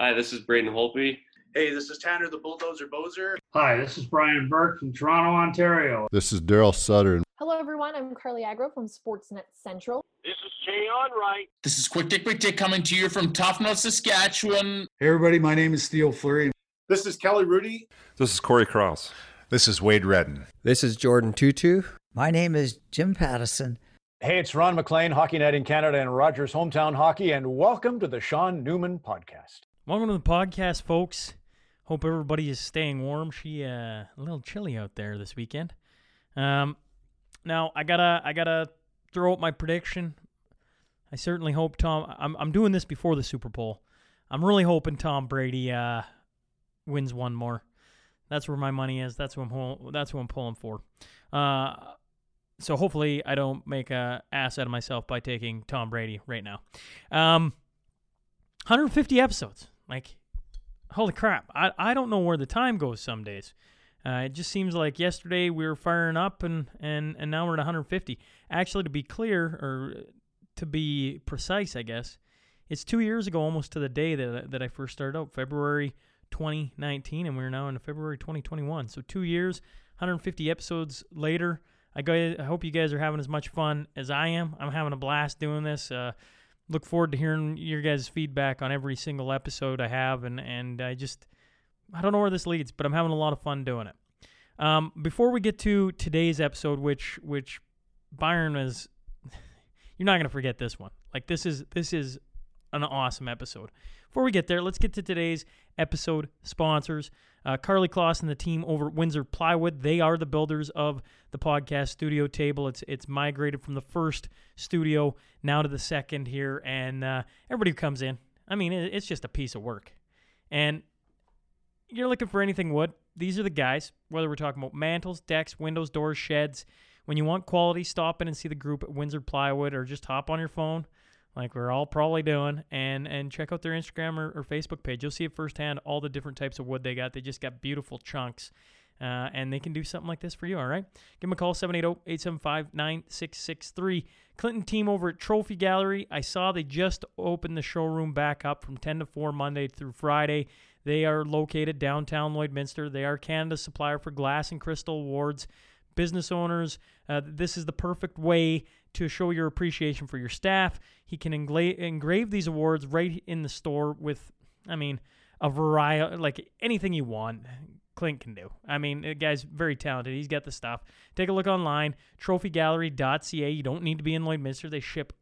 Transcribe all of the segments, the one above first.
Hi, this is Braden Holtby. Hey, this is Tanner the Bulldozer Bozer. Hi, this is Brian Burke from Toronto, Ontario. This is Darryl Sutter. Hello, everyone. I'm Carly Agro from Sportsnet Central. This is Jay Onrait. This is Quick Dick Quick Dick coming to you from Tofnell, Saskatchewan. Hey, everybody. My name is Theo Fleury. This is Kelly Hrudey. This is Cory Cross. This is Wade Redden. This is Jordan Tootoo. My name is Jim Pattison. Hey, it's Ron MacLean, Hockey Night in Canada and Rogers Hometown Hockey, and welcome to the Sean Newman Podcast. Welcome to the podcast, folks. Hope everybody is staying warm. She uh, a little chilly out there this weekend. Um, now I gotta I gotta throw out my prediction. I certainly hope Tom. I'm I'm doing this before the Super Bowl. I'm really hoping Tom Brady uh, wins one more. That's where my money is. That's what I'm that's what I'm pulling for. Uh, so hopefully I don't make a ass out of myself by taking Tom Brady right now. Um, 150 episodes. Like, holy crap. I, I don't know where the time goes some days. Uh, it just seems like yesterday we were firing up and, and, and now we're at 150. Actually, to be clear, or to be precise, I guess, it's two years ago almost to the day that, that I first started out, February 2019, and we're now in February 2021. So two years, 150 episodes later. I, go, I hope you guys are having as much fun as I am. I'm having a blast doing this. Uh, look forward to hearing your guys' feedback on every single episode I have, and and I just I don't know where this leads, but I'm having a lot of fun doing it. Um, before we get to today's episode, which which Byron is, you're not gonna forget this one. Like this is this is an awesome episode. Before we get there, let's get to today's episode sponsors. Uh, Carly Kloss and the team over at Windsor Plywood. They are the builders of the podcast studio table. It's it's migrated from the first studio now to the second here, and uh, everybody who comes in, I mean, it, it's just a piece of work. And you're looking for anything wood, these are the guys. Whether we're talking about mantles, decks, windows, doors, sheds. When you want quality, stop in and see the group at Windsor Plywood, or just hop on your phone like we're all probably doing, and and check out their Instagram or, or, Facebook page. You'll see it firsthand all the different types of wood they got. They just got beautiful chunks, uh, and they can do something like this for you. All right, give them a call 780-875-9663. Clinton team over at Trophy Gallery. I saw they just opened the showroom back up from 10 to 4 Monday through Friday. They are located downtown Lloydminster. They are Canada's supplier for glass and crystal awards. Business owners, uh, this is the perfect way to show your appreciation for your staff. He can engla- engrave these awards right in the store with, I mean, a variety, like anything you want. Clint can do. I mean, the guy's very talented. He's got the stuff. Take a look online, trophygallery.ca. You don't need to be in Lloydminster. They ship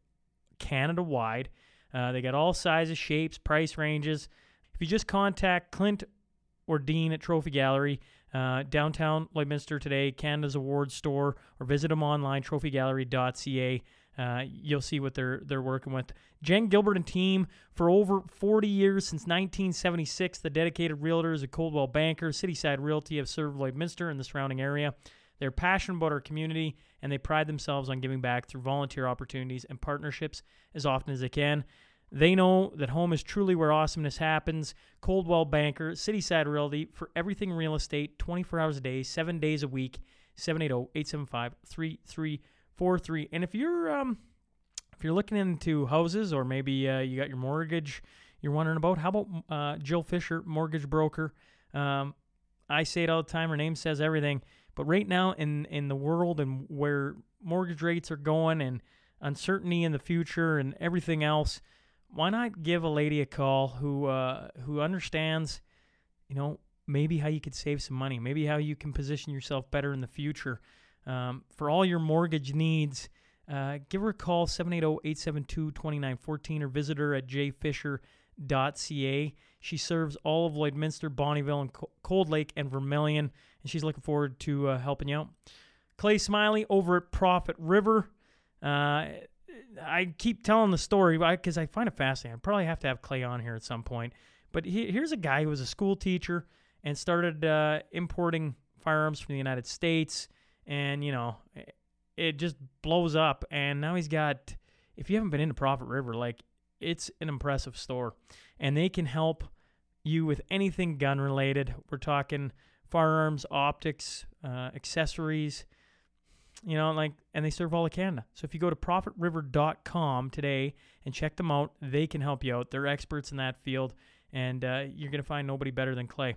Canada wide. Uh, they got all sizes, shapes, price ranges. If you just contact Clint or Dean at Trophy Gallery, uh, downtown Lloydminster today, Canada's Awards Store, or visit them online, trophygallery.ca. Uh, you'll see what they're they're working with. Jen Gilbert and team for over 40 years since 1976. The dedicated realtors at Coldwell Banker, Cityside Realty have served Lloydminster and the surrounding area. They're passionate about our community and they pride themselves on giving back through volunteer opportunities and partnerships as often as they can. They know that home is truly where awesomeness happens. Coldwell Banker, Cityside Realty, for everything real estate, 24 hours a day, seven days a week, 780-875-3343. And if you're um, if you're looking into houses or maybe uh, you got your mortgage you're wondering about, how about uh, Jill Fisher, mortgage broker? Um, I say it all the time. Her name says everything. But right now, in in the world and where mortgage rates are going and uncertainty in the future and everything else, why not give a lady a call who uh, who understands, you know, maybe how you could save some money, maybe how you can position yourself better in the future um, for all your mortgage needs. Uh, give her a call 780-872-2914 or visit her at jfisher.ca. She serves all of Lloydminster, Bonnyville, and Cold Lake and Vermilion, and she's looking forward to uh, helping you out. Clay Smiley over at Prophet River. Uh, I keep telling the story because I find it fascinating. I probably have to have Clay on here at some point. But he, here's a guy who was a school teacher and started uh, importing firearms from the United States, and you know, it just blows up. And now he's got. If you haven't been into Prophet River, like it's an impressive store, and they can help you with anything gun related. We're talking firearms, optics, uh, accessories you know, like, and they serve all of Canada. So if you go to prophetriver.com today and check them out, they can help you out. They're experts in that field, and uh, you're going to find nobody better than Clay.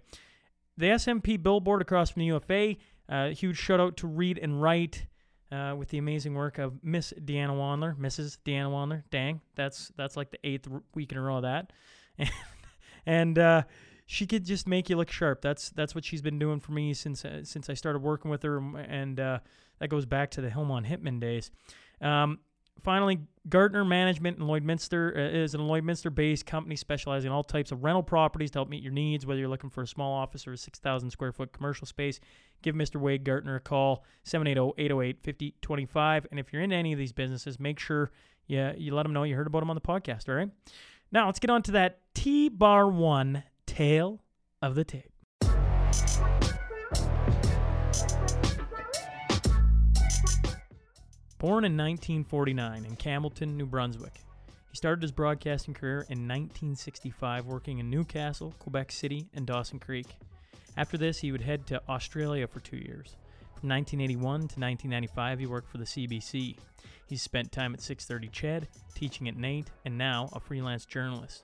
The SMP billboard across from the UFA. Uh, huge shout out to Read and Write uh, with the amazing work of Miss Deanna Wandler, Mrs. Deanna Wandler. Dang, that's that's like the eighth week in a row of that, and, and uh, she could just make you look sharp. That's that's what she's been doing for me since uh, since I started working with her, and uh, that goes back to the Hillmont Hitman days. Um, finally, Gardner Management in Lloydminster uh, is an Lloydminster-based company specializing in all types of rental properties to help meet your needs, whether you're looking for a small office or a 6,000 square foot commercial space. Give Mr. Wade Gardner a call, oh, 780-808-5025. And if you're in any of these businesses, make sure you, you let them know you heard about them on the podcast, all right? Now, let's get on to that T-Bar 1 tale of the tape. Born in 1949 in Campbellton, New Brunswick, he started his broadcasting career in 1965 working in Newcastle, Quebec City, and Dawson Creek. After this, he would head to Australia for two years. From 1981 to 1995, he worked for the CBC. He's spent time at 630 Ched, teaching at NAIT, and now a freelance journalist.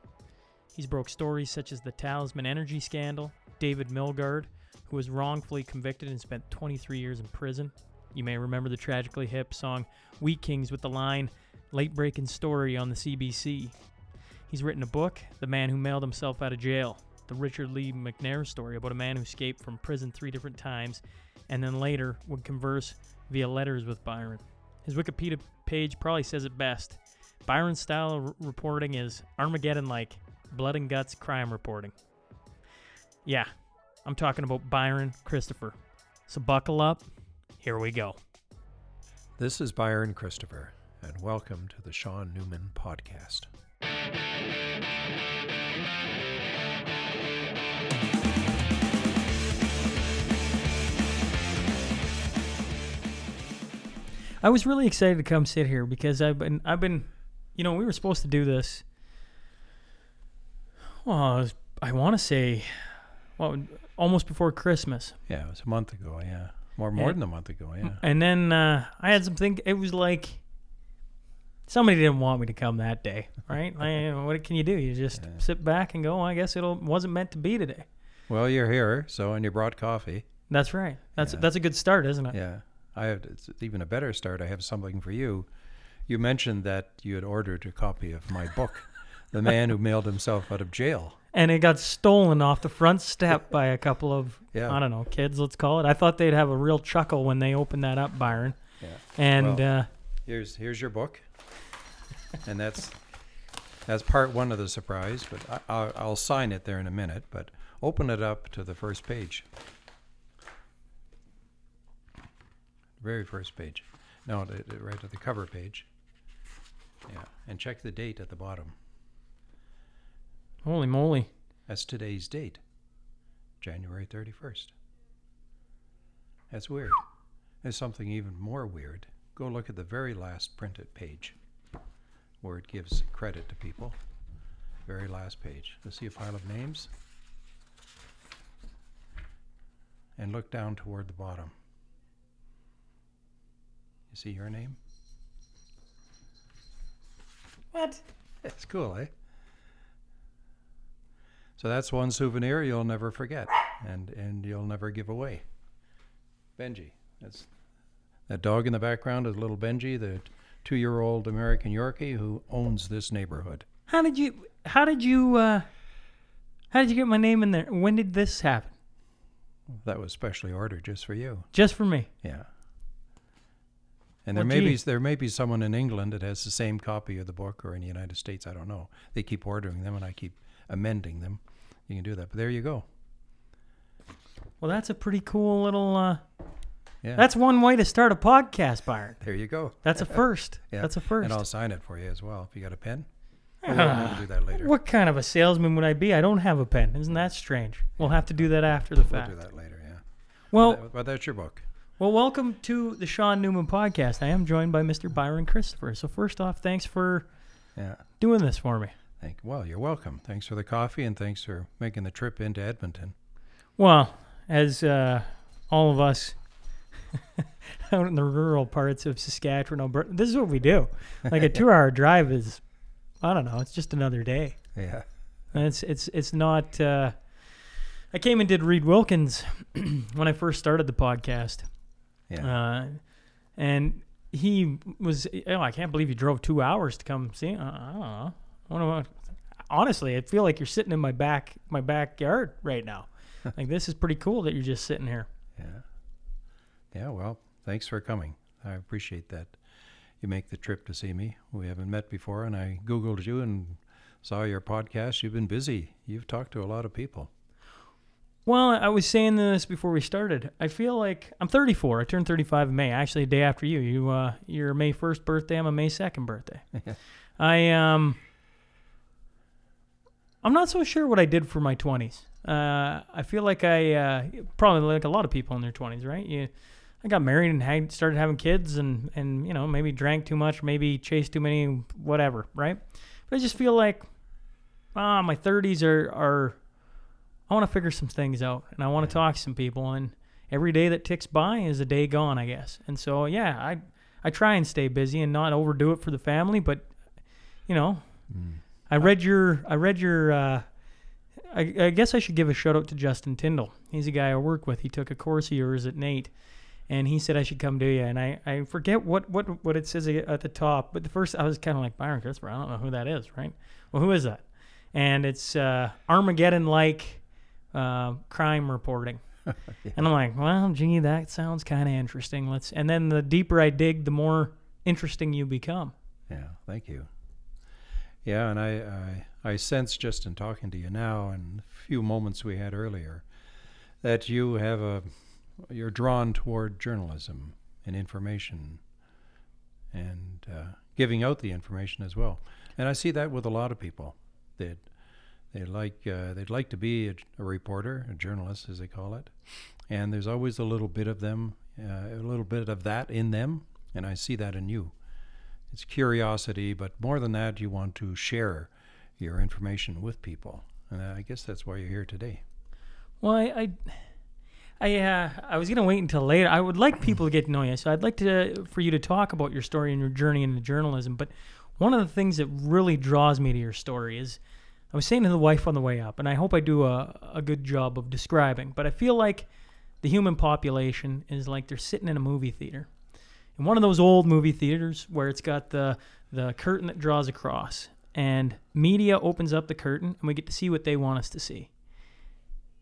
He's broke stories such as the Talisman Energy scandal, David Milgaard, who was wrongfully convicted and spent 23 years in prison. You may remember the tragically hip song Wheat Kings with the line, Late Breaking Story on the CBC. He's written a book, The Man Who Mailed Himself Out of Jail, the Richard Lee McNair story about a man who escaped from prison three different times and then later would converse via letters with Byron. His Wikipedia page probably says it best. Byron's style of r- reporting is Armageddon like blood and guts crime reporting. Yeah, I'm talking about Byron Christopher. So buckle up. Here we go. This is Byron Christopher, and welcome to the Sean Newman Podcast. I was really excited to come sit here because I've been I've been you know, we were supposed to do this well, I, I want to say well, almost before Christmas. Yeah, it was a month ago, yeah. More more Yeah. than a month ago, yeah. And then uh, I had some think it was like somebody didn't want me to come that day, right? like, what can you do? You just Yeah. sit back and go, "Oh, I guess it wasn't meant to be today. Well, you're here, so and you brought coffee. That's right. That's Yeah. that's a good start, isn't it? Yeah. I have it's even a better start. I have something for you. You mentioned that you had ordered a copy of my book, The Man Who Mailed Himself Out of Jail. And it got stolen off the front step by a couple of Yeah. I don't know kids, let's call it. I thought they'd have a real chuckle when they opened that up, Byron. Yeah. And Well- uh, Here's here's your book, and that's that's part one of the surprise. But I, I'll, I'll sign it there in a minute. But open it up to the first page, very first page. No, right to the cover page. Yeah, and check the date at the bottom. Holy moly. That's today's date, January thirty first. That's weird. There's something even more weird. Go look at the very last printed page where it gives credit to people. Very last page. You'll see a pile of names. And look down toward the bottom. You see your name? What? It's cool, eh? So that's one souvenir you'll never forget and, and you'll never give away. Benji. That's that dog in the background is little Benji, the two year old American Yorkie who owns this neighborhood. How did you how did you uh how did you get my name in there? When did this happen? That was specially ordered just for you. Just for me. Yeah. And there Well, may be there may be someone in England that has the same copy of the book or in the United States, I don't know. They keep ordering them and I keep amending them. You can do that. But there you go. Well, that's a pretty cool little uh Yeah. That's one way to start a podcast, Byron. there you go. That's a first. Yeah. That's a first. And I'll sign it for you as well if you got a pen. Or we'll do that later. What kind of a salesman would I be? I don't have a pen. Isn't that strange? We'll have to do that after the fact. We'll do that later, yeah. Well, but, that- but that's your book. well, welcome to the Sean Newman podcast. I am joined by Mr. Byron Christopher. So first off, thanks for Yeah. doing this for me. Thank. Well, you're welcome. Thanks for the coffee and thanks for making the trip into Edmonton. Well, as uh, all of us out in the rural parts of Saskatchewan, Alberta, this is what we do. Like a two-hour drive is, I don't know, it's just another day. Yeah. It's it's it's not. Uh, I came and did Reid Wilkins when I first started the podcast, Yeah. uh, and he was. Oh, I can't believe you drove two hours to come see. Uh, I don't know. I don't. Honestly, I feel like you're sitting in my back my backyard right now. like this is pretty cool that you're just sitting here. yeah. Yeah. Well, thanks for coming. I appreciate that. You make the trip to see me. We haven't met before, and I Googled you and saw your podcast. You've been busy. You've talked to a lot of people. Well, I was saying this before we started. I feel like I'm 34. I turned 35 in May. Actually, a day after you. You, uh, your May 1st birthday. I'm a May 2nd birthday. I um, I'm not so sure what I did for my 20s. Uh, I feel like I uh, probably like a lot of people in their 20s, right? You, I got married and had, started having kids, and and you know maybe drank too much, maybe chased too many, whatever, right? But I just feel like, ah, my 30s are are I want to figure some things out and I want to talk to some people and every day that ticks by is a day gone, I guess. And so yeah, I I try and stay busy and not overdo it for the family, but you know, I read your I read your uh I, I guess I should give a shout out to Justin Tyndall. He's a guy I work with. He took a course of yours at NAIT, and he said I should come to you. And I, I forget what, what, what it says at the top, but the first I was kind of like Byron Christopher. I don't know who that is, right? Well, who is that? And it's uh, Armageddon like uh, crime reporting. And I'm like, well, gee, that sounds kind of interesting. Let's. And then the deeper I dig, the more interesting you become. Yeah, thank you. Yeah, and I, I, I sense just in talking to you now and a few moments we had earlier that you have a, you're drawn toward journalism and information and uh, giving out the information as well. And I see that with a lot of people that they like, uh, they'd like to be a, a reporter, a journalist as they call it, and there's always a little bit of them, uh, a little bit of that in them, and I see that in you it's curiosity, but more than that, you want to share your information with people, and I guess that's why you're here today. Well, I, I, I, uh, I was gonna wait until later. I would like people to get to know you, so I'd like to for you to talk about your story and your journey into journalism. But one of the things that really draws me to your story is, I was saying to the wife on the way up, and I hope I do a, a good job of describing. But I feel like the human population is like they're sitting in a movie theater, in one of those old movie theaters where it's got the the curtain that draws across, and media opens up the curtain, and we get to see what they want us to see.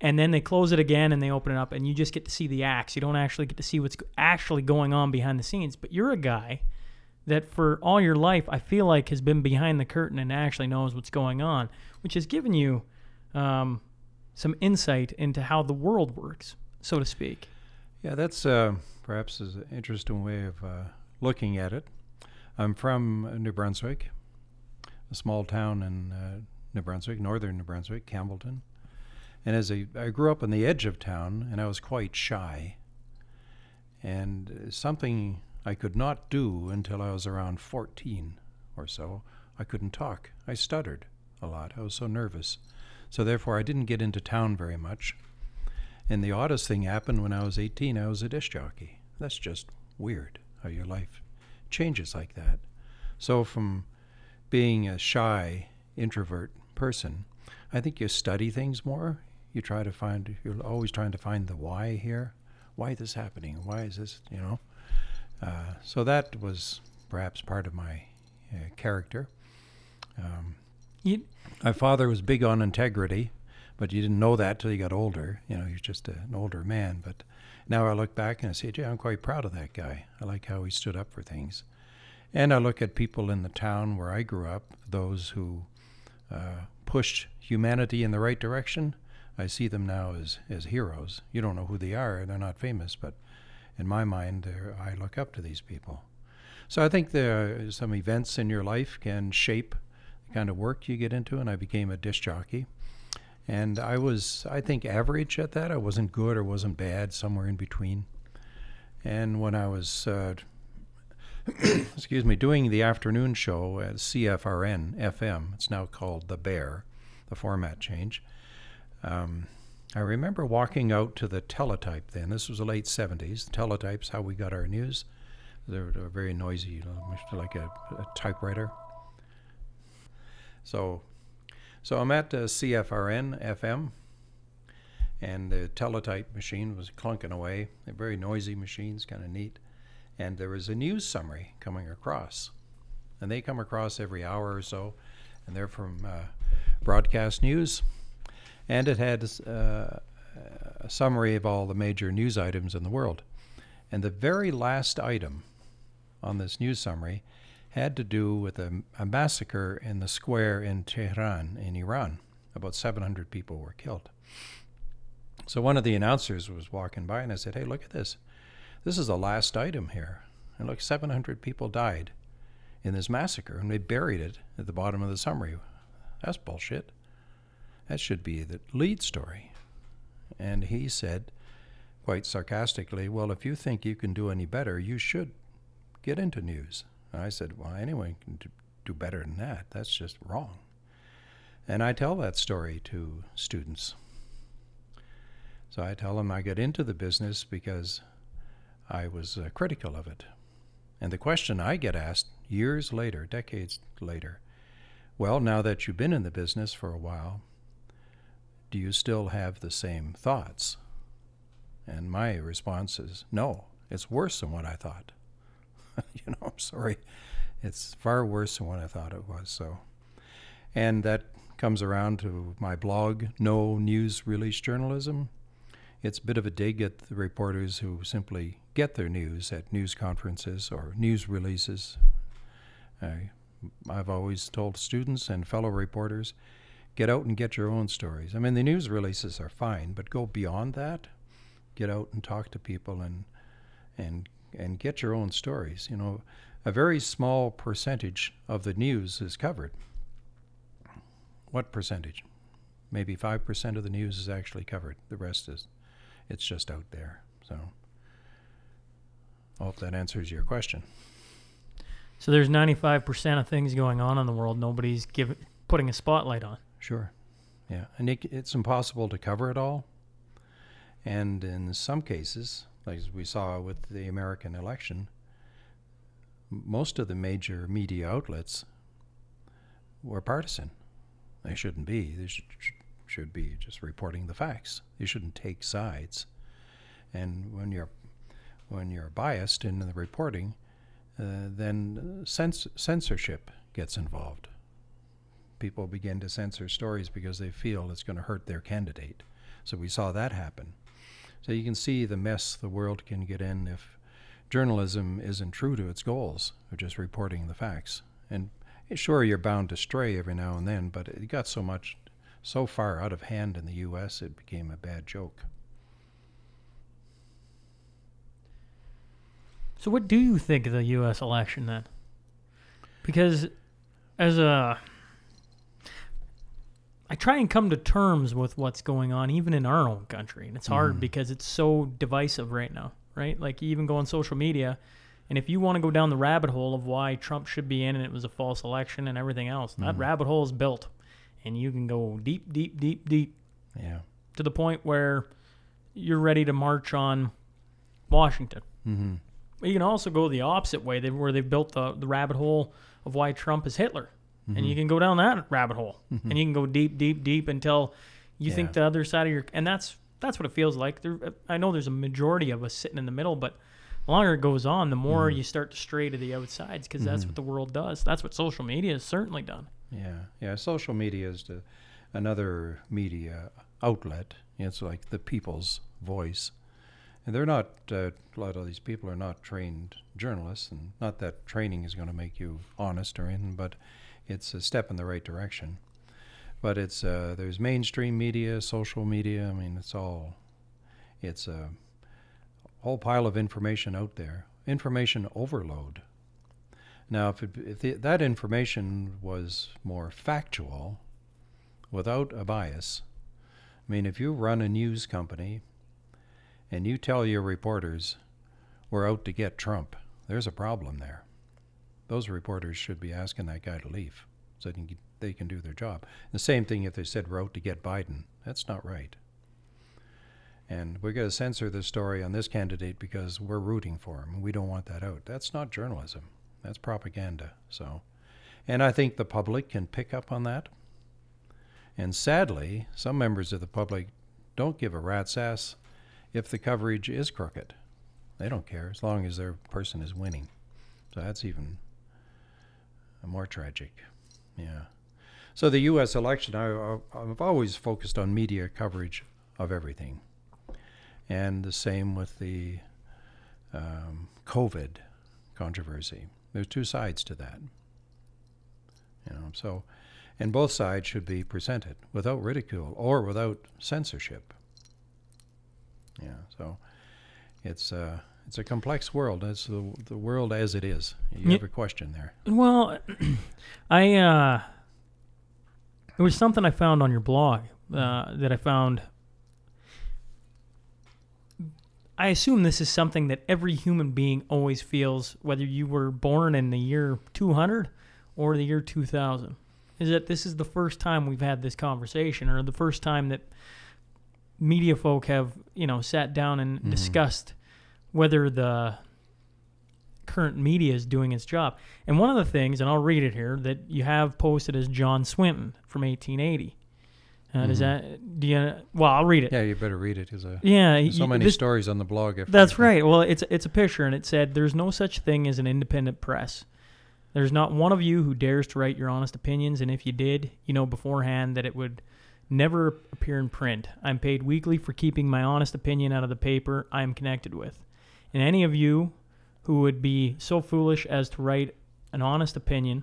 And then they close it again and they open it up and you just get to see the acts. You don't actually get to see what's actually going on behind the scenes but you're a guy that for all your life i feel like has been behind the curtain and actually knows what's going on which has given you um, some insight into how the world works so to speak Yeah, that's uh, perhaps is an interesting way of uh, looking at it. I'm from New Brunswick, a small town in uh, New Brunswick, northern New Brunswick, Campbellton. And as a, I grew up on the edge of town, and I was quite shy. And something I could not do until I was around 14 or so. I couldn't talk. I stuttered a lot. I was so nervous. So therefore, I didn't get into town very much. And the oddest thing happened when I was 18. I was a disc jockey. That's just weird how your life changes like that. So, from being a shy introvert person, I think you study things more. You try to find, you're always trying to find the why here. Why is this happening? Why is this, you know? Uh, so, that was perhaps part of my uh, character. Um, my father was big on integrity, but you didn't know that till you got older. You know, you're just a, an older man. But now I look back and I say, gee, I'm quite proud of that guy. I like how he stood up for things. And I look at people in the town where I grew up, those who uh, pushed humanity in the right direction. I see them now as, as heroes. You don't know who they are, they're not famous, but in my mind, I look up to these people. So I think there are some events in your life can shape the kind of work you get into, and I became a disc jockey. And I was, I think, average at that. I wasn't good or wasn't bad, somewhere in between. And when I was, uh, excuse me, doing the afternoon show at CFRN FM, it's now called The Bear, the format change. Um, I remember walking out to the teletype then. This was the late 70s. Teletype's how we got our news. They were very noisy, like a, a typewriter. So So I'm at uh, CFRN FM, and the teletype machine was clunking away. They're very noisy machines, kind of neat. And there was a news summary coming across, and they come across every hour or so, and they're from uh, Broadcast News, and it had uh, a summary of all the major news items in the world. And the very last item on this news summary had to do with a, a massacre in the square in Tehran, in Iran. About 700 people were killed. So one of the announcers was walking by, and I said, Hey, look at this. This is the last item here. And look, 700 people died in this massacre, and they buried it at the bottom of the summary. That's bullshit. That should be the lead story. And he said, quite sarcastically, Well, if you think you can do any better, you should get into news. And I said, Well, anyone can do better than that. That's just wrong. And I tell that story to students. So I tell them I got into the business because I was uh, critical of it. And the question I get asked years later, decades later, well, now that you've been in the business for a while, do you still have the same thoughts? And my response is no, it's worse than what I thought. you know, I'm sorry. It's far worse than what I thought it was. So, and that comes around to my blog, No News Release Journalism. It's a bit of a dig at the reporters who simply get their news at news conferences or news releases. I, I've always told students and fellow reporters get out and get your own stories. I mean, the news releases are fine, but go beyond that. Get out and talk to people and and and get your own stories. You know, a very small percentage of the news is covered. What percentage? Maybe 5% of the news is actually covered. The rest is it's just out there. So I hope that answers your question. So there's 95% of things going on in the world nobody's giving putting a spotlight on. Sure. Yeah. And it, it's impossible to cover it all. And in some cases, like we saw with the American election, most of the major media outlets were partisan. They shouldn't be. They should, should be just reporting the facts. You shouldn't take sides. And when you're when you're biased in the reporting, uh, then cens- censorship gets involved. People begin to censor stories because they feel it's going to hurt their candidate. So we saw that happen. So you can see the mess the world can get in if journalism isn't true to its goals of just reporting the facts. And sure, you're bound to stray every now and then, but it got so much, so far out of hand in the U.S., it became a bad joke. So what do you think of the U.S. election then? Because as a I try and come to terms with what's going on even in our own country. And it's hard because it's so divisive right now, right? Like you even go on social media and if you want to go down the rabbit hole of why Trump should be in and it was a false election and everything else, that rabbit hole is built. And you can go deep, deep, deep, deep Yeah. to the point where you're ready to march on Washington. Mm-hmm. But you can also go the opposite way, where they've built the, the rabbit hole of why Trump is Hitler. And you mm-hmm. can go down that rabbit hole, and mm-hmm. you can go deep, deep, deep until you think the other side of your and that's that's what it feels like. There, I know there's a majority of us sitting in the middle, but the longer it goes on, the more mm-hmm. you start to stray to the outsides because that's what the world does. That's what social media has certainly done. Yeah, yeah. Social media is the, another media outlet. It's like the people's voice, and they're not. Uh, a lot of these people are not trained journalists, and not that training is going to make you honest or anything, but it's a step in the right direction. But it's uh, there's mainstream media, social media. I mean, it's all. It's a whole pile of information out there. Information overload. Now, if, it, if the, that information was more factual, without a bias, I mean, if you run a news company and you tell your reporters, we're out to get Trump, there's a problem there. Those reporters should be asking that guy to leave so they can, they can do their job. The same thing if they said we're to get Biden. That's not right. And we're going to censor this story on this candidate because we're rooting for him. We don't want that out. That's not journalism. That's propaganda. So, and I think the public can pick up on that. And sadly, some members of the public don't give a rat's ass if the coverage is crooked. They don't care as long as their person is winning. So that's even more tragic. Yeah. So the U.S. election, I, I've always focused on media coverage of everything, and the same with the um, COVID controversy. There's two sides to that. You know, so, and both sides should be presented without ridicule or without censorship. Yeah. So, it's uh, it's a complex world. It's the the world as it is. You have a question there. Well, I uh, it was something I found on your blog uh, that I found. I assume this is something that every human being always feels, whether you were born in the year 200 or the year 2000. Is that this is the first time we've had this conversation, or the first time that media folk have, you know, sat down and discussed whether the current media is doing its job. And one of the things, and I'll read it here, that you have posted is John Swinton from 1880. Uh, Does that do you? Well, I'll read it. Yeah, you better read it because uh, Yeah, there's so many this- stories on the blog. If That's right. Well, it's it's a picture, and it said, "There's no such thing as an independent press. There's not one of you who dares to write your honest opinions, and if you did, you know beforehand that it would never appear in print. I'm paid weekly for keeping my honest opinion out of the paper I am connected with, and any of you who would be so foolish as to write an honest opinion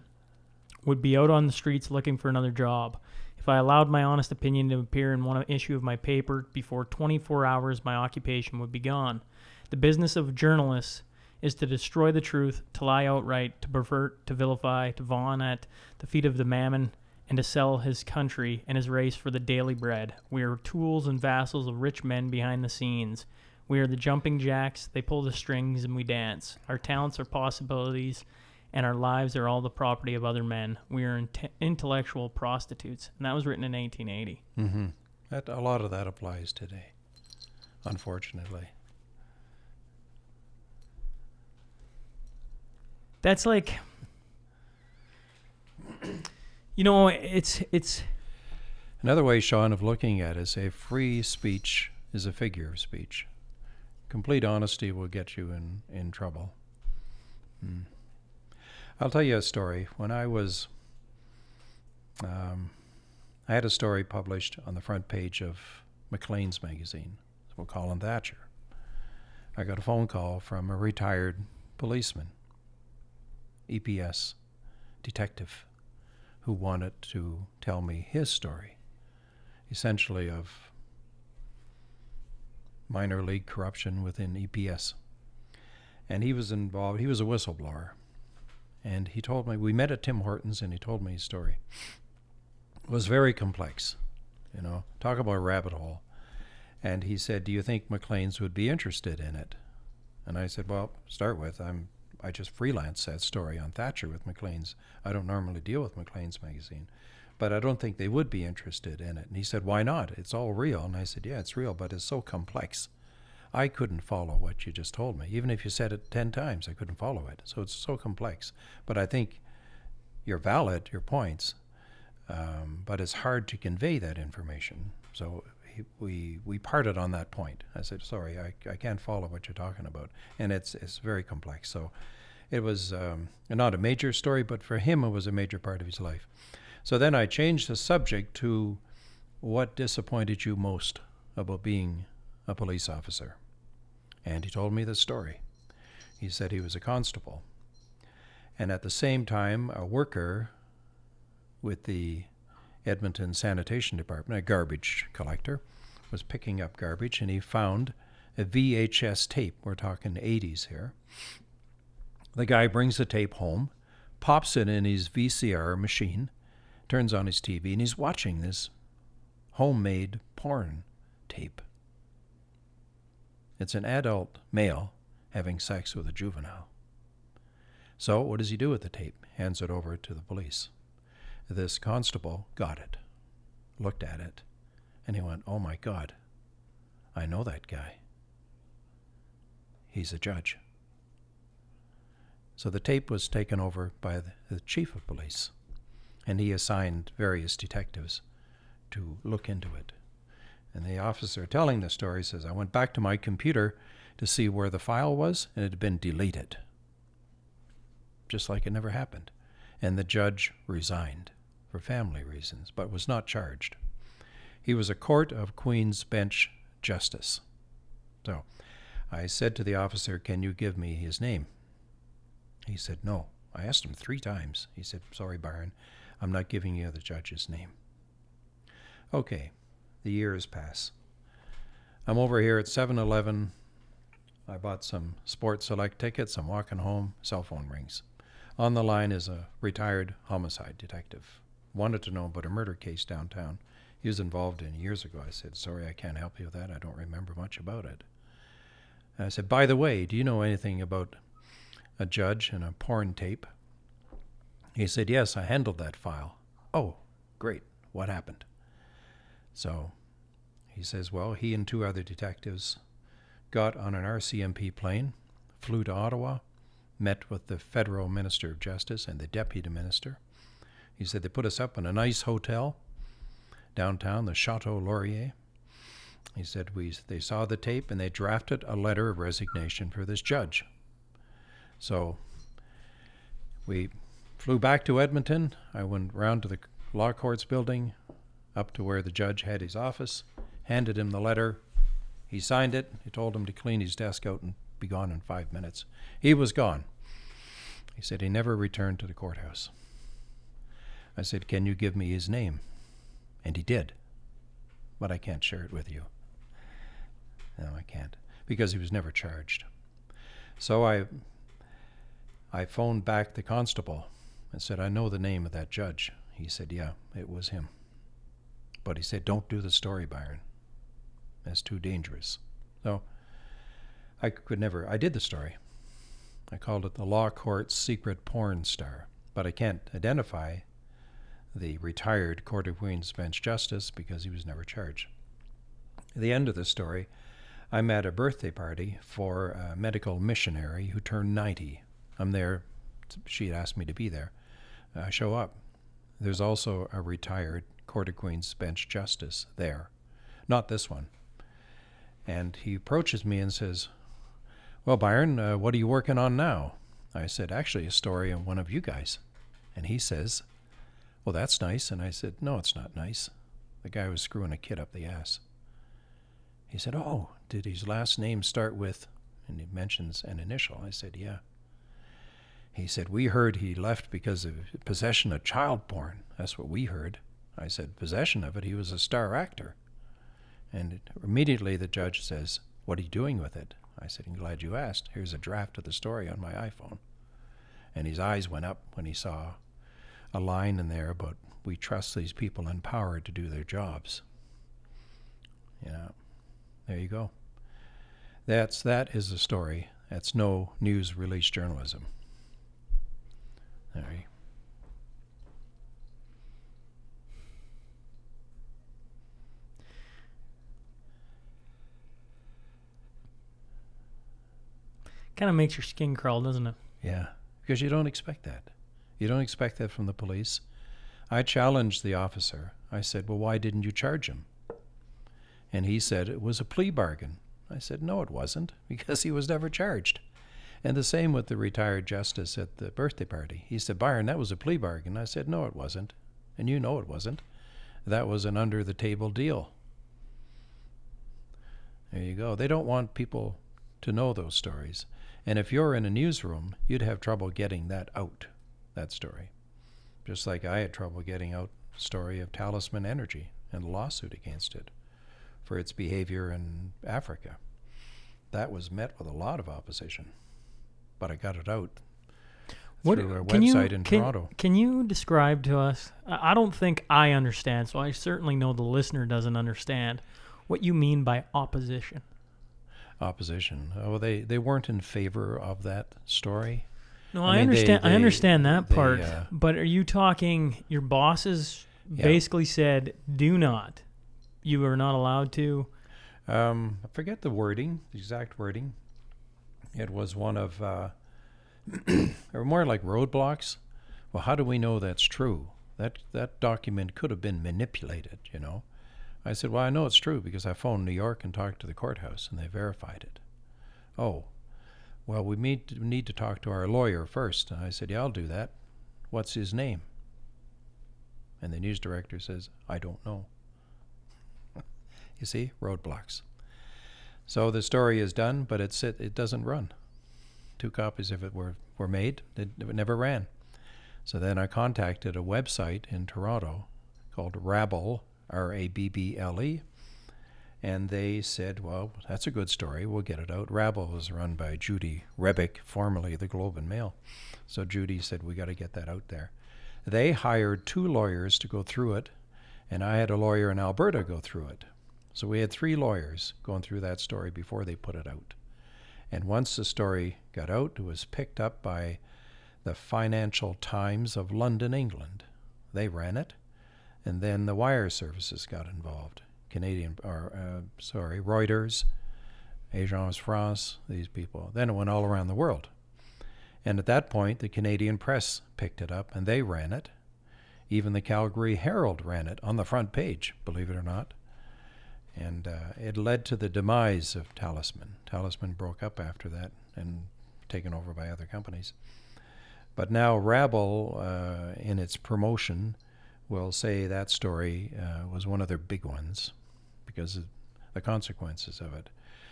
would be out on the streets looking for another job." If I allowed my honest opinion to appear in one issue of my paper before 24 hours, my occupation would be gone. The business of journalists is to destroy the truth, to lie outright, to pervert, to vilify, to fawn at the feet of the mammon, and to sell his country and his race for the daily bread. We are tools and vassals of rich men behind the scenes. We are the jumping jacks, they pull the strings, and we dance. Our talents are possibilities, and our lives are all the property of other men. We are inte- intellectual prostitutes. And that was written in 1880. Mm-hmm. That a lot of that applies today, unfortunately. That's like, you know, it's it's Another way, Sean, of looking at it is a free speech is a figure of speech. Complete honesty will get you in, in trouble. Hmm. I'll tell you a story. When I was, um, I had a story published on the front page of Maclean's magazine, so Colin Thatcher. I got a phone call from a retired policeman, EPS detective, who wanted to tell me his story essentially of minor league corruption within EPS. And he was involved, he was a whistleblower. And he told me, we met at Tim Hortons and he told me his story. It was very complex, you know, talk about a rabbit hole. And he said, Do you think Maclean's would be interested in it? And I said, Well, start with, I'm I just freelance that story on Thatcher with Maclean's. I don't normally deal with Maclean's magazine but I don't think they would be interested in it. And he said, Why not? It's all real. And I said, Yeah, it's real, but it's so complex. I couldn't follow what you just told me. Even if you said it 10 times, I couldn't follow it. So it's so complex. But I think you're valid, your points, um, but it's hard to convey that information. So he, we, we parted on that point. I said, Sorry, I, I can't follow what you're talking about. And it's, it's very complex. So it was um, not a major story, but for him, it was a major part of his life. So then I changed the subject to what disappointed you most about being a police officer. And he told me the story. He said he was a constable. And at the same time, a worker with the Edmonton Sanitation Department, a garbage collector, was picking up garbage and he found a VHS tape. We're talking 80s here. The guy brings the tape home, pops it in his VCR machine, turns on his TV and he's watching this homemade porn tape. It's an adult male having sex with a juvenile. So, what does he do with the tape? Hands it over to the police. This constable got it, looked at it, and he went, Oh my God, I know that guy. He's a judge. So the tape was taken over by the, chief of police and he assigned various detectives to look into it. And the officer telling the story says, I went back to my computer to see where the file was, and it had been deleted. Just like it never happened. And the judge resigned for family reasons, but was not charged. He was a Court of Queen's Bench Justice. So I said to the officer, Can you give me his name? He said, No. I asked him three times. He said, Sorry, Byron, I'm not giving you the judge's name. Okay, the years pass. I'm over here at 7 Eleven. I bought some Sports Select tickets. I'm walking home. Cell phone rings. On the line is a retired homicide detective. Wanted to know about a murder case downtown he was involved in years ago. I said, Sorry, I can't help you with that. I don't remember much about it. And I said, By the way, do you know anything about a judge and a porn tape? He said, Yes, I handled that file. Oh, great. What happened? So he says, Well, he and two other detectives got on an RCMP plane, flew to Ottawa, met with the federal minister of justice and the deputy minister. He said they put us up in a nice hotel downtown, the Chateau Laurier. He said we they saw the tape and they drafted a letter of resignation for this judge. So we flew back to Edmonton. I went round to the law courts building, up to where the judge had his office, handed him the letter. He signed it. He told him to clean his desk out and be gone in five minutes. He was gone. He said he never returned to the courthouse. I said, Can you give me his name? And he did. But I can't share it with you. No, I can't. Because he was never charged. So I I phoned back the constable and said, I know the name of that judge. He said, Yeah, it was him. But he said, Don't do the story, Byron. That's too dangerous. So I could never I did the story. I called it the Law Court's Secret Porn Star. But I can't identify the retired Court of Queen's Bench Justice because he was never charged. At the end of the story, I'm at a birthday party for a medical missionary who turned 90. I'm there. She had asked me to be there. I show up. There's also a retired Court of Queen's Bench Justice there. Not this one. And he approaches me and says, Well, Byron, uh, what are you working on now? I said, Actually, a story on one of you guys. And he says, Well, that's nice. And I said, No, it's not nice. The guy was screwing a kid up the ass. He said, Oh, did his last name start with, and he mentions an initial. I said, Yeah. He said, We heard he left because of possession of child porn. That's what we heard. I said, Possession of it? He was a star actor. And immediately the judge says, What are you doing with it? I said, I'm glad you asked. Here's a draft of the story on my iPhone. And his eyes went up when he saw a line in there about we trust these people in power to do their jobs. Know, there you go. That's that is a story. That's no news release journalism. There you Kind of makes your skin crawl, doesn't it? Yeah, because you don't expect that. You don't expect that from the police. I challenged the officer. I said, Well, why didn't you charge him? And he said it was a plea bargain. I said, No, it wasn't, because he was never charged. And the same with the retired justice at the birthday party. He said, Byron, that was a plea bargain. I said, No, it wasn't. And you know it wasn't. That was an under the table deal. There you go. They don't want people to know those stories. And if you're in a newsroom, you'd have trouble getting that out, that story. Just like I had trouble getting out the story of Talisman Energy and lawsuit against it for its behavior in Africa. That was met with a lot of opposition, but I got it out through a can you, in can, Toronto. Can you describe to us? I don't think I understand, so I certainly know the listener doesn't understand what you mean by opposition. Opposition. Oh, they they weren't in favor of that story. No, I I, mean, they- understand. I understand that they, part. uh, but are you talking? Your bosses Yeah. basically said, "Do not. You are not allowed to." Um, I forget the wording, the exact wording. It was one of, uh, or more like roadblocks. Well, how do we know that's true? That that document could have been manipulated, you know. I said, Well, I know it's true because I phoned New York and talked to the courthouse and they verified it. Oh, well, we need to, need to talk to our lawyer first. And I said, Yeah, I'll do that. What's his name? And the news director says, I don't know. you see, roadblocks. So the story is done, but it's it, it doesn't run. Two copies of it were, were made, it, it never ran. So then I contacted a website in Toronto called Rabble, R A B B L E, and they said, Well, that's a good story, we'll get it out. Rabble was run by Judy Rebick, formerly the Globe and Mail. So Judy said, We got to get that out there. They hired two lawyers to go through it, and I had a lawyer in Alberta go through it. So we had three lawyers going through that story before they put it out. And once the story got out, it was picked up by the Financial Times of London, England. They ran it, and then the wire services got involved. Canadian, or uh, sorry, Reuters, Agence France, these people. Then it went all around the world. And at that point, the Canadian press picked it up and they ran it. Even the Calgary Herald ran it on the front page, believe it or not. And uh, it led to the demise of Talisman. Talisman broke up after that and taken over by other companies. But now Rabble, uh, in its promotion, will say that story uh, was one of their big ones because of the consequences of it.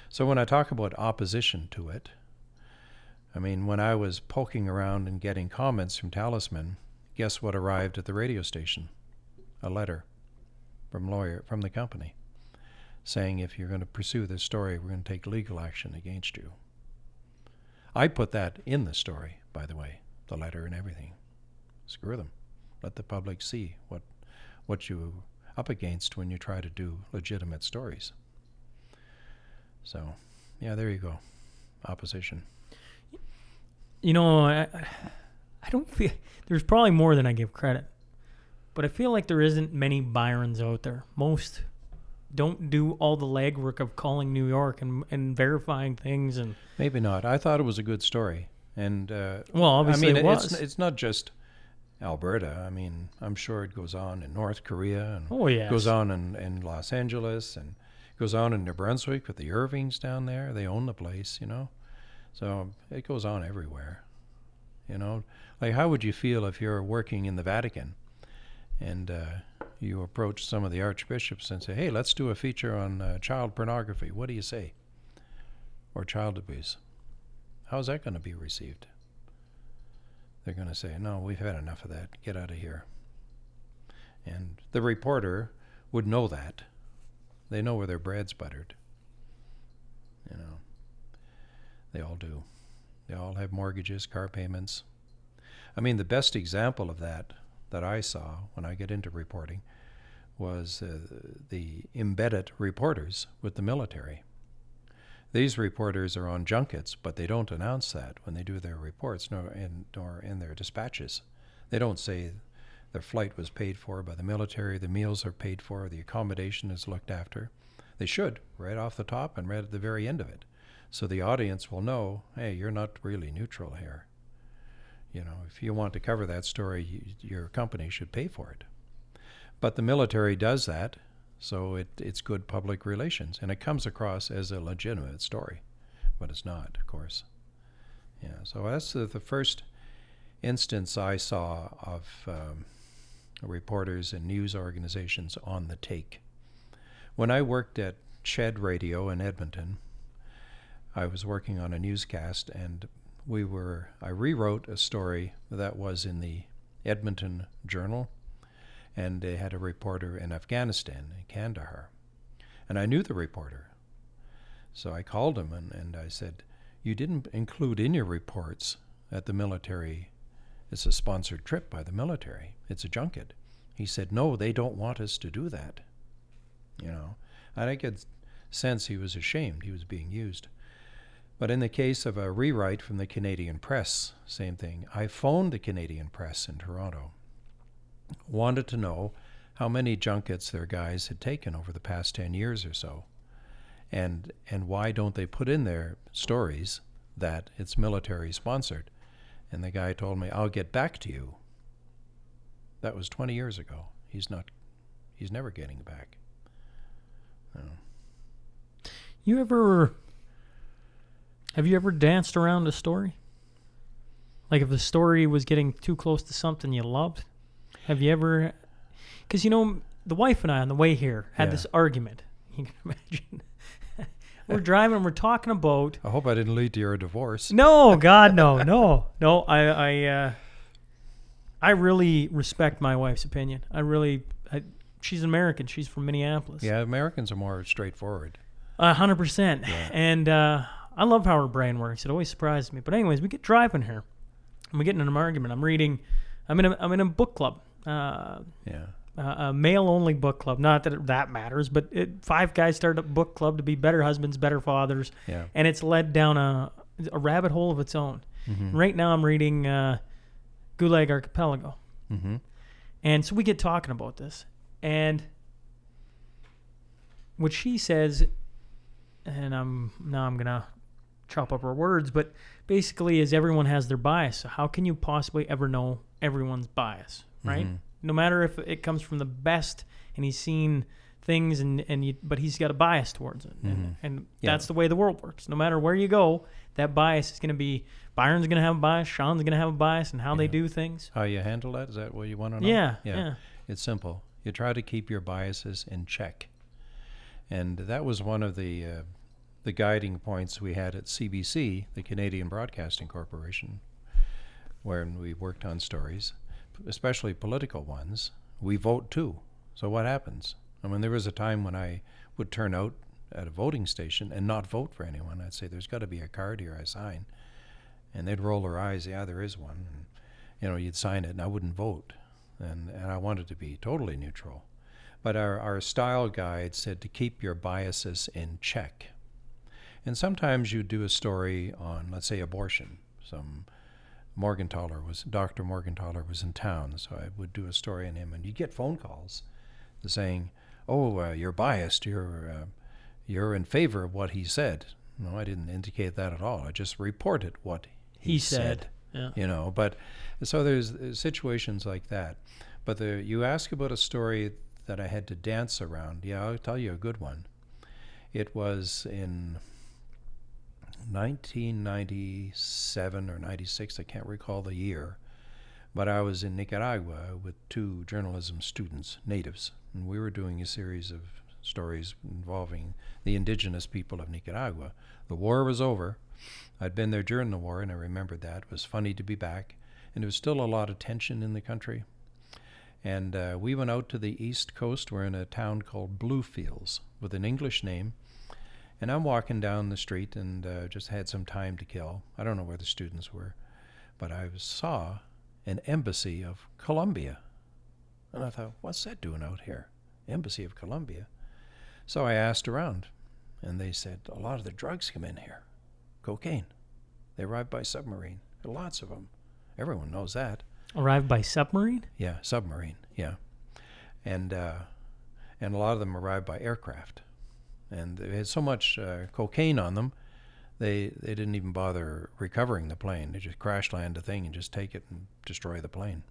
So when I talk about opposition to it, I mean, when I was poking around and getting comments from Talisman, guess what arrived at the radio station? A letter from lawyer from the company saying if you're going to pursue this story, we're going to take legal action against you. I put that in the story, by the way, the letter and everything. Screw them. Let the public see what what you up against when you try to do legitimate stories. So, yeah, there you go. Opposition. You know, I, I don't feel there's probably more than I give credit, but I feel like there isn't many Byrons out there. Most don't do all the legwork of calling New York and and verifying things and Maybe not. I thought it was a good story, and uh, well, obviously I mean, it was. it's it's not just Alberta. I mean, I'm sure it goes on in North Korea and oh yeah, goes on in, in Los Angeles and goes on in New Brunswick with the Irvings down there. They own the place, you know. So it goes on everywhere. You know, like how would you feel if you're working in the Vatican and uh, you approach some of the archbishops and say, "Hey, let's do a feature on uh, child pornography. What do you say?" Or child abuse. How's that going to be received? They're going to say, "No, we've had enough of that. Get out of here." And the reporter would know that. They know where their bread's buttered. You know, they all do. They all have mortgages, car payments. I mean, the best example of that that I saw when I get into reporting was uh, the embedded reporters with the military. These reporters are on junkets, but they don't announce that when they do their reports nor in, nor in their dispatches. They don't say their flight was paid for by the military, the meals are paid for, the accommodation is looked after. They should, right off the top and right at the very end of it. So the audience will know hey, you're not really neutral here. You know, if you want to cover that story, you, your company should pay for it. But the military does that, so it, it's good public relations, and it comes across as a legitimate story, but it's not, of course. Yeah, so that's the, the first instance I saw of um, reporters and news organizations on the take. When I worked at CHED Radio in Edmonton, I was working on a newscast, and we were I rewrote a story that was in the Edmonton Journal, and they had a reporter in Afghanistan, in Kandahar, and I knew the reporter, so I called him and, and I said, "You didn't include in your reports that the military it's a sponsored trip by the military. It's a junket." He said, "No, they don't want us to do that." You know, and I could sense he was ashamed he was being used. But in the case of a rewrite from the Canadian Press, same thing. I phoned the Canadian Press in Toronto, wanted to know how many junkets their guys had taken over the past 10 years or so. And, and why don't they put in their stories that it's military sponsored? And the guy told me, I'll get back to you. That was 20 years ago. He's not, he's never getting back. No. You ever have you ever danced around a story? Like if the story was getting too close to something you loved? Have you ever Cuz you know the wife and I on the way here had Yeah. this argument. You can imagine. we're driving, we're talking about I hope I didn't lead to your divorce. No, god no. No. No, I I uh I really respect my wife's opinion. I really I, she's American. She's from Minneapolis. Yeah, Americans are more straightforward. A hundred percent. And uh, I love how her brain works. It always surprises me. But anyways, we get driving here, and we get in an argument. I'm reading. I'm in a I'm in a book club. Uh, Yeah. uh, a male only book club. Not that it, that matters, but it, five guys started a book club to be better husbands, better fathers, Yeah. and it's led down a a rabbit hole of its own. Mm-hmm. Right now, I'm reading uh, Gulag Archipelago, Mm-hmm. and so we get talking about this, and what she says, and I'm now I'm gonna chop up our words, but basically is everyone has their bias. So how can you possibly ever know everyone's bias, right? No matter if it comes from the best and he's seen things and and you, but he's got a bias towards it, and, and Yeah. that's the way the world works. No matter where you go, that bias is going to be Byron's going to have a bias, Sean's going to have a bias, and how they do things. How you handle that? Is that what you want to know? Yeah, yeah. It's simple. You try to keep your biases in check, and that was one of the uh, the guiding points we had at CBC, the Canadian Broadcasting Corporation, when we worked on stories, especially political ones. We vote too. So what happens? I mean, there was a time when I would turn out at a voting station and not vote for anyone. I'd say, "There's got to be a card here I sign," and they'd roll their eyes. Yeah, there is one. And, you know, you'd sign it, and I wouldn't vote and, and I wanted to be totally neutral. But our, our style guide said to keep your biases in check. And sometimes you do a story on, let's say, abortion. Some Morgentaler was, Dr. Morgentaler was in town, so I would do a story on him, and you get phone calls saying, "Oh, uh, you're biased. You're uh, you're in favor of what he said." No, I didn't indicate that at all. I just reported what he, He said. Yeah. you know but so there's, there's situations like that but the, you ask about a story that i had to dance around yeah i'll tell you a good one it was in 1997 or 96 i can't recall the year but i was in nicaragua with two journalism students natives and we were doing a series of stories involving the indigenous people of nicaragua the war was over I'd been there during the war, and I remembered that. It was funny to be back, and there was still a lot of tension in the country. And uh, we went out to the east coast. We're in a town called Bluefields with an English name. And I'm walking down the street and uh, just had some time to kill. I don't know where the students were, but I saw an embassy of Colombia. And I thought, what's that doing out here? Embassy of Colombia. So I asked around, and they said, a lot of the drugs come in here cocaine. They arrive by submarine. Lots of them. Everyone knows that. Arrived by submarine? Yeah, submarine. Yeah, and uh, and a lot of them arrive by aircraft, and they had so much uh, cocaine on them, they they didn't even bother recovering the plane. They just crash land the thing and just take it and destroy the plane.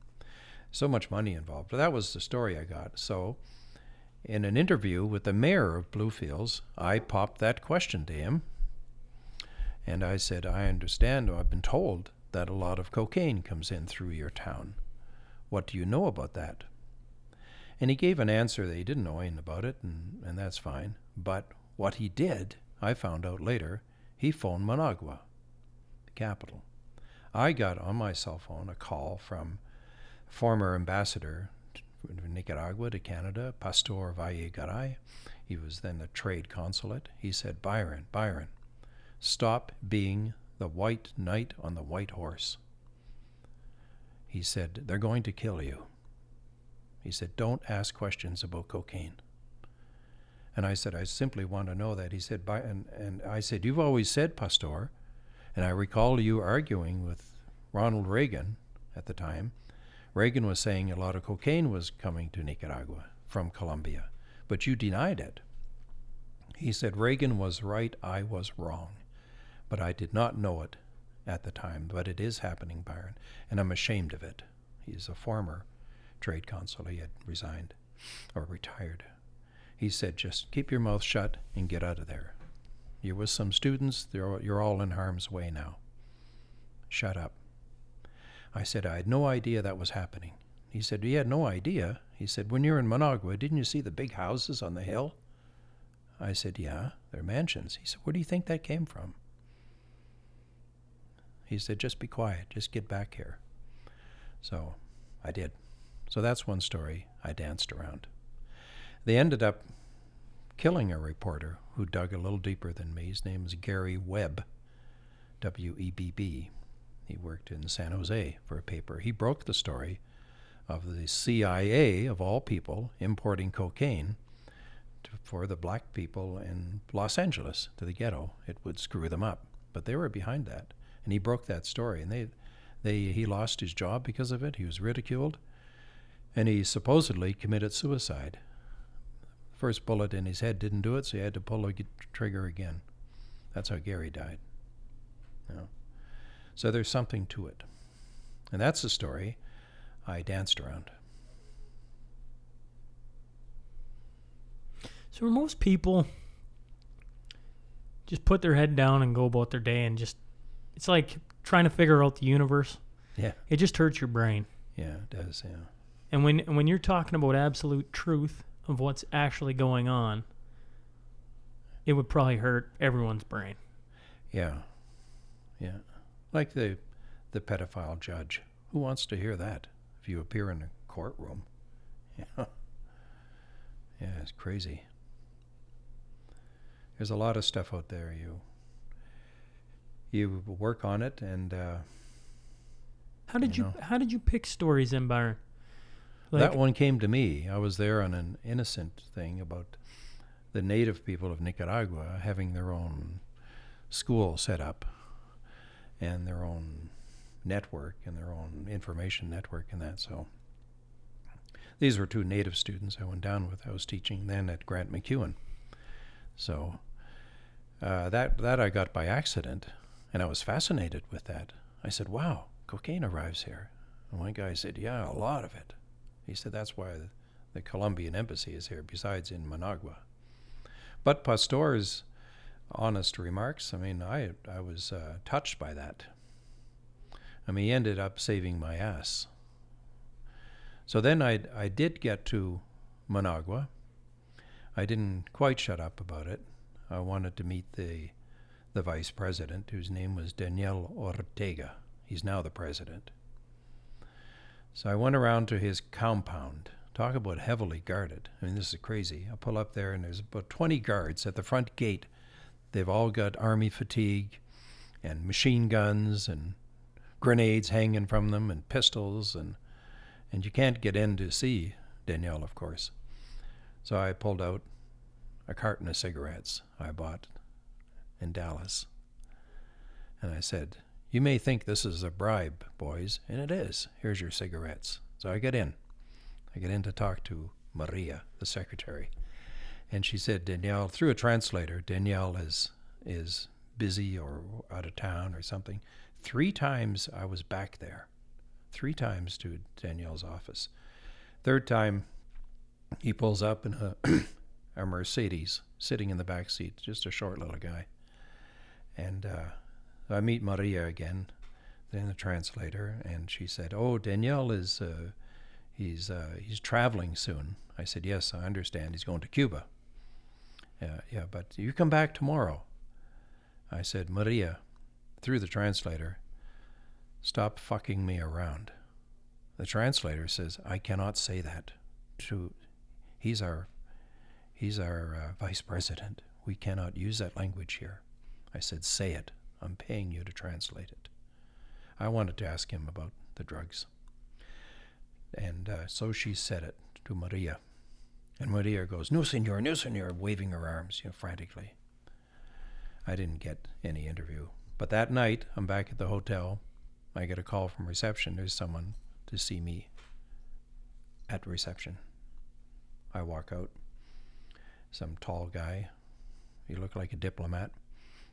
So much money involved. But that was the story I got. So. In an interview with the mayor of Bluefields, I popped that question to him and I said, I understand, I've been told that a lot of cocaine comes in through your town. What do you know about that? And he gave an answer that he didn't know anything about it, and, and that's fine. But what he did, I found out later, he phoned Managua, the capital. I got on my cell phone a call from former ambassador Nicaragua to Canada, Pastor Valle Garay. He was then the trade consulate. He said, Byron, Byron, Stop being the white knight on the white horse. He said, They're going to kill you. He said, Don't ask questions about cocaine. And I said, I simply want to know that. He said, By, and, and I said, You've always said, Pastor, and I recall you arguing with Ronald Reagan at the time. Reagan was saying a lot of cocaine was coming to Nicaragua from Colombia, but you denied it. He said, Reagan was right, I was wrong but I did not know it at the time. But it is happening, Byron, and I'm ashamed of it. He's a former trade consul. He had resigned or retired. He said, just keep your mouth shut and get out of there. You're with some students, you're all in harm's way now. Shut up. I said, I had no idea that was happening. He said, You had no idea? He said, When you're in Managua, didn't you see the big houses on the hill? I said, Yeah, they're mansions. He said, Where do you think that came from? He said, Just be quiet, just get back here. So I did. So that's one story I danced around. They ended up killing a reporter who dug a little deeper than me. His name was Gary Webb, W E B B. He worked in San Jose for a paper. He broke the story of the CIA, of all people, importing cocaine to, for the black people in Los Angeles to the ghetto. It would screw them up. But they were behind that. And he broke that story. And they, they, he lost his job because of it. He was ridiculed. And he supposedly committed suicide. First bullet in his head didn't do it, so he had to pull the trigger again. That's how Gary died. You know? So there's something to it. And that's the story I danced around. So most people, just put their head down and go about their day, and just it's like trying to figure out the universe. Yeah. It just hurts your brain. Yeah, it does, yeah. And when when you're talking about absolute truth of what's actually going on, it would probably hurt everyone's brain. Yeah. Yeah. Like the the pedophile judge. Who wants to hear that if you appear in a courtroom? Yeah. Yeah, it's crazy. There's a lot of stuff out there. You you work on it and uh, How did You you, how did you pick stories in Byron? That one came to me. I was there on an innocent thing about the native people of Nicaragua having their own school set up and their own network and their own information network and that. So these were two native students I went down with. I was teaching then at Grant MacEwan. So uh, that that I got by accident, and I was fascinated with that. I said, "Wow, cocaine arrives here." And one guy said, "Yeah, a lot of it." He said that's why the, Colombian embassy is here, besides in Managua. But Pastor's honest remarks, I mean, I I was uh, touched by that. I mean, he ended up saving my ass. So then I I did get to Managua. I didn't quite shut up about it. I wanted to meet the the vice president, whose name was Daniel Ortega. He's now the president. So I went around to his compound. Talk about heavily guarded. I mean, this is crazy. I pull up there, and there's about 20 guards at the front gate. They've all got army fatigue and machine guns and grenades hanging from them and pistols, and, and you can't get in to see Daniel, of course. So I pulled out a carton of cigarettes I bought in Dallas. And I said, You may think this is a bribe, boys, and it is. Here's your cigarettes. So I get in. I get in to talk to Maria, the secretary. And she said, Daniel, through a translator, Daniel is is busy or out of town or something. Three times I was back there. Three times to Daniel's office. Third time he pulls up in a a Mercedes sitting in the back seat, just a short little guy. And uh, I meet Maria again, then the translator, and she said, "Oh, Daniel is uh, he's uh, he's traveling soon." I said, "Yes, I understand. He's going to Cuba." Yeah, yeah, but you come back tomorrow. I said, Maria, through the translator, stop fucking me around. The translator says, I cannot say that to. He's our He's our uh, vice president. We cannot use that language here. I said, Say it. I'm paying you to translate it. I wanted to ask him about the drugs. And uh, so she said it to Maria. And Maria goes, No, senor, no, senor, waving her arms, you know, frantically. I didn't get any interview. But that night, I'm back at the hotel. I get a call from reception. There's someone to see me at reception. I walk out some tall guy. He looked like a diplomat.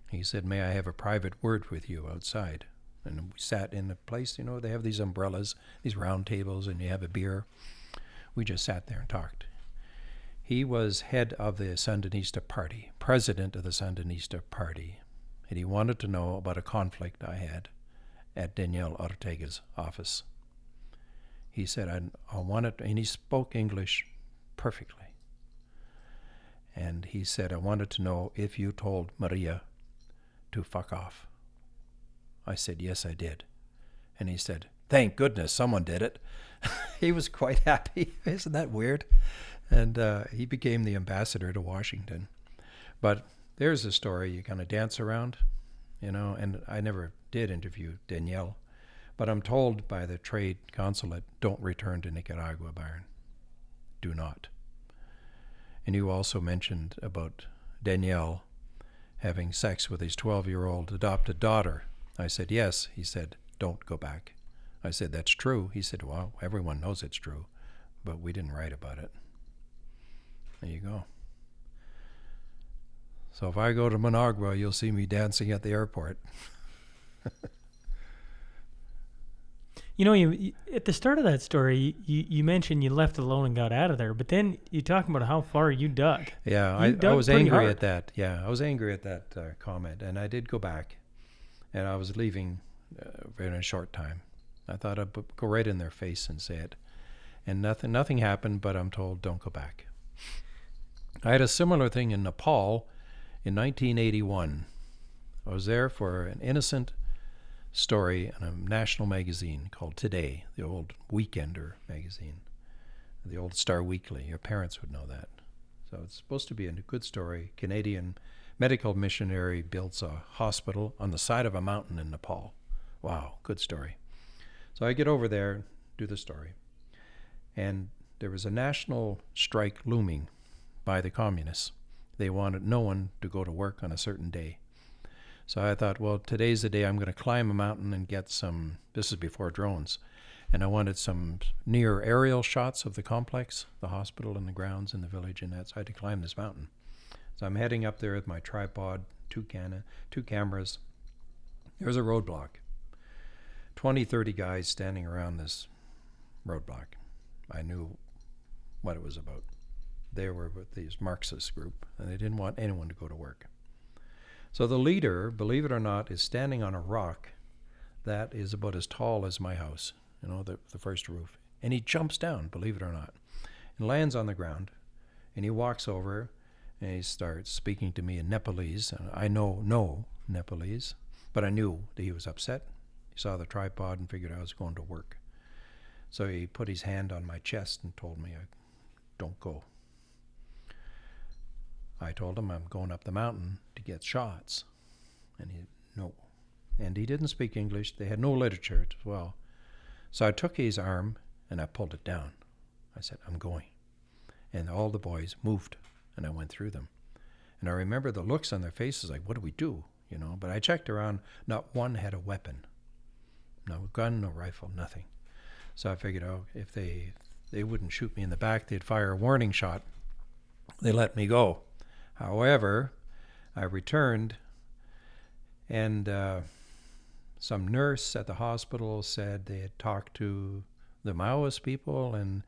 He said, May I have a private word with you outside? And we sat in a place, you know, they have these umbrellas, these round tables, and you have a beer. We just sat there and talked. He was head of the Sandinista Party, president of the Sandinista Party, and he wanted to know about a conflict I had at Daniel Ortega's office. He said, I, I wanted, and he spoke English perfectly. And he said, I wanted to know if you told Maria to fuck off. I said, Yes, I did. And he said, Thank goodness someone did it. he was quite happy. Isn't that weird? And uh, he became the ambassador to Washington. But there's a story you kind of dance around, you know, and I never did interview Daniel, but I'm told by the trade consulate don't return to Nicaragua, Byron. Do not. And you also mentioned about Daniel having sex with his 12 year old adopted daughter. I said, Yes. He said, Don't go back. I said, That's true. He said, Well, everyone knows it's true, but we didn't write about it. There you go. So if I go to Managua, you'll see me dancing at the airport. You know, you, you at the start of that story, you, you mentioned you left alone and got out of there, but then you talking about how far you dug. Yeah, You I, I was angry hard. at that. Yeah, I was angry at that uh, comment, and I did go back, and I was leaving uh, in a short time. I thought I'd go right in their face and say it, and nothing nothing happened. But I'm told don't go back. I had a similar thing in Nepal in 1981. I was there for an innocent story in a national magazine called Today, the old Weekender magazine, the old Star Weekly. Your parents would know that. So it's supposed to be a good story. Canadian medical missionary builds a hospital on the side of a mountain in Nepal. Wow, good story. So I get over there, do the story, and there was a national strike looming by the communists. They wanted no one to go to work on a certain day. So I thought, well, today's the day I'm going to climb a mountain and get some. This is before drones. And I wanted some near aerial shots of the complex, the hospital, and the grounds and the village, and that. So I had to climb this mountain. So I'm heading up there with my tripod, two, can- two cameras. There's a roadblock. 20, 30 guys standing around this roadblock. I knew what it was about. They were with these Marxist group, and they didn't want anyone to go to work. So the leader, believe it or not, is standing on a rock that is about as tall as my house, you know, the, the first roof. And he jumps down, believe it or not, and lands on the ground. And he walks over and he starts speaking to me in Nepalese. And I know no Nepalese, but I knew that he was upset. He saw the tripod and figured I was going to work. So he put his hand on my chest and told me, Don't go. I told him I'm going up the mountain to get shots. And he, no. And he didn't speak English. They had no literature as well. So I took his arm and I pulled it down. I said, I'm going. And all the boys moved and I went through them. And I remember the looks on their faces like, what do we do? You know, but I checked around, not one had a weapon. No gun, no rifle, nothing. So I figured, oh, if they they wouldn't shoot me in the back, they'd fire a warning shot. They let me go. However, I returned, and uh, some nurse at the hospital said they had talked to the Maoist people, and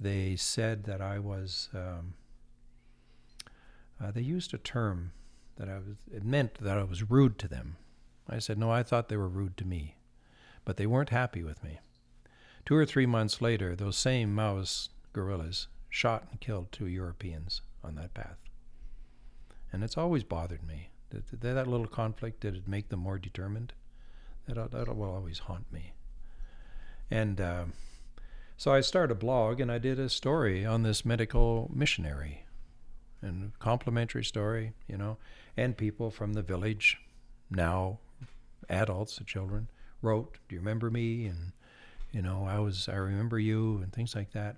they said that I was. Um, uh, they used a term that I was. It meant that I was rude to them. I said no. I thought they were rude to me, but they weren't happy with me. Two or three months later, those same Maoist guerrillas shot and killed two Europeans on that path. And it's always bothered me. That, that, little conflict, did it make them more determined? That, that will always haunt me. And uh, so I started a blog and I did a story on this medical missionary and complimentary story, you know, and people from the village, now adults, the children, wrote, Do you remember me? And you know, I was, I remember you, and things like that.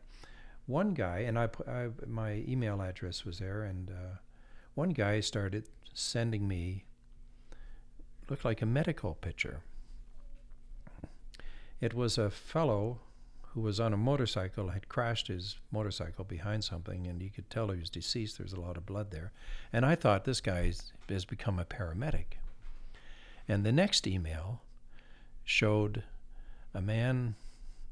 One guy, and I, I my email address was there, and uh, one guy started sending me, looked like a medical picture. It was a fellow who was on a motorcycle, had crashed his motorcycle behind something, and you could tell he was deceased. There's a lot of blood there. And I thought this guy has become a paramedic. And the next email showed a man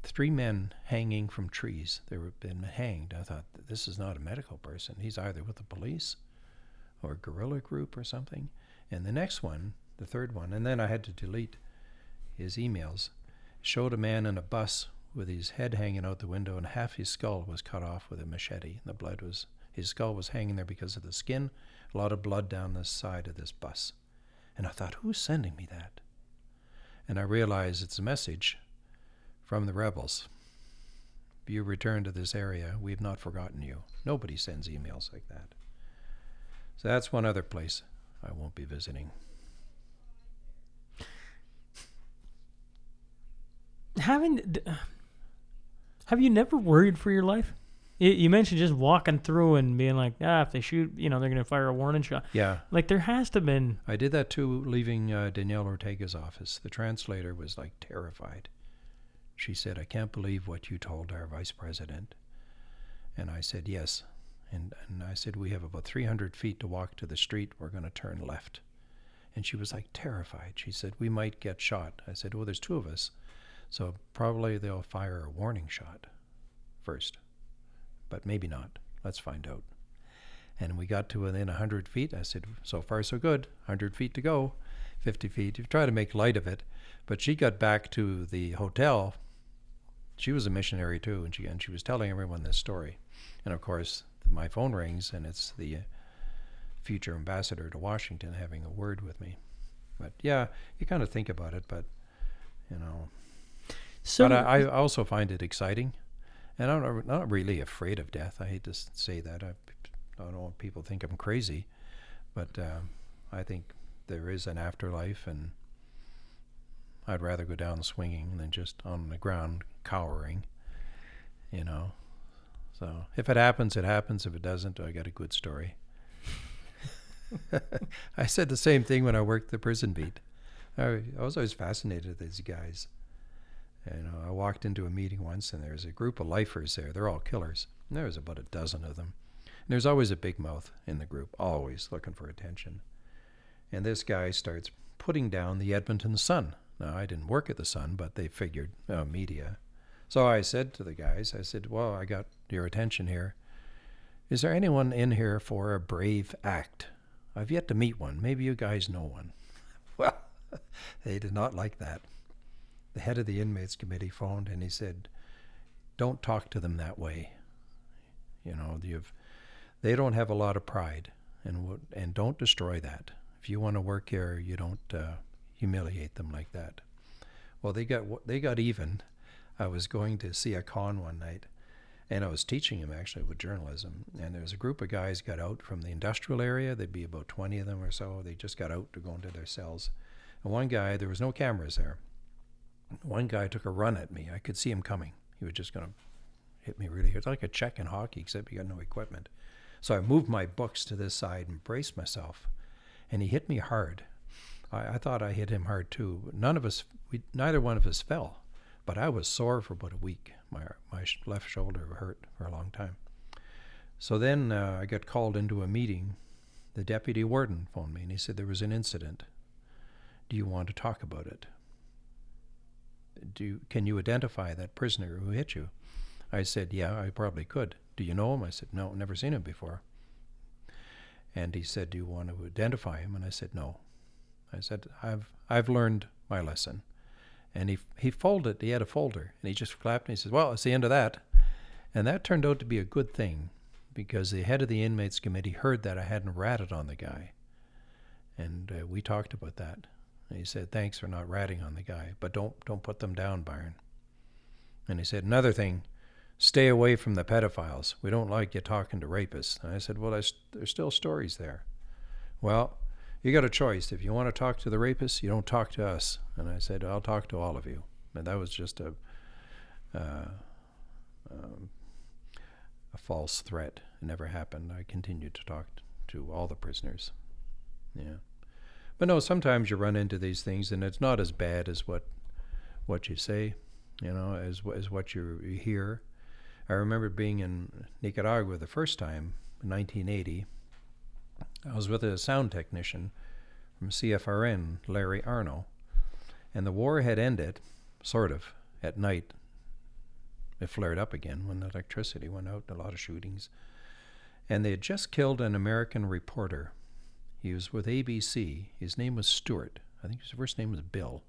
three men hanging from trees. They were been hanged. I thought this is not a medical person. He's either with the police or guerrilla group or something. And the next one, the third one, and then I had to delete his emails, showed a man in a bus with his head hanging out the window and half his skull was cut off with a machete. And the blood was his skull was hanging there because of the skin, a lot of blood down the side of this bus. And I thought, who's sending me that? And I realized it's a message from the rebels. If you return to this area, we have not forgotten you. Nobody sends emails like that. So that's one other place I won't be visiting. Haven't have you never worried for your life? You, you mentioned just walking through and being like, ah, if they shoot, you know, they're gonna fire a warning shot. Yeah, Like there has to been. I did that too, leaving uh, Daniel Ortega's office. The translator was like terrified. She said, I can't believe what you told our vice president. And I said, Yes. And, and I said, We have about 300 feet to walk to the street. We're going to turn left. And she was like terrified. She said, We might get shot. I said, Well, there's two of us. So probably they'll fire a warning shot first. But maybe not. Let's find out. And we got to within 100 feet. I said, So far, so good. 100 feet to go. 50 feet. You try to make light of it. But she got back to the hotel. She was a missionary too, and she and she was telling everyone this story. And of course, my phone rings, and it's the future ambassador to Washington having a word with me. But yeah, you kind of think about it, but you know. So but I, I also find it exciting, and I'm not, really afraid of death. I hate to say that. I, I don't know if people think I'm crazy, but um, I think there is an afterlife, and I'd rather go down swinging than just on the ground cowering. You know. So if it happens, it happens. If it doesn't, I got a good story. I said the same thing when I worked the prison beat. I, was always fascinated with these guys. You know, I walked into a meeting once, and there was a group of lifers there. They're all killers. And there was about a dozen of them. And there's always a big mouth in the group, always looking for attention. And this guy starts putting down the Edmonton Sun. Now, I didn't work at the Sun, but they figured uh, media. So I said to the guys, I said, Well, I got your attention here. Is there anyone in here for a brave act? I've yet to meet one. Maybe you guys know one. Well, they did not like that. The head of the inmates committee phoned and he said, Don't talk to them that way. You know, you've, they don't have a lot of pride, and, and don't destroy that. If you want to work here, you don't uh, humiliate them like that. Well, they got they got even. I was going to see a con one night, and I was teaching him actually with journalism. And there was a group of guys got out from the industrial area. There'd be about twenty of them or so. They just got out to go into their cells. And one guy, there was no cameras there. One guy took a run at me. I could see him coming. He was just going to hit me really. Hard. It's like a check in hockey, except he got no equipment. So I moved my books to this side and braced myself, and he hit me hard. I, I thought I hit him hard too. None of us, we, neither one of us fell, but I was sore for about a week. My my left shoulder hurt for a long time. So then uh, I got called into a meeting. The deputy warden phoned me, and he said there was an incident. Do you want to talk about it? Do you, can you identify that prisoner who hit you? I said, Yeah, I probably could. Do you know him? I said, No, never seen him before. And he said, Do you want to identify him? And I said, No. I said, I've I've learned my lesson. And he he folded. He had a folder, and he just clapped. And he says, "Well, it's the end of that." And that turned out to be a good thing, because the head of the inmates committee heard that I hadn't ratted on the guy, and uh, we talked about that. And he said, "Thanks for not ratting on the guy, but don't don't put them down, Byron." And he said, "Another thing, stay away from the pedophiles. We don't like you talking to rapists." And I said, "Well, there's still stories there." Well, you got a choice. If you want to talk to the rapists, you don't talk to us. And I said, I'll talk to all of you. And that was just a uh, um, a false threat. It never happened. I continued to talk to all the prisoners. Yeah, but no. Sometimes you run into these things, and it's not as bad as what what you say. You know, as as what you hear. I remember being in Nicaragua the first time in 1980. I was with a sound technician from CFRN, Larry Arno, and the war had ended, sort of, at night. It flared up again when the electricity went out, a lot of shootings. And they had just killed an American reporter. He was with ABC. His name was Stewart. I think his first name was Bill.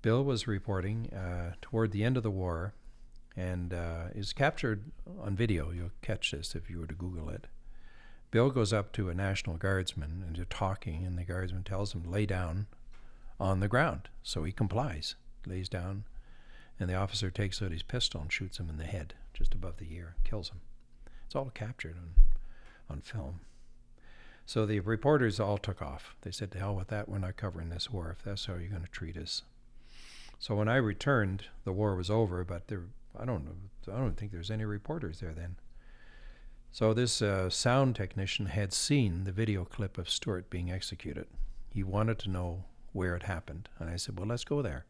Bill was reporting uh, toward the end of the war and uh, is captured on video. You'll catch this if you were to Google it. Bill goes up to a National Guardsman and they're talking, and the Guardsman tells him lay down on the ground. So he complies, lays down, and the officer takes out his pistol and shoots him in the head, just above the ear, kills him. It's all captured on, on film. So the reporters all took off. They said, to hell with that, we're not covering this war if that's how you're going to treat us. So when I returned, the war was over, but there, I don't know, I don't think there's any reporters there then. So this uh, sound technician had seen the video clip of Stewart being executed. He wanted to know where it happened, and I said, "Well, let's go there."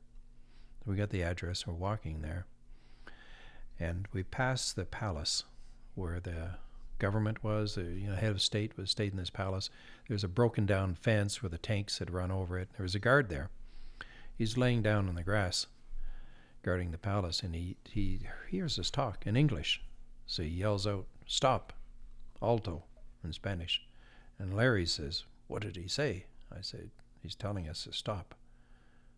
So we got the address. We're walking there, and we passed the palace where the government was. The you know, head of state was stayed in this palace. There was a broken down fence where the tanks had run over it. There was a guard there. He's laying down on the grass, guarding the palace, and he he hears us talk in English. So he yells out, Stop, alto, in Spanish. And Larry says, What did he say? I said, He's telling us to stop.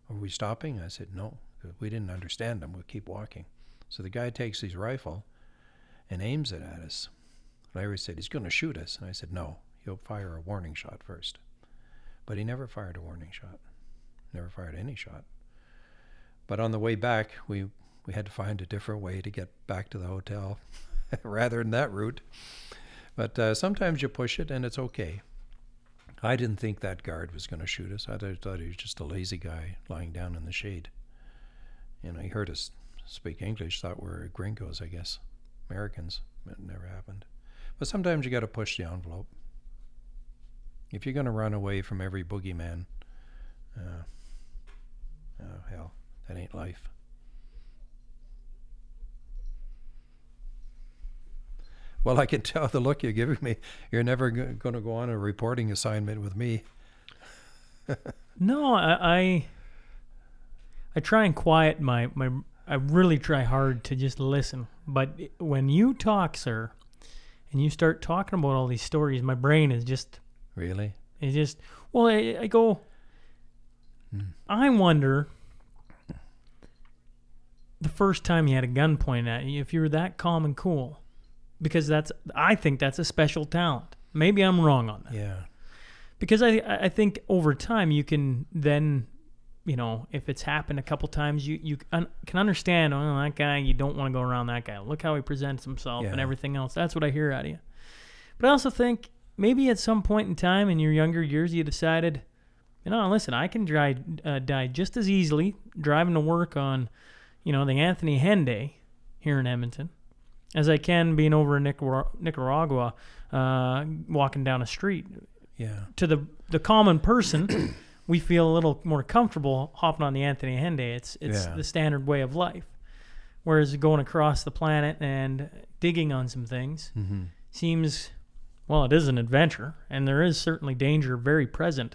Are we stopping? I said, No, we didn't understand him. We'll keep walking. So the guy takes his rifle and aims it at us. Larry said, He's going to shoot us. And I said, No, he'll fire a warning shot first. But he never fired a warning shot, never fired any shot. But on the way back, we, we had to find a different way to get back to the hotel. rather than that route. But uh, sometimes you push it and it's okay. I didn't think that guard was going to shoot us. I thought he was just a lazy guy lying down in the shade. You know, he heard us speak English, thought we were gringos, I guess, Americans. It never happened. But sometimes you got to push the envelope. If you're going to run away from every boogeyman, uh, oh, hell, that ain't life. Well, I can tell the look you're giving me. You're never g- going to go on a reporting assignment with me. No, I, I I try and quiet my my. I really try hard to just listen. But when you talk, sir, and you start talking about all these stories, my brain is just Really? it just well. I, I go. Hmm. I wonder the first time you had a gun pointed at you if you were that calm and cool, because that's I think that's a special talent. Maybe I'm wrong on that. Yeah. because I I think over time you can then you know if it's happened a couple times you you un- can understand oh that guy you don't want to go around that guy. Look how he presents himself and everything else. That's what I hear out of you. But I also think maybe at some point in time in your younger years you decided you know listen I can dry, uh, die just as easily driving to work on you know the Anthony Henday here in Edmonton as I can being over in Nicar- Nicaragua uh, walking down a street Yeah. to the the common person, we feel a little more comfortable hopping on the Anthony Henday. It's it's Yeah. the standard way of life. Whereas going across the planet and digging on some things Mm-hmm. seems, well, it is an adventure, and there is certainly danger very present.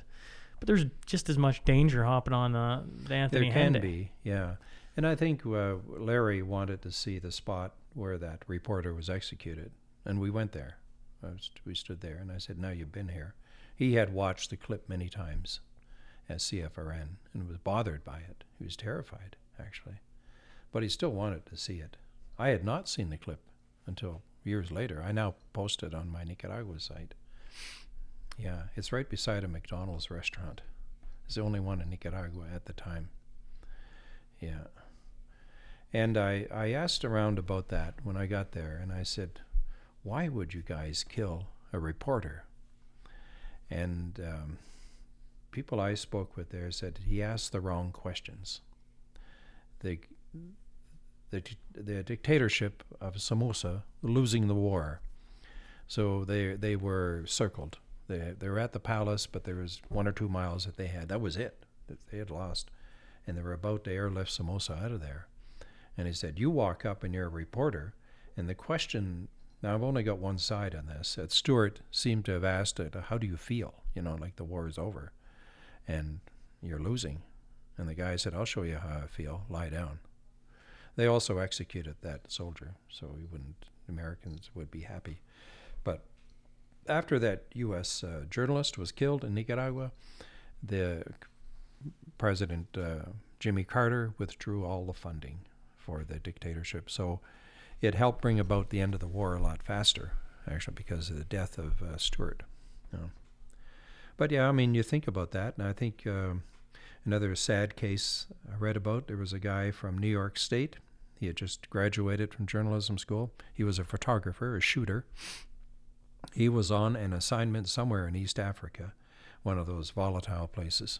But there's just as much danger hopping on uh, the Anthony Henday. There can Henday. be, yeah. And I think uh, Larry wanted to see the spot where that reporter was executed, and we went there. Was, we stood there, and I said, "Now you've been here." He had watched the clip many times as CFRN and was bothered by it. He was terrified, actually, but he still wanted to see it. I had not seen the clip until years later. I now post it on my Nicaragua site. Yeah, it's right beside a McDonald's restaurant. It's the only one in Nicaragua at the time. Yeah. And I, I asked around about that when I got there, and I said, Why would you guys kill a reporter? And um, people I spoke with there said he asked the wrong questions. The, the, the dictatorship of Somoza losing the war. So they, they were circled. They, they were at the palace, but there was one or two miles that they had. That was it. That they had lost. And they were about to airlift Somoza out of there. And he said, You walk up and you're a reporter. And the question now, I've only got one side on this. That Stewart seemed to have asked it, How do you feel? You know, like the war is over and you're losing. And the guy said, I'll show you how I feel. Lie down. They also executed that soldier, so we wouldn't Americans would be happy. But after that U.S. Uh, journalist was killed in Nicaragua, the President uh, Jimmy Carter withdrew all the funding for the dictatorship. So it helped bring about the end of the war a lot faster, actually, because of the death of uh, Stewart. You know. But yeah, I mean, you think about that, and I think um another sad case I read about there was a guy from New York State. He had just graduated from journalism school. He was a photographer, a shooter. He was on an assignment somewhere in East Africa, one of those volatile places.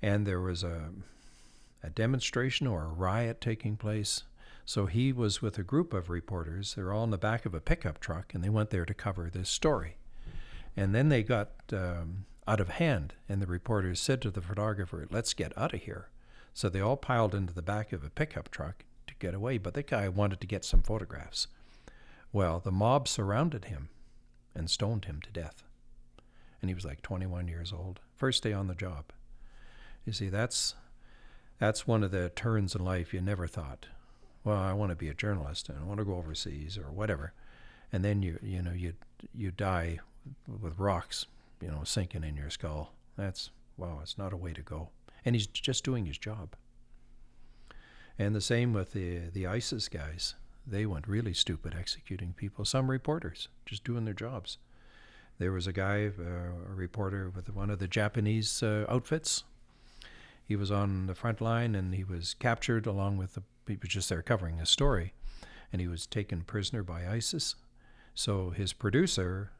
And there was a, a demonstration or a riot taking place. So he was with a group of reporters. They're all in the back of a pickup truck, and they went there to cover this story. And then they got um, out of hand, and the reporters said to the photographer, Let's get out of here. So they all piled into the back of a pickup truck to get away, but the guy wanted to get some photographs. Well, the mob surrounded him and stoned him to death. And he was like 21 years old, first day on the job. You see, that's that's one of the turns in life you never thought. Well, I want to be a journalist and I want to go overseas or whatever, and then you you know you you die with rocks you know sinking in your skull. That's wow, it's not a way to go. And he's just doing his job. And the same with the the ISIS guys. They went really stupid executing people. Some reporters just doing their jobs. There was a guy, uh, a reporter with one of the Japanese uh, outfits. He was on the front line and he was captured along with the he was just there covering a story, and he was taken prisoner by ISIS. So his producer,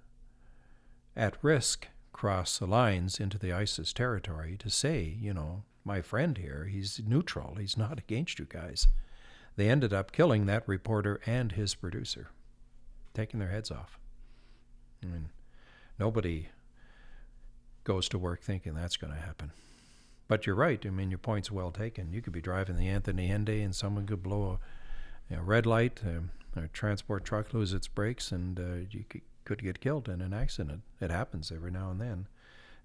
at risk, crossed the lines into the ISIS territory to say, you know, my friend here, he's neutral, he's not against you guys. They ended up killing that reporter and his producer, taking their heads off. I mean, nobody goes to work thinking that's going to happen. But you're right. I mean, your point's well taken. You could be driving the Anthony Henday and someone could blow a red light, um, a transport truck lose its brakes, and uh, you could, could get killed in an accident. It happens every now and then.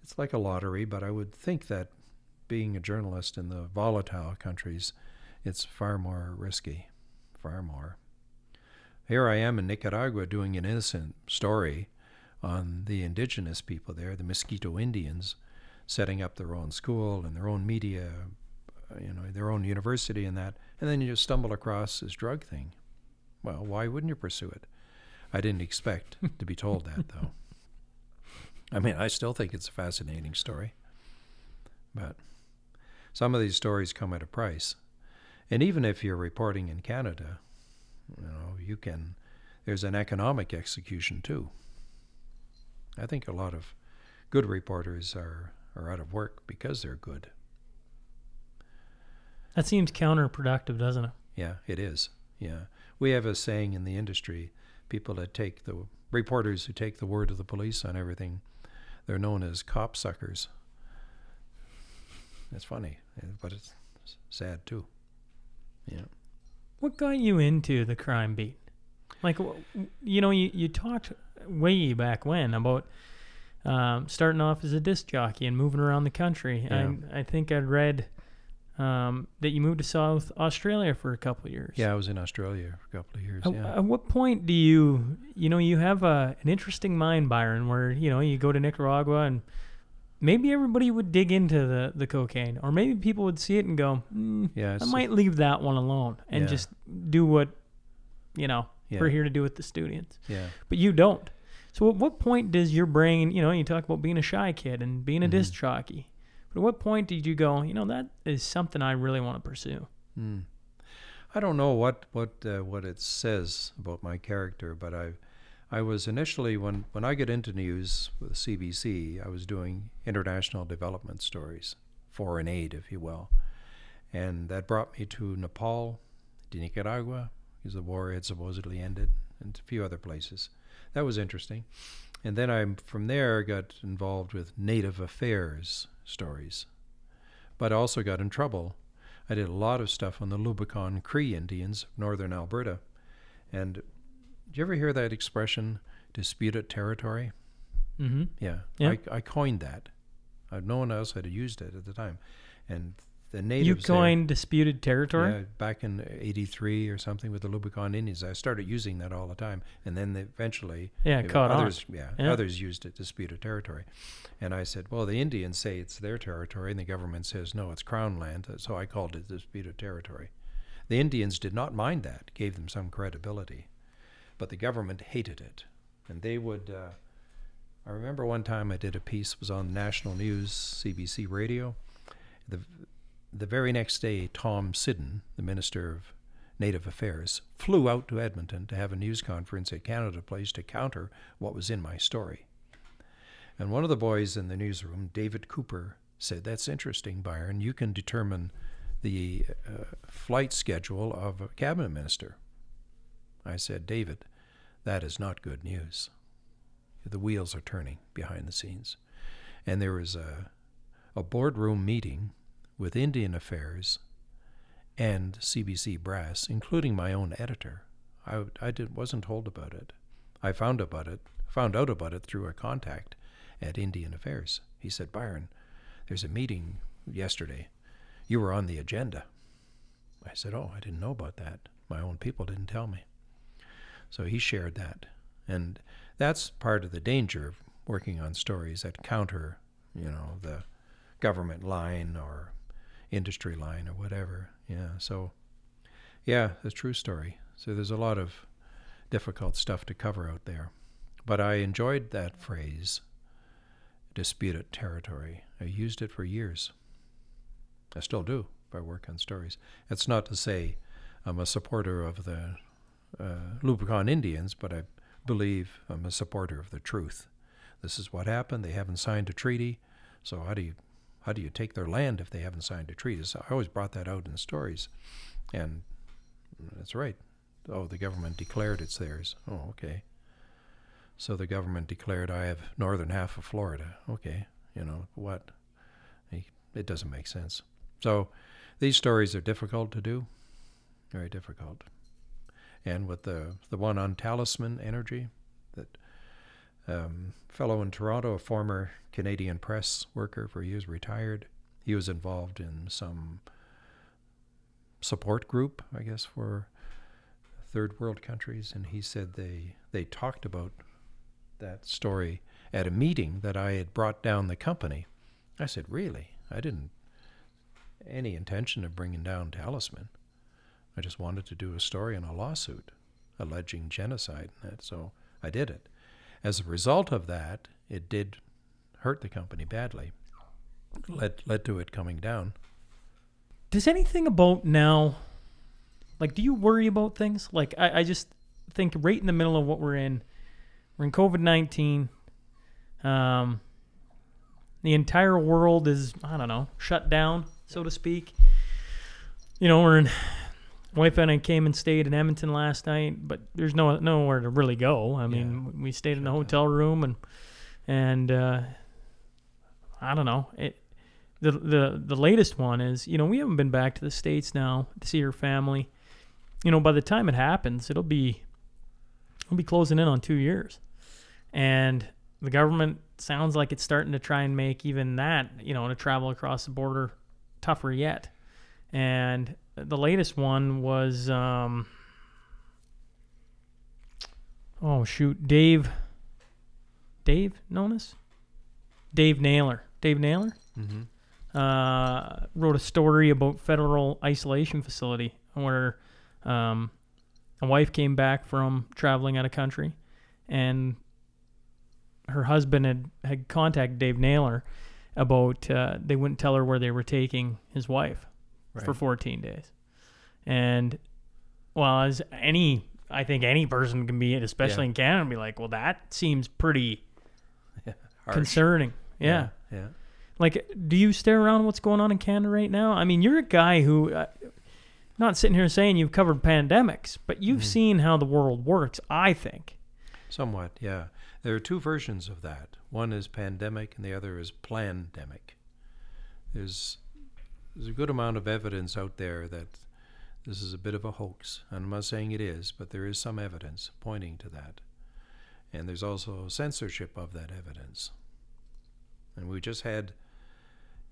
It's like a lottery, but I would think that being a journalist in the volatile countries, it's far more risky, far more. Here I am in Nicaragua doing an innocent story on the indigenous people there, the Mosquito Indians, setting up their own school and their own media, uh, you know, their own university and that. And then you just stumble across this drug thing. Well, why wouldn't you pursue it? I didn't expect to be told that, though. I mean, I still think it's a fascinating story. But some of these stories come at a price. And even if you're reporting in Canada, you know, you can, there's an economic execution too. I think a lot of good reporters are, are out of work because they're good. That seems counterproductive, doesn't it? Yeah, it is. Yeah. We have a saying in the industry people that take the reporters who take the word of the police on everything, they're known as cop suckers. It's funny, but it's sad too. Yeah. What got you into the crime beat? Like, you know, you, you talked way back when about um, starting off as a disc jockey and moving around the country. Yeah. I, I think I'd read um, that you moved to South Australia for a couple of years. Yeah, I was in Australia for a couple of years. At, yeah. at what point do you, you know, you have a, an interesting mind, Byron, where, you know, you go to Nicaragua and maybe everybody would dig into the, the cocaine, or maybe people would see it and go, mm, Yeah, I might leave that one alone and Yeah. just do what, you know, Yeah. we're here to do with the students. yeah. But you don't. So at what point does your brain, you know, you talk about being a shy kid and being a disc Mm-hmm. jockey. But at what point did you go, you know, that is something I really want to pursue? Hmm. I don't know what what uh, what it says about my character, but I I was initially when when I got into news with CBC, I was doing international development stories, foreign aid, if you will, and that brought me to Nepal, to Nicaragua, because the war had supposedly ended, and a few other places. That was interesting, and then I from there got involved with native affairs stories, but I also got in trouble I did a lot of stuff on the Lubicon Cree Indians of northern Alberta. And did you ever hear that expression, disputed territory? Mm-hmm. Yeah. Yeah. I, I coined that. No one else had used it at the time. And the natives. there- disputed territory. Yeah, back in '83 or something with the Lubicon Indians, I started using that all the time, and then they eventually, Yeah, you caught on. others, Yeah, Yeah. others used it disputed territory, and I said, well, the Indians say it's their territory, and the government says no, it's Crown land, so I called it disputed territory. The Indians did not mind that, gave them some credibility, but the government hated it, and they would. Uh, I remember one time I did a piece was on national news, CBC radio. The the very next day, Tom Siddon, the Minister of Native Affairs, flew out to Edmonton to have a news conference at Canada Place to counter what was in my story. And one of the boys in the newsroom, David Cooper, said, That's interesting, Byron. You can determine the uh, flight schedule of a cabinet minister. I said, David, that is not good news. The wheels are turning behind the scenes. And there was a, a boardroom meeting with Indian Affairs and CBC Brass, including my own editor. I, I did, wasn't told about it. I found about it, found out about it through a contact at Indian Affairs. He said, Byron, there's a meeting yesterday. You were on the agenda. I said, Oh, I didn't know about that. My own people didn't tell me. So he shared that. And that's part of the danger of working on stories that counter, you know, the government line or industry line or whatever. Yeah. So, yeah, a true story. So there's a lot of difficult stuff to cover out there. But I enjoyed that phrase, disputed territory. I used it for years. I still do if I work on stories. It's not to say I'm a supporter of the uh, Lubicon Indians, but I believe I'm a supporter of the truth. This is what happened. They haven't signed a treaty. So how do you how do you take their land if they haven't signed a treaty? So I always brought that out in stories, and that's right. Oh, the government declared it's theirs. Oh, okay. So the government declared I have northern half of Florida. Okay, you know what? It doesn't make sense. So these stories are difficult to do, very difficult. And with the the one on Talisman Energy, um, fellow in Toronto, a former Canadian press worker for years, retired. He was involved in some support group, I guess, for third world countries, and he said they they talked about that story at a meeting that I had brought down the company. I said, "Really? I didn't any intention of bringing down Talisman. I just wanted to do a story on a lawsuit alleging genocide, and that, so I did it. As a result of that, it did hurt the company badly. Led led to it coming down. Does anything about now, like, do you worry about things? Like, I, I just think right in the middle of what we're in, we're in COVID 19. Um, the entire world is, I don't know, shut down, so to speak. You know, we're in, wife and I came and stayed in Edmonton last night, but there's no nowhere to really go. I mean, we stayed in a hotel room and, and, uh, I don't know. It, the the the latest one is you know we haven't been back to the states now to see her family. You know by the time it happens, it'll be it'll be closing in on two years, and the government sounds like it's starting to try and make even that you know to travel across the border tougher yet. And the latest one was um, oh shoot Dave Dave Nonis? Dave Naylor. Dave Naylor? Mm-hmm. uh, wrote a story about federal isolation facility where um, a wife came back from traveling out of country, and her husband had had contacted Dave Naylor about uh, they wouldn't tell her where they were taking his wife for 14 days, and well, as any I think any person can be, especially Yeah. in Canada, be like, well, that seems pretty Harsh. concerning. yeah. Yeah. Like, do you stare around what's going on in Canada right now? I mean, you're a guy who, uh, not sitting here saying you've covered pandemics, but you've seen how the world works, I think. Somewhat, yeah. There are two versions of that. One is pandemic, and the other is plandemic. There's there's a good amount of evidence out there that this is a bit of a hoax. And I'm not saying it is, but there is some evidence pointing to that. And there's also censorship of that evidence. And we just had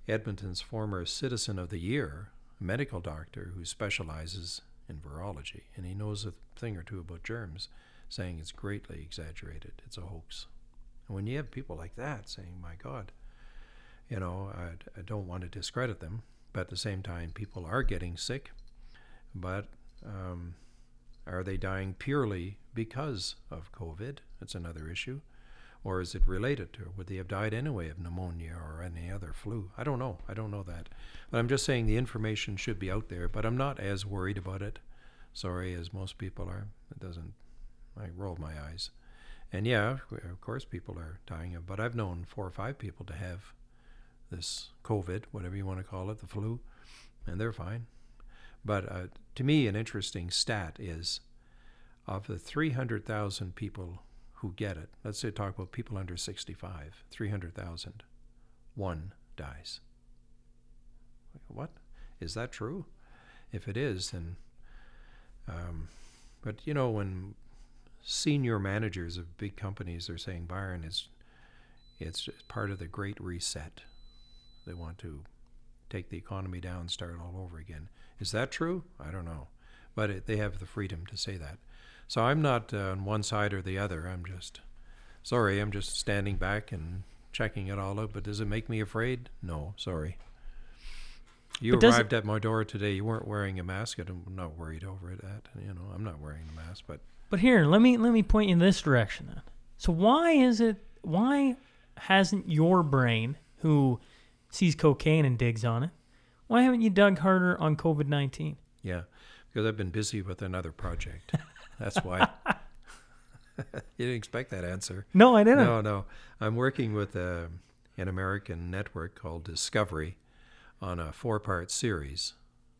Edmonton's former Citizen of the Year, a medical doctor who specializes in virology, and he knows a thing or two about germs, saying it's greatly exaggerated. It's a hoax. And when you have people like that saying, my God, you know, I, I don't want to discredit them, but at the same time, people are getting sick. But um, are they dying purely because of COVID? That's another issue. Or is it related to? Would they have died anyway of pneumonia or any other flu? I don't know. I don't know that. But I'm just saying the information should be out there. But I'm not as worried about it. Sorry, as most people are. It doesn't. I roll my eyes. And yeah, of course, people are dying. But I've known four or five people to have this COVID, whatever you want to call it, the flu, and they're fine. But uh, to me, an interesting stat is of the 300,000 people who get it, let's say talk about people under 65, 300,000, one dies. What? Is that true? If it is, then. Um, but you know, when senior managers of big companies are saying Byron is it's part of the great reset. They want to take the economy down, start all over again. Is that true? I don't know. But it, they have the freedom to say that. So I'm not uh, on one side or the other. I'm just, sorry, I'm just standing back and checking it all out. But does it make me afraid? No, sorry. You But arrived at my door today. You weren't wearing a mask. I'm not worried over it. That you know, I'm not wearing a mask. But But here, let me let me point you in this direction then. So why is it why hasn't your brain, who sees cocaine and digs on it, why haven't you dug harder on COVID nineteen? yeah, because I've been busy with another project. That's why. you didn't expect that answer. No, I didn't. No, no. I'm working with uh, an American network called Discovery on a four-part series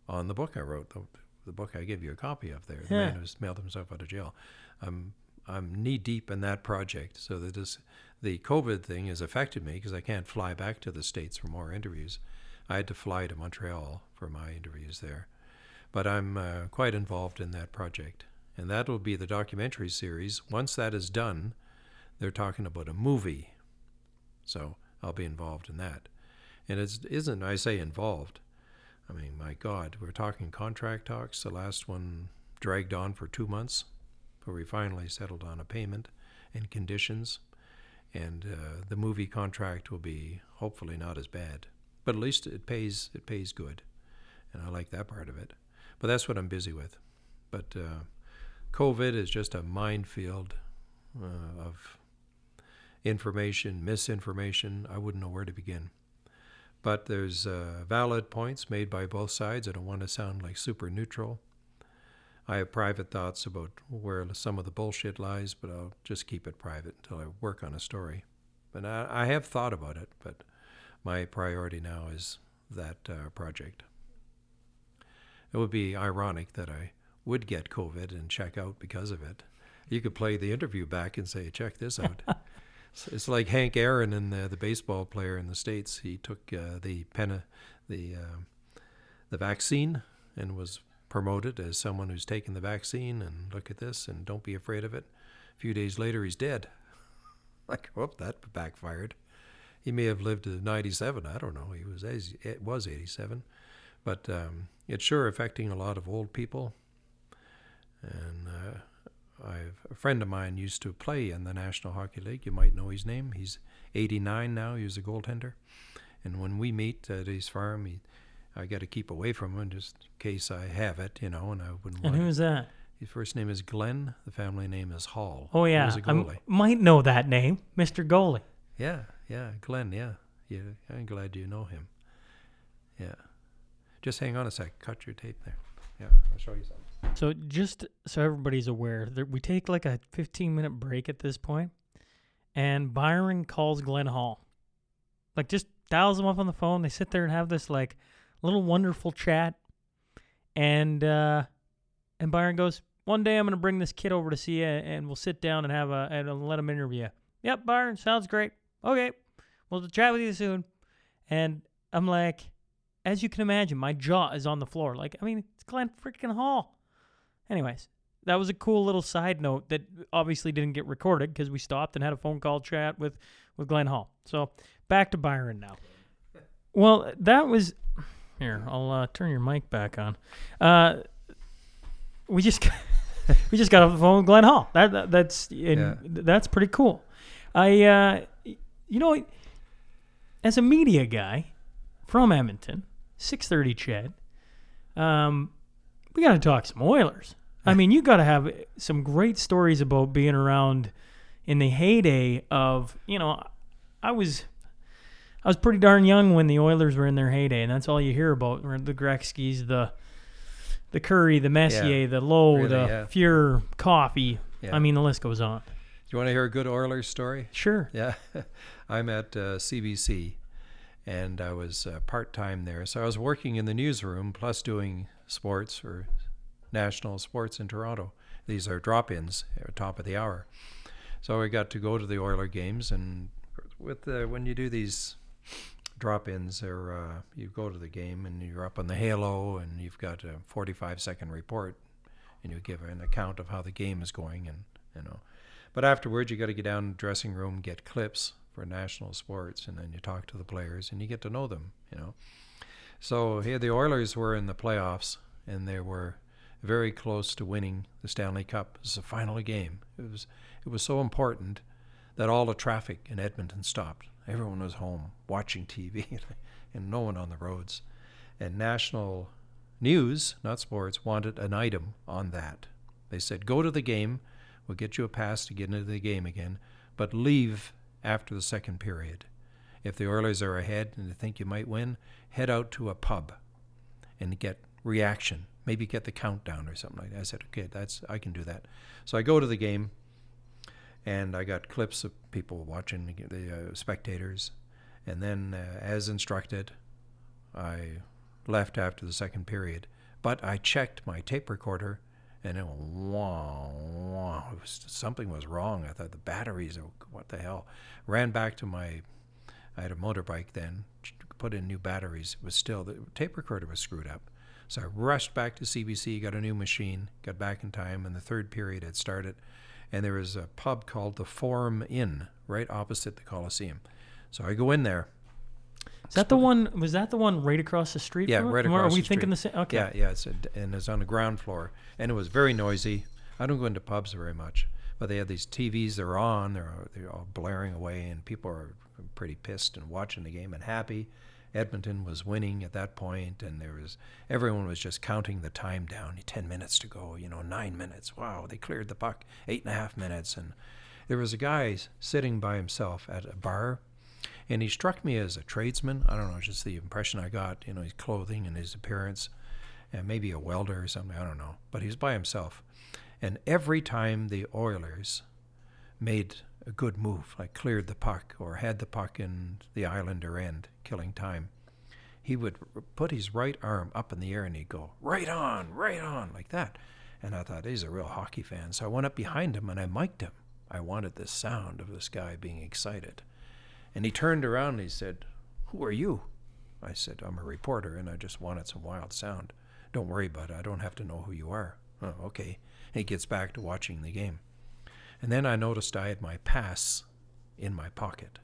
on the book I wrote. The, the book I gave you a copy of there. The man who's mailed himself out of jail. I'm I'm knee deep in that project. So this the COVID thing has affected me because I can't fly back to the states for more interviews. I had to fly to Montreal for my interviews there. But I'm uh, quite involved in that project. And that will be the documentary series. Once that is done, they're talking about a movie. So I'll be involved in that. And it isn't, I say involved. I mean, my God, we're talking contract talks. The last one dragged on for two months but we finally settled on a payment and conditions. And uh, the movie contract will be hopefully not as bad, but at least it pays. It pays good, and I like that part of it. But that's what I'm busy with. But uh, COVID is just a minefield uh, of information, misinformation. I wouldn't know where to begin. But there's uh, valid points made by both sides. I don't want to sound like super neutral. I have private thoughts about where some of the bullshit lies, but I'll just keep it private until I work on a story. But I, I have thought about it, but my priority now is that uh, project. It would be ironic that I would get COVID and check out because of it. You could play the interview back and say, check this out. It's- like Hank Aaron and the, the baseball player in the states. He took uh, the pen, the um the vaccine and was promoted as someone who's taken the vaccine. And look at this, and don't be afraid of it. A few days later, he's dead. Like, whoop, that backfired. He may have lived to 97. I don't know. He was it was 87, but um, it's sure affecting a lot of old people. And uh, I've a friend of mine used to play in the National Hockey League. You might know his name. He's 89 now. He was a goaltender. And when we meet at his farm, he, I got to keep away from him just in case I have it, you know, and I wouldn't And who's that? His first name is Glenn. The family name is Hall. Oh yeah, I goalie. might know that name, Mr. Goalie. Yeah, yeah, Glenn. Yeah, yeah. I'm glad you know him. Yeah. Just hang on a sec. Cut your tape there. Yeah, I'll show you something. So just so everybody's aware, there, we take like a 15 minute break at this point, and Byron calls Glenn Hall, like just dials him up on the phone. They sit there and have this like little wonderful chat, and uh, and Byron goes, "One day I'm gonna bring this kid over to see you, and we'll sit down and have a and let him interview." you." Yep, Byron, sounds great. Okay, we'll chat with you soon. And I'm like, as you can imagine, my jaw is on the floor. Like, I mean, it's Glenn freaking Hall. Anyways, that was a cool little side note that obviously didn't get recorded because we stopped and had a phone call chat with with Glenn Hall. So back to Byron now. Well, that was here. I'll uh, turn your mic back on. Uh, we just got, we just got off the phone with Glenn Hall. That, that that's and Yeah. that's pretty cool. I uh, you know, as a media guy from Edmonton, six thirty CHED. Um, we got to talk some Oilers. I mean, you got to have some great stories about being around in the heyday of you know, I was I was pretty darn young when the Oilers were in their heyday, and that's all you hear about the Gretzky's, the the Kurri, the Messier, Yeah, the Lowe, really, the yeah. Fuhrer, Coffey. Yeah. I mean, the list goes on. Do you want to hear a good Oilers story? Sure. Yeah, I'm at uh, CBC, and I was uh, part time there. So I was working in the newsroom plus doing sports or national sports in Toronto. These are drop-ins at top of the hour. So I got to go to the Oiler games, and with the, when you do these drop-ins, or uh, you go to the game and you're up on the halo, and you've got a 45-second report, and you give an account of how the game is going, and you know. But afterwards, you got to get down to the dressing room, get clips for national sports, and then you talk to the players and you get to know them, you know. So here the Oilers were in the playoffs, and they were very close to winning the Stanley Cup. It was the final game. It was it was so important that all the traffic in Edmonton stopped. Everyone was home watching TV, and no one on the roads. And national news, not sports, wanted an item on that. They said, "Go to the game." We'll get you a pass to get into the game again, but leave after the second period. If the Oilers are ahead and they think you might win, head out to a pub and get reaction. Maybe get the countdown or something like that. I said, okay, that's I can do that. So I go to the game, and I got clips of people watching the, uh, spectators, and then uh, as instructed, I left after the second period. But I checked my tape recorder and it. It was, something was wrong. I thought the batteries, oh, what the hell? Ran back to my, I had a motorbike then, put in new batteries. It was still, the tape recorder was screwed up. So I rushed back to CBC, got a new machine, got back in time, and the third period had started. And there was a pub called the Forum Inn right opposite the Coliseum. So I go in there. Is that the one? Was that the one right across the street? Yeah, right Or across Are we the thinking street. the same? Okay. Yeah, yeah, it's a, and it's on the ground floor, and it was very noisy. I don't go into pubs very much, but they had these TVs. They're on. They're they're all blaring away, and people are pretty pissed and watching the game and happy. Edmonton was winning at that point, and there was everyone was just counting the time down. Ten minutes to go. You know, nine minutes. Wow, they cleared the puck. Eight and a half minutes, and there was a guy sitting by himself at a bar and he struck me as a tradesman. I don't know, just the impression I got, you know, his clothing and his appearance, and maybe a welder or something, I don't know. But he's by himself. And every time the Oilers made a good move, like cleared the puck or had the puck in the Islander end, killing time, he would put his right arm up in the air and he'd go, right on, right on, like that. And I thought, he's a real hockey fan. So I went up behind him and I mic'd him. I wanted the sound of this guy being excited. And he turned around and he said, Who are you? I said, I'm a reporter and I just wanted some wild sound. Don't worry about it. I don't have to know who you are. Oh, okay. He gets back to watching the game. And then I noticed I had my pass in my pocket.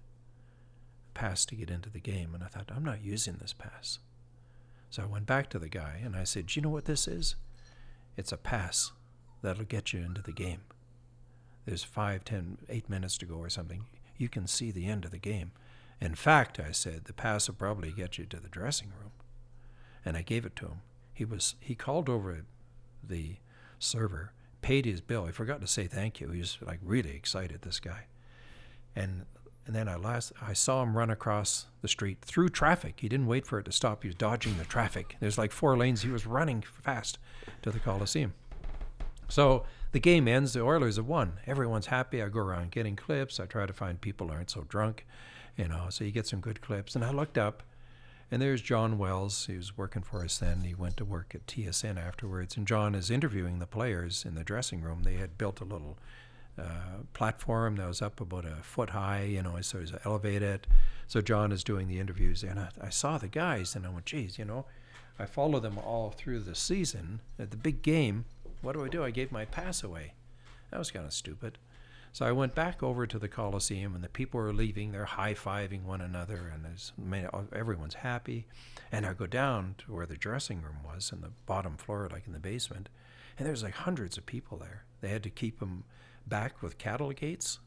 Pass to get into the game. And I thought, I'm not using this pass. So I went back to the guy and I said, Do you know what this is? It's a pass that'll get you into the game. There's five, ten, eight minutes to go or something you can see the end of the game. In fact, I said, the pass will probably get you to the dressing room. And I gave it to him. He was he called over the server, paid his bill. He forgot to say thank you. He was like really excited, this guy. And and then I last I saw him run across the street through traffic. He didn't wait for it to stop. He was dodging the traffic. There's like four lanes. He was running fast to the Coliseum. So the game ends. The Oilers have won. Everyone's happy. I go around getting clips. I try to find people aren't so drunk, you know. So you get some good clips. And I looked up, and there's John Wells. He was working for us then. He went to work at TSN afterwards. And John is interviewing the players in the dressing room. They had built a little uh, platform that was up about a foot high, you know, so it was elevated. So John is doing the interviews, and I, I saw the guys, and I went, geez, you know, I follow them all through the season. At the big game, what do I do? I gave my pass away. That was kind of stupid. So I went back over to the Coliseum, and the people were leaving. They're high fiving one another, and everyone's happy. And I go down to where the dressing room was, in the bottom floor, like in the basement, and there's like hundreds of people there. They had to keep them back with cattle gates.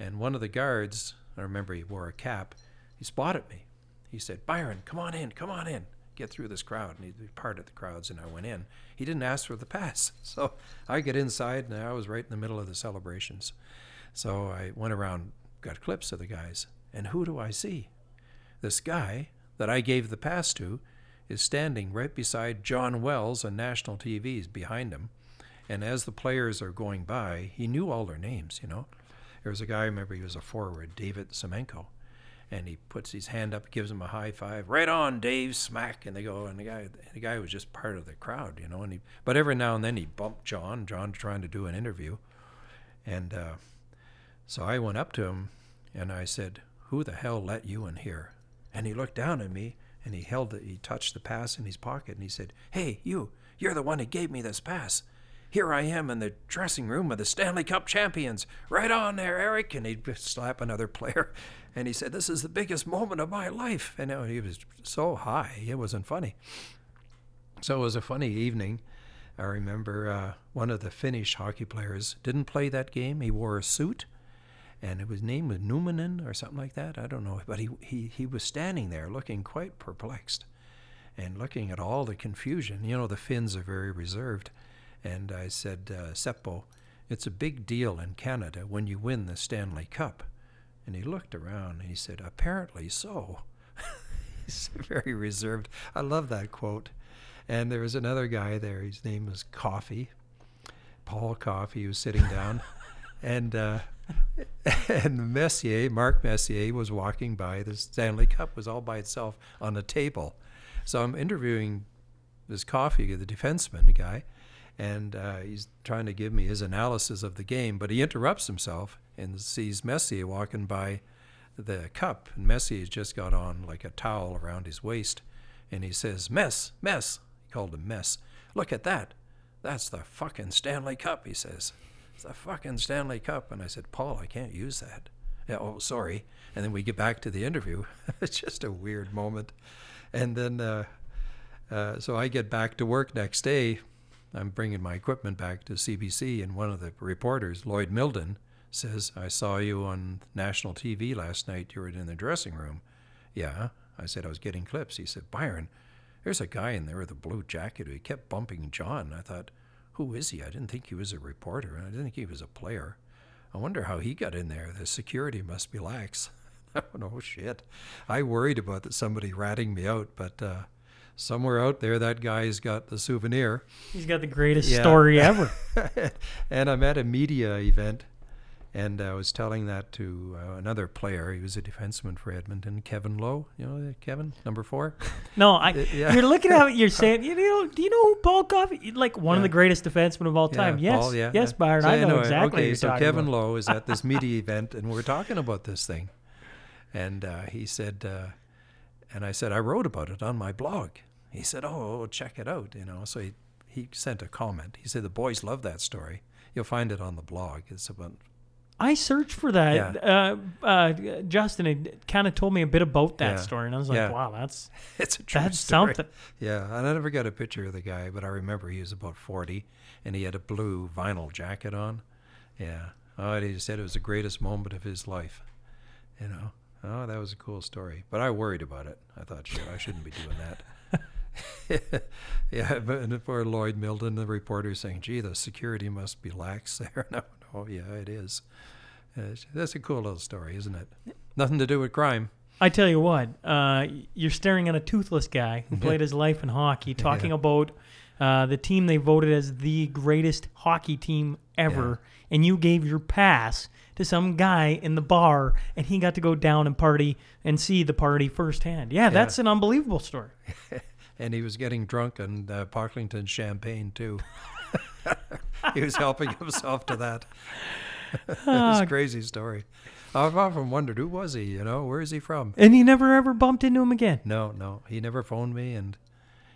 And one of the guards, I remember he wore a cap, he spotted me. He said, Byron, come on in, come on in, get through this crowd. And he parted the crowds, and I went in. He didn't ask for the pass. So I get inside, and I was right in the middle of the celebrations. So I went around, got clips of the guys, and who do I see? This guy that I gave the pass to is standing right beside John Wells on national TVs behind him. And as the players are going by, he knew all their names, you know. There was a guy, I remember he was a forward, David Semenko. And he puts his hand up, gives him a high five. Right on, Dave, smack. And they go, and the guy, the guy was just part of the crowd, you know. And he, but every now and then he bumped John. John trying to do an interview, and uh, so I went up to him, and I said, "Who the hell let you in here?" And he looked down at me, and he held it. He touched the pass in his pocket, and he said, "Hey, you! You're the one who gave me this pass." Here I am in the dressing room of the Stanley Cup champions. Right on there, Eric. And he'd slap another player. And he said, This is the biggest moment of my life. And he was so high, it wasn't funny. So it was a funny evening. I remember uh, one of the Finnish hockey players didn't play that game. He wore a suit, and his name was Numanen or something like that. I don't know. But he, he, he was standing there looking quite perplexed and looking at all the confusion. You know, the Finns are very reserved. And I said, uh, Seppo, it's a big deal in Canada when you win the Stanley Cup. And he looked around and he said, Apparently so. He's very reserved. I love that quote. And there was another guy there. His name was Coffey, Paul Coffey. He was sitting down. and uh, and Messier, Mark Messier, was walking by. The Stanley Cup was all by itself on a table. So I'm interviewing this Coffey, the defenseman, the guy, and uh, he's trying to give me his analysis of the game, but he interrupts himself and sees Messier walking by the cup, and Messi has just got on like a towel around his waist, and he says, "Mess, mess." He called him mess. Look at that. That's the fucking Stanley Cup, he says. It's the fucking Stanley Cup. And I said, Paul, I can't use that. Yeah, oh, sorry. And then we get back to the interview. it's just a weird moment. And then, uh, uh, so I get back to work next day I'm bringing my equipment back to CBC, and one of the reporters, Lloyd Milden, says, I saw you on national TV last night. You were in the dressing room. Yeah. I said, I was getting clips. He said, Byron, there's a guy in there with a blue jacket who kept bumping John. I thought, who is he? I didn't think he was a reporter. I didn't think he was a player. I wonder how he got in there. The security must be lax. oh, shit. I worried about somebody ratting me out, but uh, somewhere out there, that guy's got the souvenir. He's got the greatest Yeah. story ever. and I'm at a media event, and I was telling that to uh, another player. He was a defenseman for Edmonton, Kevin Lowe. You know Kevin, number four. No, I. Yeah. You're looking at it. You're saying, you know, do you know who Paul Coffey? Like one of the greatest defensemen of all time. Yeah, yes, Paul, yeah, yes. Byron. So I know anyway, exactly. Okay, so Kevin about. Lowe is at this media event, and we're talking about this thing, and uh, he said, uh, and I said I wrote about it on my blog. He said, "Oh, check it out," you know. So he he sent a comment. He said the boys love that story. You'll find it on the blog. It's about I searched for that. Yeah. Uh, uh, Justin had kind of told me a bit about that Yeah. story, and I was like, Yeah. wow, that's it's a true that's story. something. Yeah, and I never got a picture of the guy, but I remember he was about 40 and he had a blue vinyl jacket on. Yeah. Oh, and he said it was the greatest moment of his life. You know? Oh, that was a cool story. But I worried about it. I thought, shit, I shouldn't be doing that. yeah, but for Lloyd Milden, the reporter, saying, gee, the security must be lax there. no, no, yeah, it is. Uh, that's a cool little story, isn't it? Nothing to do with crime. I tell you what, uh, you're staring at a toothless guy who played his life in hockey, talking about uh, the team they voted as the greatest hockey team ever, and you gave your pass to some guy in the bar, and he got to go down and party and see the party firsthand. Yeah, that's an unbelievable story. and he was getting drunk on uh, Pocklington champagne too. he was helping himself to that. it was a crazy story. I've often wondered who was he. You know, where is he from? And he never ever bumped into him again. No, no, he never phoned me, and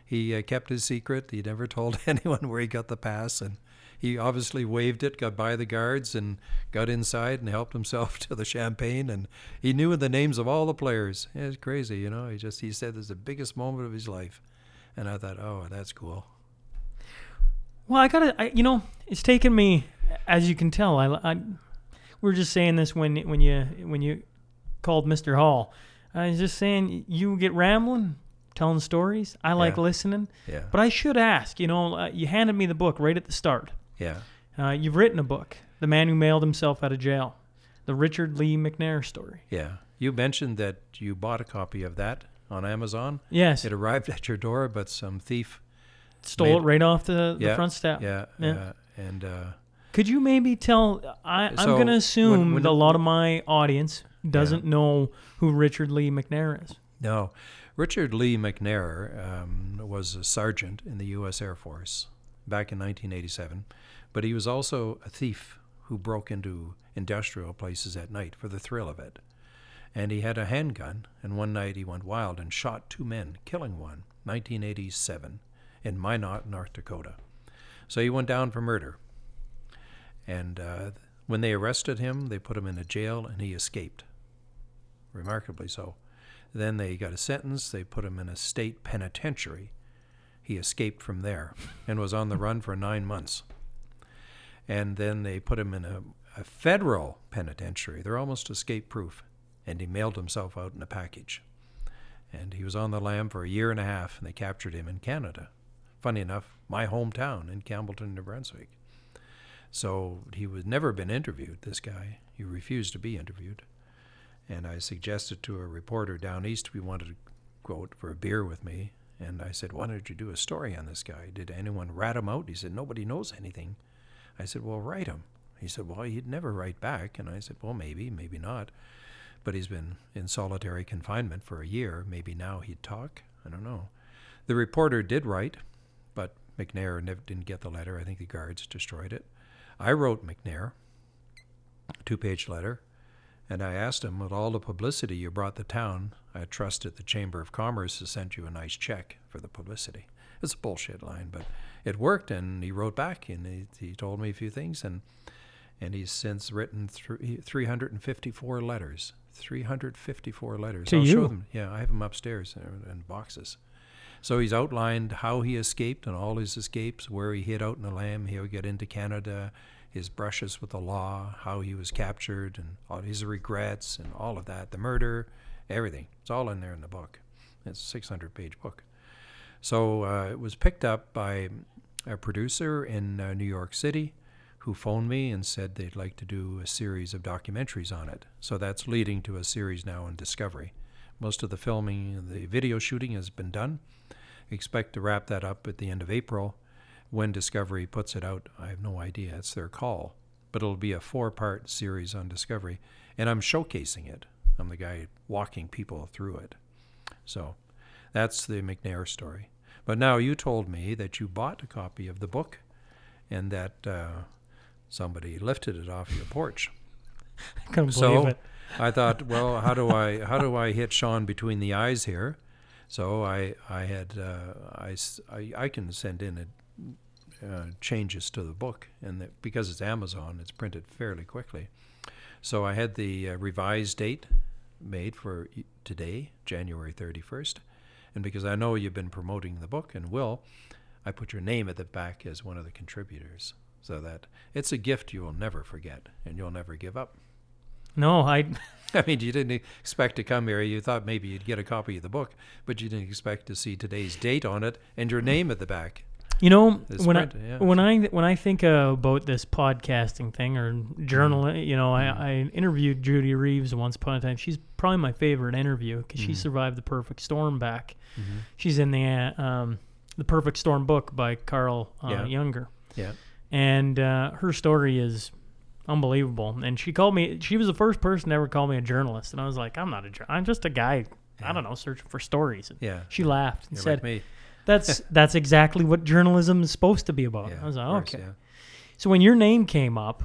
he uh, kept his secret. He never told anyone where he got the pass, and he obviously waved it, got by the guards, and got inside and helped himself to the champagne. And he knew the names of all the players. It was crazy, you know. He just he said it's the biggest moment of his life, and I thought, oh, that's cool. Well, I gotta, I, you know, it's taken me, as you can tell. I, I, we are just saying this when when you when you called Mr. Hall. I was just saying you get rambling, telling stories. I like Yeah. listening, Yeah, but I should ask. You know, uh, you handed me the book right at the start. yeah, Uh, you've written a book, "The Man Who Mailed Himself Out of Jail," the Richard Lee McNair story. yeah. You mentioned that you bought a copy of that on Amazon. Yes, It arrived at your door, but some thief. stole made- it right off the, the Yeah, front step. Yeah, Yeah. yeah, and. Uh, Could you maybe tell? I, I'm going to assume when that a lot of my audience doesn't know who Richard Lee McNair is. No. Richard Lee McNair um, was a sergeant in the U.S. Air Force back in 1987, but he was also a thief who broke into industrial places at night for the thrill of it. And he had a handgun, and one night he went wild and shot two men, killing one, 1987, in Minot, North Dakota. So he went down for murder. And uh, when they arrested him, they put him in a jail, and he escaped. Remarkably so. Then they got a sentence. They put him in a state penitentiary. He escaped from there and was on the run for nine months. And then they put him in a, a federal penitentiary. They're almost escape proof. And he mailed himself out in a package. And he was on the lam for a year and a half, and they captured him in Canada. Funny enough, my hometown in Campbellton, New Brunswick. So he was never been interviewed, this guy. He refused to be interviewed and I suggested to a reporter down east we wanted to out for a beer with me. And I said, Why don't you do a story on this guy? Did anyone rat him out? He said, Nobody knows anything. I said, Well, write him. He said, Well, he'd never write back. And I said, Well, maybe, maybe not. But he's been in solitary confinement for a year. Maybe now he'd talk. I don't know. The reporter did write, but McNair never didn't get the letter. I think the guards destroyed it. I wrote McNair, two page letter. And I asked him, with all the publicity you brought the town, I trust that the Chamber of Commerce has sent you a nice check for the publicity. It's a bullshit line, but it worked, and he wrote back, and he, he told me a few things, and and he's since written thr 354 letters. 354 letters. To I'll you? show them. Yeah, I have them upstairs in, in boxes. So he's outlined how he escaped and all his escapes, where he hid out in the lam, how he got into Canada, his brushes with the law, how he was captured, and all his regrets, and all of that, the murder, everything. It's all in there in the book. It's a 600 page book. So uh, it was picked up by a producer in uh, New York City who phoned me and said they'd like to do a series of documentaries on it. So that's leading to a series now on Discovery. Most of the filming, the video shooting has been done. Expect to wrap that up at the end of April. When Discovery puts it out, I have no idea. It's their call. But it'll be a four part series on Discovery. And I'm showcasing it. I'm the guy walking people through it. So that's the McNair story. But now you told me that you bought a copy of the book and that uh, somebody lifted it off your porch. I couldn't believe So it. I thought, well, how do I how do I hit Sean between the eyes here? So I I had uh, I, I- I can send in a, uh, changes to the book, and that, because it's Amazon, it's printed fairly quickly. So I had the uh, revised date made for today, January 31st, and because I know you've been promoting the book and will, I put your name at the back as one of the contributors, so that it's a gift you will never forget and you'll never give up. No, I. I mean, you didn't expect to come here. You thought maybe you'd get a copy of the book, but you didn't expect to see today's date on it and your name at the back. You know, when I yeah. when I when I think uh, about this podcasting thing or journal, Mm-hmm. you know, I, I interviewed Judy Reeves once upon a time. She's probably my favorite interview because Mm-hmm. she survived the perfect storm back. She's in the uh, um, the Perfect Storm book by Carl uh, Yeah. Junger, Yeah. and uh, her story is unbelievable. And she called me. She was the first person to ever call me a journalist, and I was like, I'm not a. I'm just a guy. I don't know, searching for stories. And Yeah. She laughed and You're said, like me. That's that's exactly what journalism is supposed to be about. Yeah, I was like, course, okay. yeah. So when your name came up,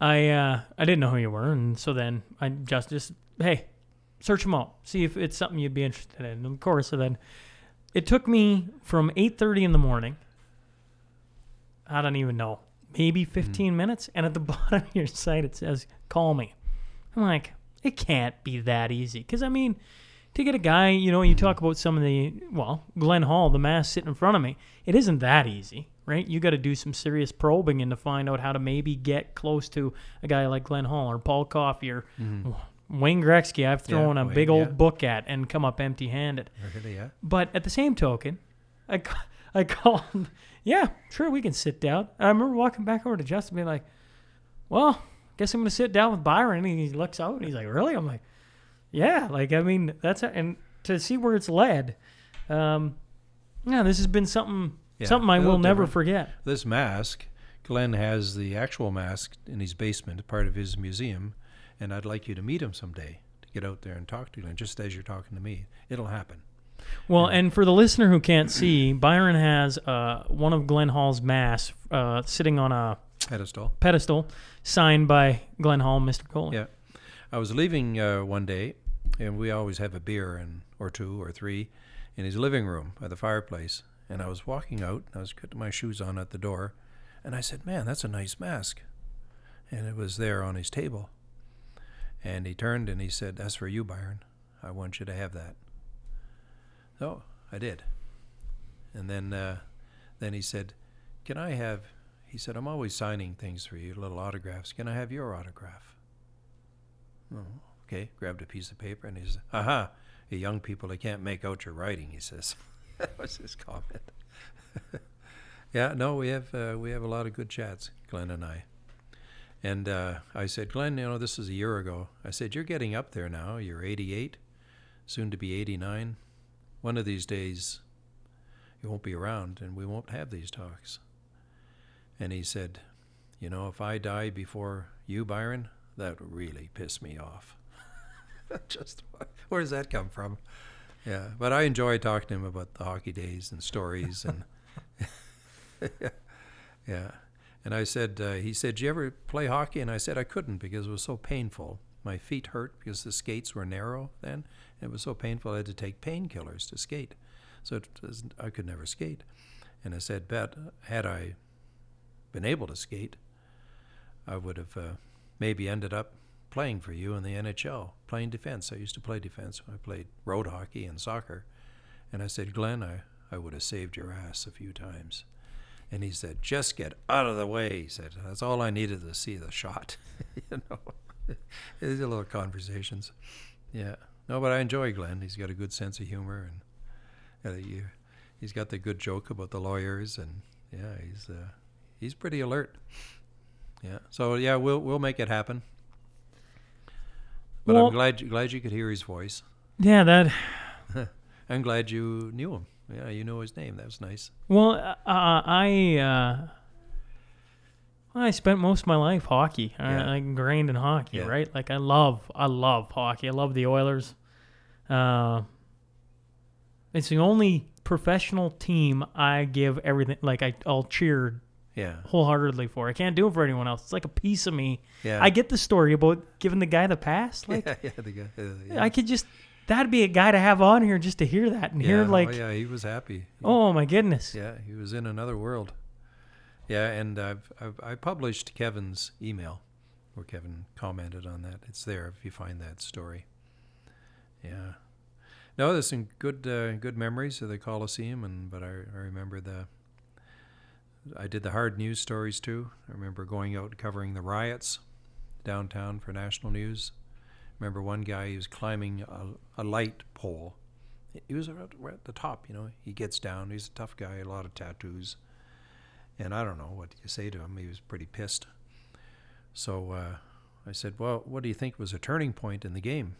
I uh, I didn't know who you were, and so then I just just hey, search them out, see if it's something you'd be interested in. And of course, so then it took me from eight thirty in the morning I don't even know, maybe 15 minutes. And at the bottom of your site, it says, call me. I'm like, it can't be that easy. Because, I mean, to get a guy, you know, you talk about some of the, well, Glenn Hall, the mass sitting in front of me, it isn't that easy, right? You got to do some serious probing and to find out how to maybe get close to a guy like Glenn Hall or Paul Coffey or Wayne Gretzky. I've thrown a Wayne, big old yeah. book at and come up empty handed. Really, yeah. But at the same token, I, I called, yeah, sure, we can sit down. I remember walking back over to Justin being like, well, guess I'm going to sit down with Byron. And he looks out and he's like, really? I'm like, yeah, like, I mean, that's, a, and to see where it's led, um, yeah, this has been something, Yeah, something I will never forget. This mask, Glenn has the actual mask in his basement, part of his museum, and I'd like you to meet him someday to get out there and talk to Glenn, just as you're talking to me. It'll happen. Well, and for the listener who can't see, Byron has uh, one of Glenn Hall's masks uh, sitting on a Pedestal. pedestal signed by Glenn Hall, Mr. Goalie. Yeah. I was leaving uh, one day, and we always have a beer and or two or three in his living room by the fireplace. And I was walking out, I was putting my shoes on at the door, and I said, "Man, that's a nice mask." And it was there on his table. And he turned and he said, "That's for you, Byron. I want you to have that." So I did. And then, uh, then he said, "Can I have?" He said, "I'm always signing things for you, little autographs. Can I have your autograph?" Oh, okay. Grabbed a piece of paper and he says, "Aha! You young people, I can't make out your writing." He says. that was his comment. yeah. No, we have uh, we have a lot of good chats, Glenn and I. And uh, I said, Glenn, you know, this is a year ago. I said, you're getting up there now. You're 88, soon to be 89. One of these days, you won't be around, and we won't have these talks. And he said, you know, if I die before you, Byron, that would really piss me off. Just where does that come from? Yeah, but I enjoy talking to him about the hockey days and stories and yeah. And I said, uh, he said, "Did you ever play hockey?" And I said, "I couldn't because it was so painful. My feet hurt because the skates were narrow then. And it was so painful I had to take painkillers to skate. So was, I could never skate." And I said, "Bet had I been able to skate, I would have uh, maybe ended up playing for you in the NHL, playing defense. I used to play defense. I played road hockey and soccer. And I said, Glenn, I, I would have saved your ass a few times. And he said, just get out of the way. He said, that's all I needed to see the shot. you know, these little conversations. Yeah. No, but I enjoy Glenn. He's got a good sense of humor and uh, you, he's got the good joke about the lawyers and yeah, he's uh, he's pretty alert. Yeah. So yeah, we'll we'll make it happen. But Well- I'm glad you, glad you could hear his voice. Yeah, that. I'm glad you knew him. Yeah, you know his name. That was nice. Well, uh, I uh, I spent most of my life hockey. Yeah. I, I ingrained in hockey, Yeah. right? Like I love, I love hockey. I love the Oilers. Uh, it's the only professional team I give everything. Like I, I'll cheer Yeah. wholeheartedly for. I can't do it for anyone else. It's like a piece of me. Yeah. I get the story about giving the guy the pass. Like yeah, yeah, the guy. Uh, yeah. I could just. That'd be a guy to have on here just to hear that and hear like, oh, yeah, he was happy. oh my goodness. Yeah, he was in another world. Yeah, and I've, I've I published Kevin's email, where Kevin commented on that. It's there if you find that story. Yeah, no, there's some good uh, good memories of the Coliseum, and but I, I remember the. I did the hard news stories too. I remember going out and covering the riots downtown for national news. Remember one guy he was climbing a, a light pole. He was at the top, you know. He gets down. He's a tough guy, a lot of tattoos. And I don't know what you say to him. He was pretty pissed. So uh, I said, Well, what do you think was a turning point in the game?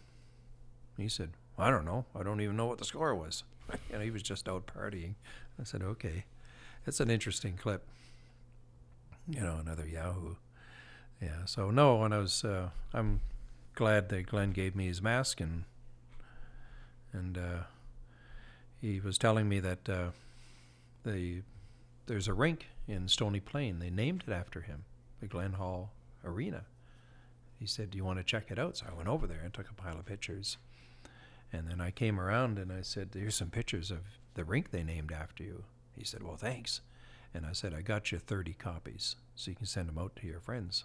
He said, I don't know. I don't even know what the score was. you know, he was just out partying. I said, Okay. It's an interesting clip. You know, another Yahoo. Yeah. So no, when I was, uh, I'm glad that Glenn gave me his mask and and uh, he was telling me that uh, the there's a rink in Stony Plain. They named it after him, the Glenn Hall Arena. He said, "Do you want to check it out?" So I went over there and took a pile of pictures. And then I came around and I said, "Here's some pictures of the rink they named after you." He said, "Well, thanks." And I said, I got you 30 copies so you can send them out to your friends.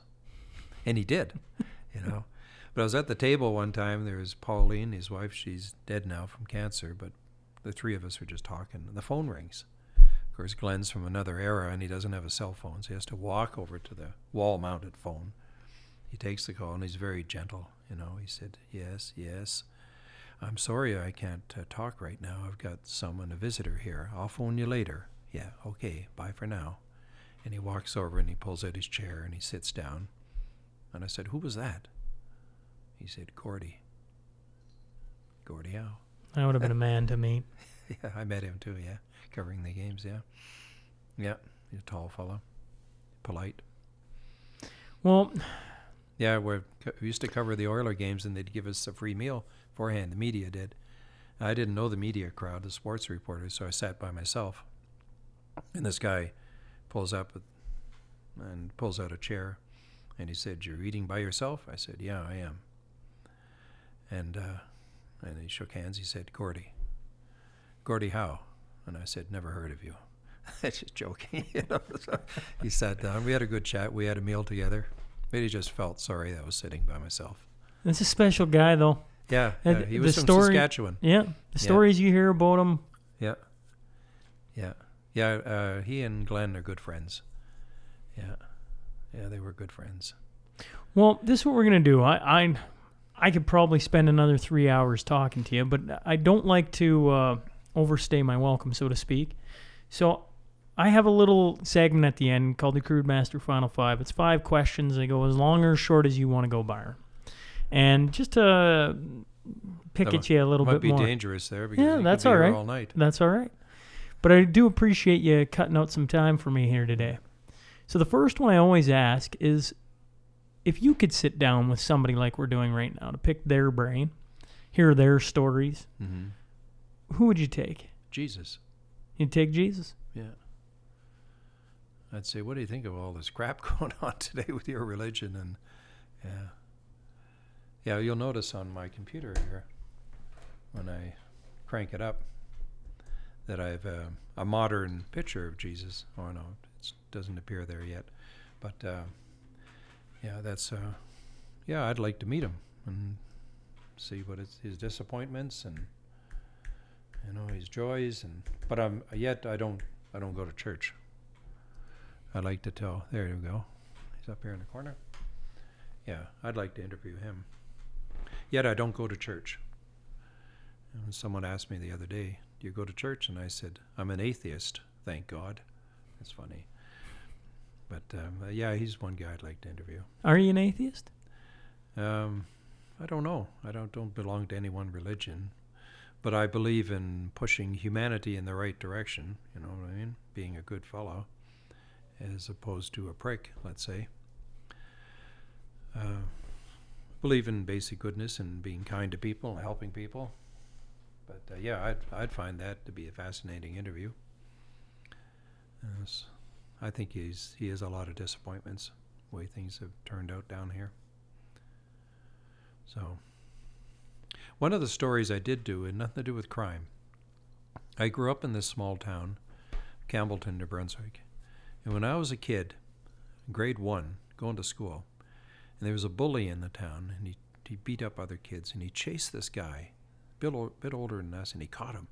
And he did, you know. But I was at the table one time. There was Pauline, his wife. She's dead now from cancer, but the three of us were just talking. And the phone rings. Of course, Glenn's from another era and he doesn't have a cell phone, so he has to walk over to the wall mounted phone. He takes the call and he's very gentle. You know, he said, Yes, yes. I'm sorry I can't uh, talk right now. I've got someone, a visitor here. I'll phone you later. Yeah, okay, bye for now. And he walks over and he pulls out his chair and he sits down. And I said, Who was that? He said, Gordie. Gordie Howe. That would have been a man to meet. Yeah, I met him too, yeah. Covering the games, yeah. Yeah, he's a tall fellow. Polite. Well, Yeah, we used to cover the Oiler games and they'd give us a free meal beforehand. The media did. I didn't know the media crowd, the sports reporters, so I sat by myself. And this guy pulls up and pulls out a chair and he said, You're eating by yourself? I said, Yeah, I am. And, uh, and he shook hands. He said, Gordie. Gordie Howe. And I said, Never heard of you. just joking. you know. So he sat down. We had a good chat. We had a meal together. He just felt sorry that I was sitting by myself. that's a special guy, though. Yeah, yeah, he the was from story- Saskatchewan. Yeah, the stories you hear about him. Yeah, yeah, yeah. Uh, he and Glenn are good friends. Yeah, yeah, they were good friends. Well, this is what we're gonna do. I, I, I could probably spend another three hours talking to you, but I don't like to uh, overstay my welcome, so to speak. So, I have a little segment at the end called the Crude Master Final Five. It's five questions. They go as long or short as you want to go, Byron. And just to pick That at you a little bit more. Might bit be more. dangerous there because Yeah, that's all all night. That's all right. But I do appreciate you cutting out some time for me here today. So the first one I always ask is if you could sit down with somebody like we're doing right now to pick their brain, hear their stories, hmm who would you take? Jesus. You'd take Jesus? Yeah. I'd say, what do you think of all this crap going on today with your religion? And yeah, yeah, you'll notice on my computer here when I crank it up that I've uh, a modern picture of Jesus. Oh no, it doesn't appear there yet, but uh, yeah, that's uh, yeah, I'd like to meet him and see what his disappointments and you know his joys and but I'm yet I don't I don't go to church. I'd like to tell. There you go. He's up here in the corner. Yeah, I'd like to interview him. Yet I don't go to church. And someone asked me the other day, "Do you go to church?" And I said, "I'm an atheist, thank God." That's funny. But um, uh, yeah, he's one guy I'd like to interview. Are you an atheist? Um, I don't know. I don't don't belong to any one religion, but I believe in pushing humanity in the right direction. You know what I mean? Being a good fellow, as opposed to a prick. Let's say. Uh, believe in basic goodness and being kind to people and helping people. But uh, yeah, I'd I'd find that to be a fascinating interview. Uh, s- I think he's he has a lot of disappointments, the way things have turned out down here. So, one of the stories I did do had nothing to do with crime. I grew up in this small town, Campbellton, New Brunswick. And when I was a kid, grade one, going to school, and there was a bully in the town, and he, he beat up other kids, and he chased this guy, a bit, bit older than us, and he caught him.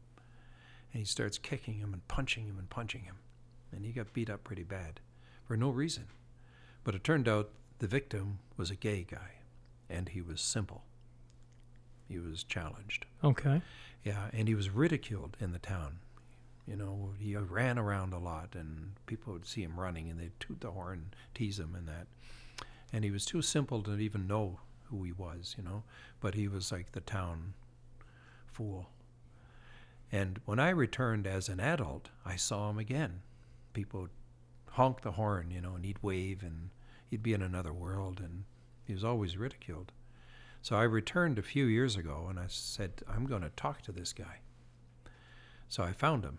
And he starts kicking him and punching him and punching him. And he got beat up pretty bad for no reason. But it turned out the victim was a gay guy, and he was simple. He was challenged. Okay. Yeah, and he was ridiculed in the town. You know, he ran around a lot, and people would see him running, and they'd toot the horn, tease him, and that. And he was too simple to even know who he was, you know. But he was like the town fool. And when I returned as an adult, I saw him again. People would honk the horn, you know, and he'd wave, and he'd be in another world, and he was always ridiculed. So I returned a few years ago and I said, I'm going to talk to this guy. So I found him.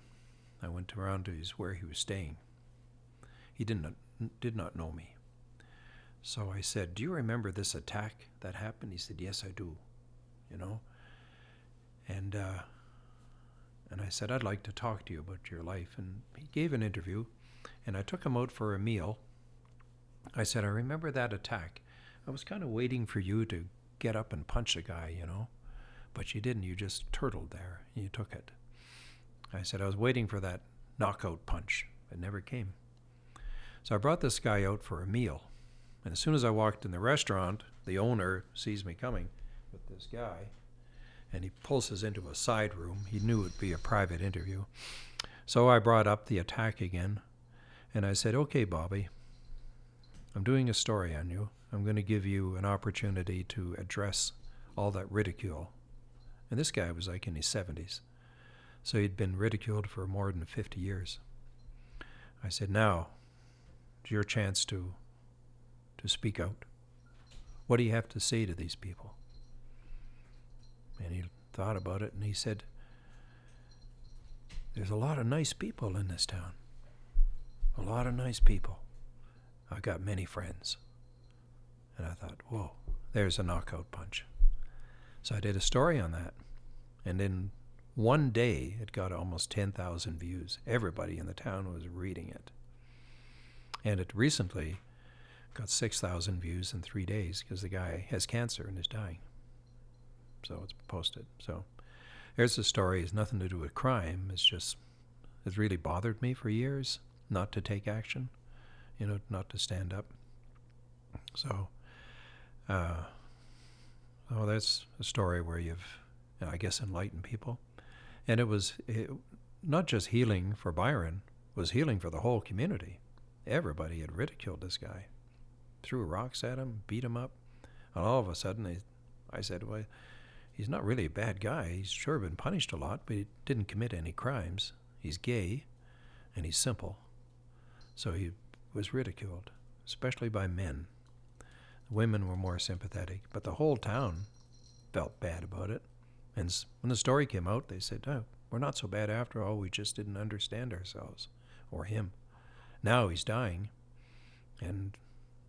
I went around to his where he was staying. He did not did not know me. So I said, "Do you remember this attack that happened?" He said, "Yes, I do." You know. And uh, and I said, "I'd like to talk to you about your life." And he gave an interview, And I took him out for a meal. I said, I remember that attack. I was kind of waiting for you to get up and punch a guy, you know. But you didn't. You just turtled there. You took it. I said, I was waiting for that knockout punch. It never came. So I brought this guy out for a meal. And as soon as I walked in the restaurant, the owner sees me coming with this guy and he pulls us into a side room. He knew it'd be a private interview. So I brought up the attack again and I said, Okay, Bobby, I'm doing a story on you. I'm going to give you an opportunity to address all that ridicule. And this guy was like in his 70s. So he'd been ridiculed for more than 50 years. I said, Now, it's your chance to, to speak out. What do you have to say to these people? And he thought about it and he said, There's a lot of nice people in this town. A lot of nice people. I've got many friends. And I thought, whoa, there's a knockout punch. So I did a story on that. And in one day, it got almost 10,000 views. Everybody in the town was reading it. And it recently got 6,000 views in three days because the guy has cancer and is dying. So it's posted. So there's the story. It's nothing to do with crime. It's just, it's really bothered me for years not to take action, you know, not to stand up. So, uh, oh, that's a story where you've, I guess, enlightened people. And it was it, not just healing for Byron, was healing for the whole community. Everybody had ridiculed this guy, threw rocks at him, beat him up. And all of a sudden, they, I said, well, he's not really a bad guy. He's sure been punished a lot, but he didn't commit any crimes. He's gay, and he's simple. So he was ridiculed, especially by men. The Women were more sympathetic, but the whole town felt bad about it. And when the story came out, they said, oh, we're not so bad after all. We just didn't understand ourselves or him. Now he's dying, and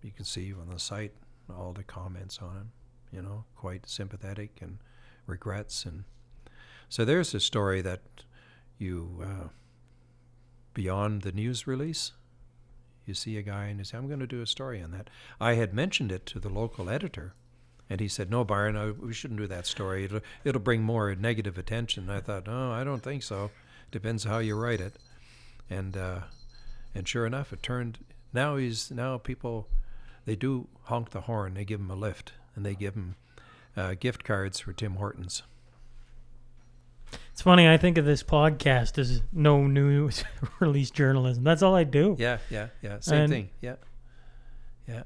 you can see on the site all the comments on him, you know, quite sympathetic and regrets. And so there's a story that you, uh, beyond the news release, you see a guy and you say, I'm going to do a story on that. I had mentioned it to the local editor, and he said, No, Byron, I, we shouldn't do that story. It'll, it'll bring more negative attention. I thought, No, I don't think so. Depends how you write it. And, uh, and sure enough, it turned. Now he's now people, they do honk the horn. They give him a lift, and they give him uh, gift cards for Tim Hortons. It's funny. I think of this podcast as no news release journalism. That's all I do. Yeah, yeah, yeah. Same And- thing. Yeah, yeah,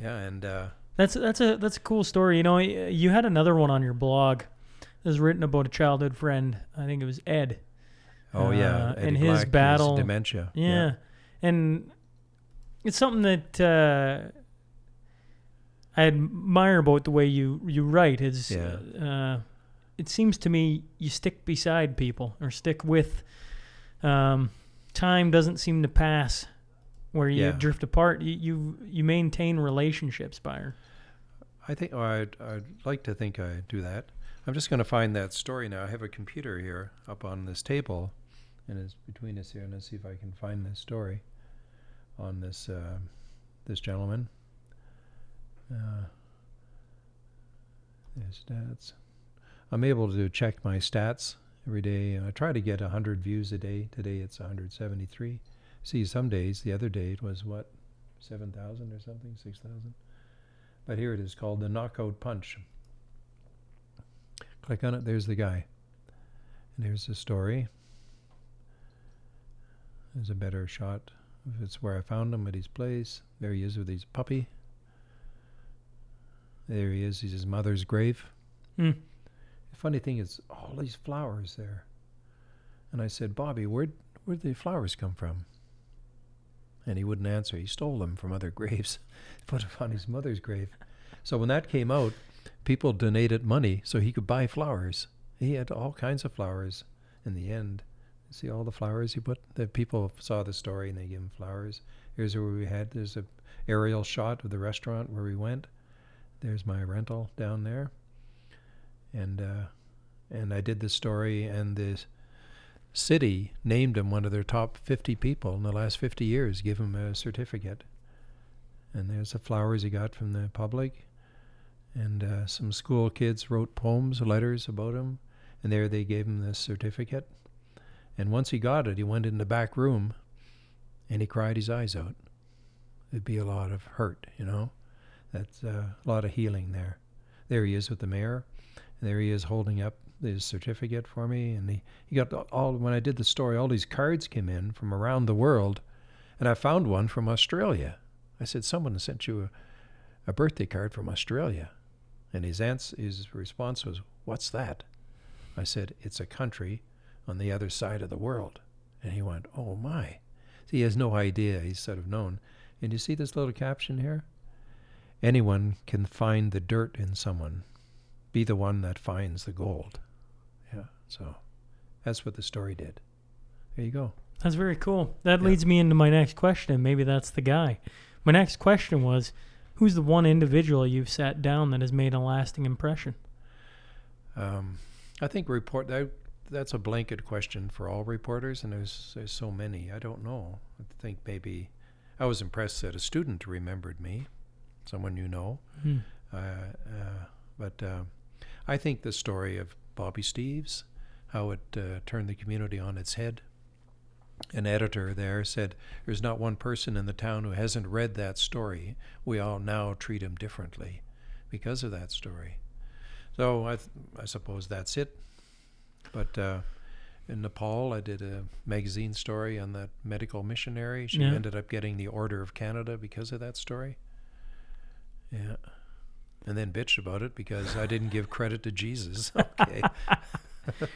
yeah. And uh, That's that's a that's a cool story. You know, you had another one on your blog. It was written about a childhood friend. I think it was Ed. oh yeah, Uh, and his Black, battle- dementia. Yeah. And it's something that uh, I admire about the way you you write. Is Yeah. uh, it seems to me you stick beside people or stick with. Um, time doesn't seem to pass where you Yeah. drift apart. You, you you maintain relationships, Byron. I think oh, I'd, I'd like to think I do that. I'm just going to find that story now. I have a computer here up on this table, and it's between us here, and let's see if I can find this story on this uh, this gentleman. Uh, there's stats. I'm able to check my stats every day, I try to get 100 views a day. Today it's 173. See, some days, the other day it was what, 7,000 or something, 6,000. But here it is called the knockout punch. Click on it, there's the guy. And here's the story. There's a better shot if it's where I found him at his place. There he is with his puppy. There he is, he's his mother's grave. Hmm. The funny thing is, all these flowers there. And I said, Bobby, where'd, where'd the flowers come from? And he wouldn't answer. He stole them from other graves, put them on his mother's grave. So when that came out, people donated money so he could buy flowers. He had all kinds of flowers in the end. See all the flowers he put? The people saw the story and they gave him flowers. Here's where we had, there's a aerial shot of the restaurant where we went. There's my rental down there. And, uh, and I did the story and this, city named him one of their top 50 people in the last 50 years, give him a certificate. And there's the flowers he got from the public. And uh, some school kids wrote poems, letters about him. And there they gave him this certificate. And once he got it, he went in the back room and he cried his eyes out. There'd be a lot of hurt, you know. That's uh, a lot of healing there. There he is with the mayor. And there he is holding up his certificate for me. And he, he got all, when I did the story, all these cards came in from around the world. And I found one from Australia. I said, Someone sent you a, a birthday card from Australia. And his, ans- his response was, What's that? I said, It's a country on the other side of the world. And he went, Oh my. See, he has no idea. He's sort of known. And you see this little caption here? Anyone can find the dirt in someone. Be the one that finds the gold. So that's what the story did. There you go. That's very cool. That Yeah. leads me into my next question. Maybe that's the guy. My next question was Who's the one individual you've sat down that has made a lasting impression? Um, I think report that that's a blanket question for all reporters, and there's there's so many. I don't know. I think maybe I was impressed that a student remembered me, someone you know. Hmm. Uh, uh, but uh, I think the story of Bobby Steves, how it uh, turned the community on its head. An editor there said, "There's not one person in the town who hasn't read that story. We all now treat him differently because of that story." So I, th- I suppose that's it. But uh, in Nepal, I did a magazine story on that medical missionary. She Yeah. ended up getting the Order of Canada because of that story. Yeah. And then bitched about it because I didn't give credit to Jesus. Okay.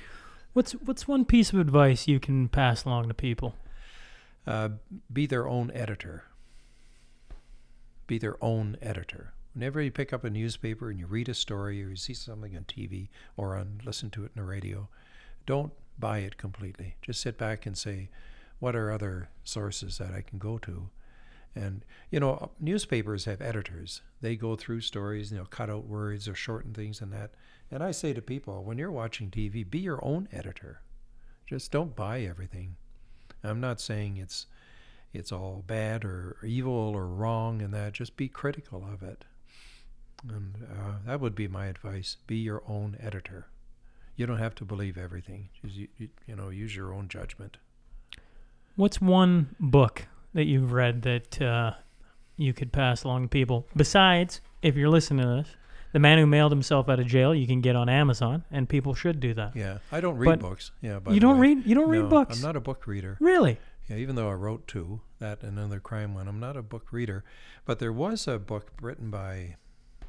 What's what's one piece of advice you can pass along to people? uh, be their own editor. Be their own editor. Whenever you pick up a newspaper and you read a story or you see something on TV or on listen to it in the radio, don't buy it completely. Just sit back and say, what are other sources that I can go to? And you know, newspapers have editors. They go through stories, you know, cut out words or shorten things and that. And I say to people, when you're watching TV, be your own editor. Just don't buy everything. I'm not saying it's it's all bad or evil or wrong and that. Just be critical of it. And uh, that would be my advice. Be your own editor. You don't have to believe everything. You, you know, use your own judgment. What's one book that you've read that uh, you could pass along to people? Besides, if you're listening to this, The Man Who Mailed Himself Out of Jail, you can get on Amazon, and people should do that. Yeah, I don't read But books. Yeah, by you the don't way. read you don't read books. I'm not a book reader. really? Yeah, even though I wrote two, that and another crime one, I'm not a book reader. But there was a book written by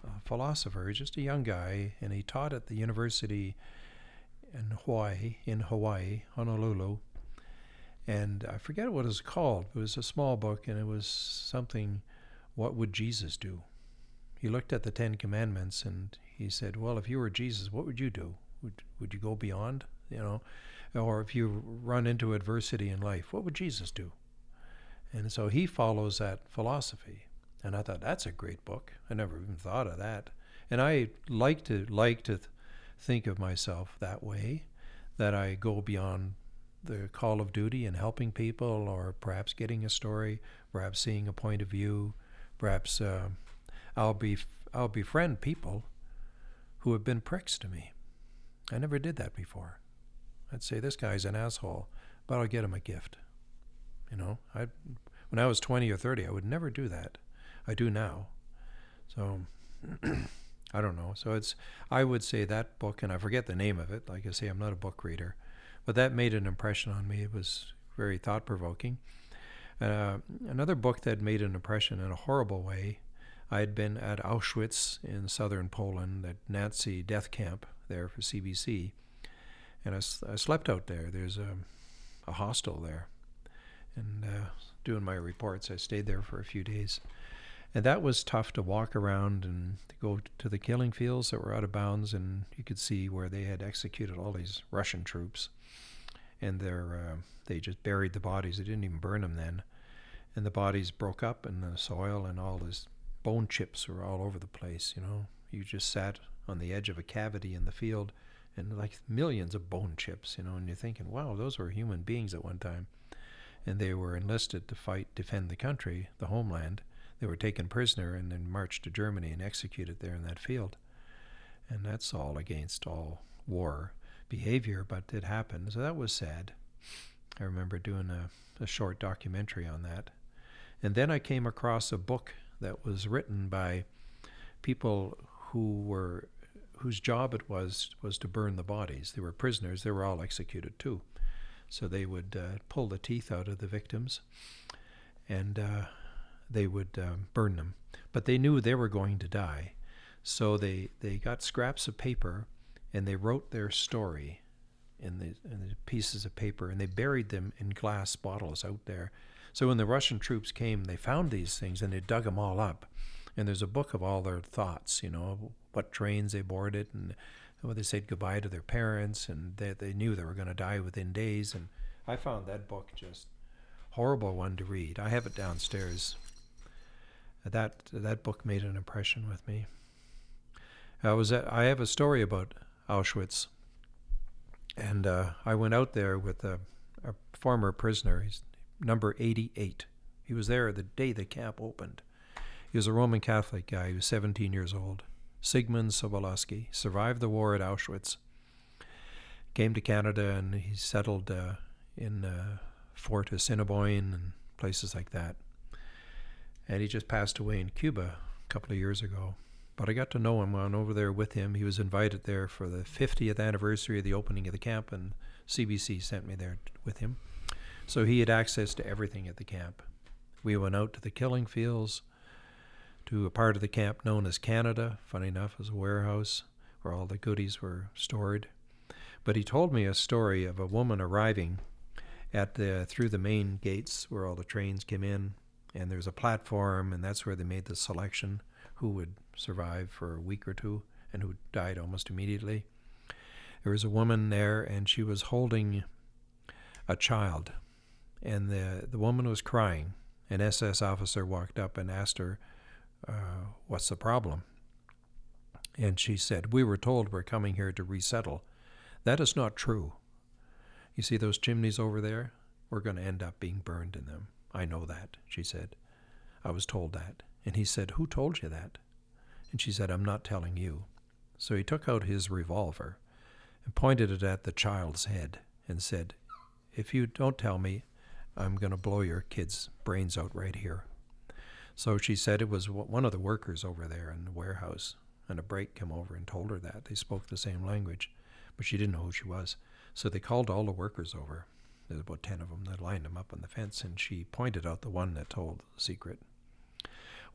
a philosopher, just a young guy, and he taught at the university in Hawaii, in Hawaii, Honolulu. And I forget what it was called. It was a small book, and it was something, what would Jesus do? He looked at the Ten Commandments and he said, "Well, if you were Jesus, what would you do? Would would you go beyond? You know, or if you run into adversity in life, what would Jesus do?" And so he follows that philosophy. And I thought that's a great book. I never even thought of that. And I like to like to th- think of myself that way, that I go beyond the call of duty and helping people, or perhaps getting a story, perhaps seeing a point of view, perhaps uh, I'll be I'll befriend people who have been pricks to me. I never did that before. I'd say this guy's an asshole, but I'll get him a gift. You know, I when I was 20 or 30, I would never do that. I do now. So I don't know. So it's I would say that book and I forget the name of it. Like I say I'm not a book reader, but that made an impression on me. It was very thought-provoking. Uh, another book that made an impression in a horrible way I had been at Auschwitz in southern Poland, that Nazi death camp there for CBC, and I slept out there. There's a, a hostel there, and uh, doing my reports, I stayed there for a few days, and that was tough to walk around and to go to the killing fields that were out of bounds, and you could see where they had executed all these Russian troops, and uh, they just buried the bodies. They didn't even burn them then, and the bodies broke up in the soil, and all this bone chips were all over the place. You know, you just sat on the edge of a cavity in the field, and like millions of bone chips, you know, and you're thinking, wow, those were human beings at one time. And they were enlisted to fight, defend the country, the homeland. They were taken prisoner and then marched to Germany and executed there in that field. And that's all against all war behavior, but it happened. So that was sad. I remember doing a, a short documentary on that. And then I came across a book that was written by people who were whose job it was was to burn the bodies. They were prisoners. They were all executed too. So they would uh, pull the teeth out of the victims, and uh, they would um, burn them. But they knew they were going to die, so they they got scraps of paper, and they wrote their story in the, in the pieces of paper, and they buried them in glass bottles out there. So when the Russian troops came, they found these things and they dug them all up. And there's a book of all their thoughts, you know, what trains they boarded and when they said goodbye to their parents and they, they knew they were going to die within days. And I found that book just horrible one to read. I have it downstairs. That that book made an impression with me. I was at, I have a story about Auschwitz, and uh, I went out there with a, a former prisoner. He's number 88. He was there the day the camp opened. He was a Roman Catholic guy. He was 17 years old. Sigmund Sobolewski survived the war at Auschwitz. Came to Canada and he settled uh, in uh, Fort Assiniboine and places like that. And he just passed away in Cuba a couple of years ago. But I got to know him. Went over there with him. He was invited there for the 50th anniversary of the opening of the camp, and CBC sent me there with him. So he had access to everything at the camp. We went out to the killing fields, to a part of the camp known as Canada, funny enough, as a warehouse where all the goodies were stored. But he told me a story of a woman arriving at the through the main gates where all the trains came in, and there's a platform, and that's where they made the selection who would survive for a week or two and who died almost immediately. There was a woman there, and she was holding a child, and the the woman was crying. An SS officer walked up and asked her, uh, "What's the problem?" And she said, "We were told we're coming here to resettle. That is not true. You see those chimneys over there? We're going to end up being burned in them. I know that," she said. "I was told that." And he said, Who told you that? And she said, I'm not telling you. So he took out his revolver and pointed it at the child's head and said, If you don't tell me, I'm going to blow your kid's brains out right here. So she said it was one of the workers over there in the warehouse, and a break came over and told her that. They spoke the same language, but she didn't know who she was. So they called all the workers over. There's about 10 of them. They lined them up on the fence, and she pointed out the one that told the secret.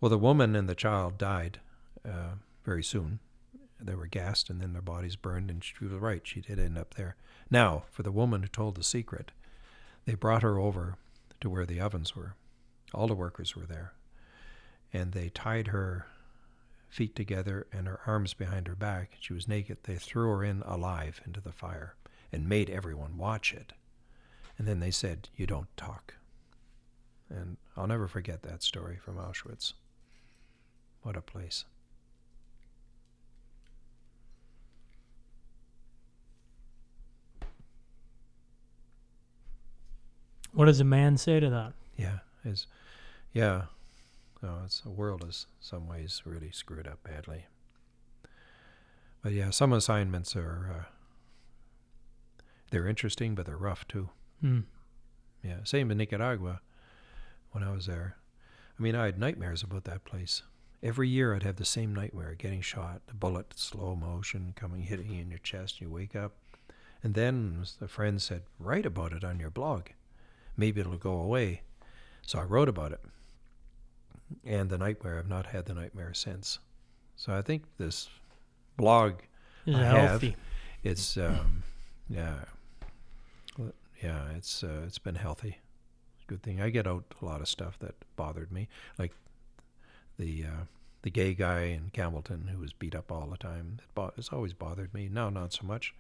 Well, the woman and the child died uh, very soon. They were gassed and then their bodies burned, and she was right. She did end up there. Now, for the woman who told the secret, they brought her over to where the ovens were. All the workers were there. And they tied her feet together and her arms behind her back. She was naked. They threw her in alive into the fire and made everyone watch it. And then they said, You don't talk. And I'll never forget that story from Auschwitz. What a place. What does a man say to that? Yeah, is yeah. No, it's the world is some ways really screwed up badly. But yeah, some assignments are uh, they're interesting, but they're rough too. Hmm. Yeah, same in Nicaragua when I was there. I mean, I had nightmares about that place. Every year I'd have the same nightmare getting shot, the bullet, slow motion, coming, hitting you in your chest, you wake up. And then a friend said, Write about it on your blog. Maybe it'll go away. So I wrote about it. And the nightmare, I've not had the nightmare since. So I think this blog Is I it have, it's, um, yeah, yeah, it's uh, it's been healthy. Good thing I get out a lot of stuff that bothered me, like the uh, the gay guy in Campbellton who was beat up all the time. It bo- it's always bothered me. Now, not so much,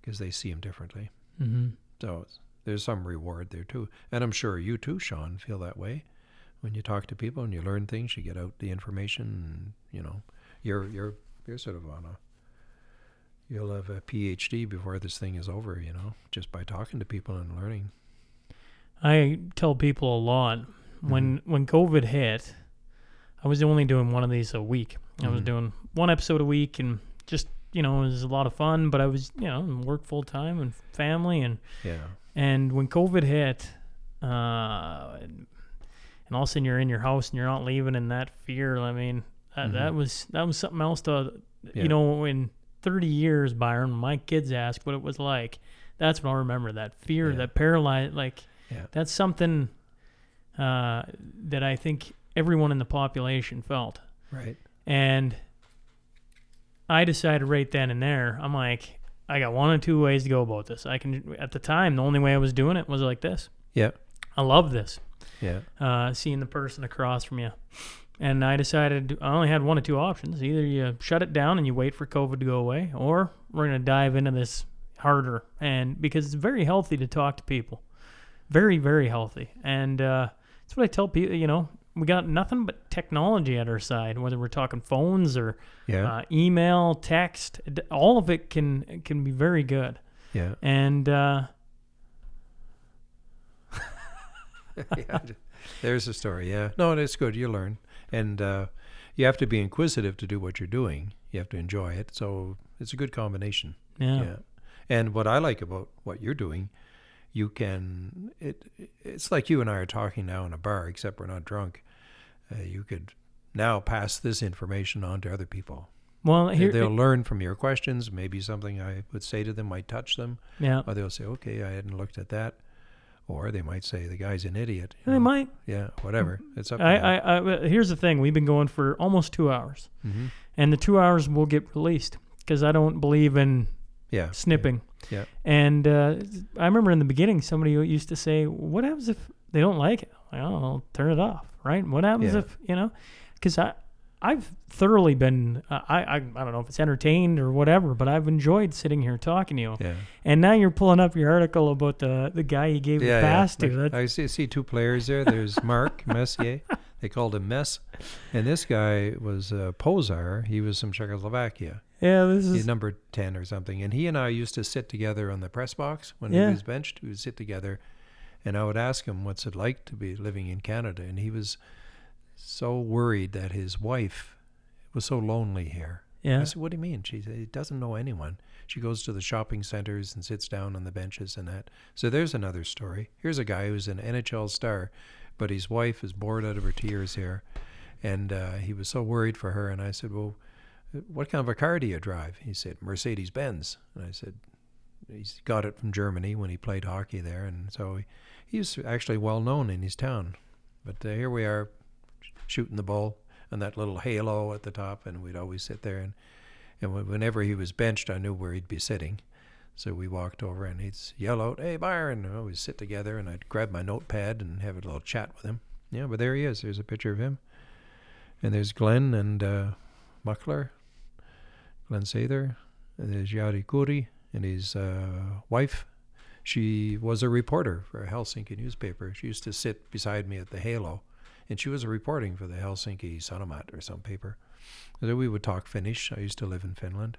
because they see him differently. Mm-hmm. So it's, there's some reward there too, and I'm sure you too, Sean, feel that way when you talk to people and you learn things. You get out the information, and you know, you're you're you're sort of on a You'll have a PhD before this thing is over, you know, just by talking to people and learning. I tell people a lot when when COVID hit, I was only doing one of these a week. I was Mhm. doing one episode a week and just you know it was a lot of fun. But I was you know work full time and family and Yeah. And when COVID hit, uh, and, and all of a sudden you're in your house and you're not leaving, and that fear. I mean, that, that Mhm. was that was something else to Yeah. you know in 30 years, Byron. My kids ask what it was like. That's what I'll remember. That fear, Yeah. that paralyzed, like Yeah. that's something uh, that I think everyone in the population felt. Right. And I decided right then and there, I'm like, I got one or two ways to go about this. I can, at the time, the only way I was doing it was like this. Yeah. I love this, Yeah. uh, seeing the person across from you. And I decided I only had one or two options. Either you shut it down and you wait for COVID to go away, or we're going to dive into this harder. And because it's very healthy to talk to people, very, very healthy. And uh, that's what I tell people, you know, we got nothing but technology at our side, whether we're talking phones or Yeah. uh, email, text, all of it can can be very good. yeah. And uh, yeah. There's a story. Yeah. No, it's good. You learn. And uh, you have to be inquisitive to do what you're doing. You have to enjoy it. So it's a good combination. Yeah. yeah, And what I like about what you're doing, you can it it's like you and I are talking now in a bar, except we're not drunk. Uh, you could now pass this information on to other people. well, here, They'll learn from your questions. Maybe something I would say to them might touch them, yeah, or they'll say, "Okay, I hadn't looked at that," or they might say, "The guy's an idiot." they know. might. Yeah, whatever. It's up. I. I, I, here's the thing: we've been going for almost two hours, Mhm. and the two hours will get released because I don't believe in yeah. snipping. Yeah. And uh, I remember in the beginning, somebody used to say, "What happens if they don't like it?" Like, oh, I'll turn it off, right? What happens Yeah. if you know? Because I, I've thoroughly been, uh, I, I, I don't know if it's entertained or whatever, but I've enjoyed sitting here talking to you. Yeah. And now you're pulling up your article about the the guy you gave Yeah, the yeah. pass to. Like, That's, I see, see two players there. There's Mark Messier. They called him Mess, and this guy was uh, Pouzar. He was from Czechoslovakia. yeah, this He's is number ten or something. And he and I used to sit together on the press box when Yeah. he was benched. We would sit together, and I would ask him what's it like to be living in Canada, and he was so worried that his wife was so lonely here. yeah. I said, "What do you mean?" She said, "He doesn't know anyone." She goes to the shopping centers and sits down on the benches and that. So there's another story. Here's a guy who's an NHL star, but his wife is bored out of her tears here, and uh, he was so worried for her. And I said, "Well, what kind of a car do you drive?" He said, "Mercedes Benz." And I said, "He's got it from Germany when he played hockey there, and so he, he's actually well known in his town." But uh, here we are, shooting the ball and that little halo at the top, and we'd always sit there. And, and whenever he was benched, I knew where he'd be sitting. So we walked over, and he'd yell out, "Hey, Byron!" And we'd sit together, and I'd grab my notepad and have a little chat with him. Yeah, but there he is. There's a picture of him. And there's Glenn and uh, Muckler, Glen Sather. And there's Jari Kurri and his uh, wife. She was a reporter for a Helsinki newspaper. She used to sit beside me at the Halo and she was reporting for the Helsinki Sanomat or some paper. So we would talk Finnish. I used to live in Finland.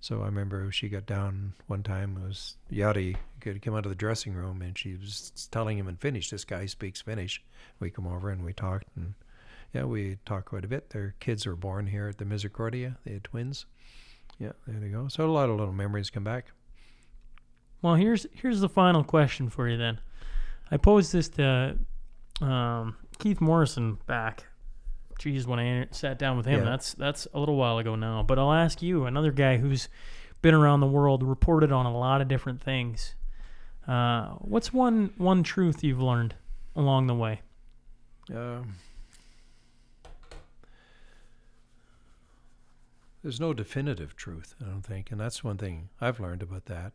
So I remember she got down one time. It was Jari come out of the dressing room and she was telling him in Finnish, "This guy speaks Finnish." We come over and we talked, and yeah, we talked quite a bit. Their kids were born here at the Misericordia. They had twins. Yeah, there they go. So a lot of little memories come back. Well, here's here's the final question for you then. I posed this to um, Keith Morrison back. Geez, when I sat down with him, Yeah. that's that's a little while ago now. But I'll ask you, another guy who's been around the world, reported on a lot of different things. Uh, what's one one truth you've learned along the way? Um, there's no definitive truth, I don't think, and that's one thing I've learned about that.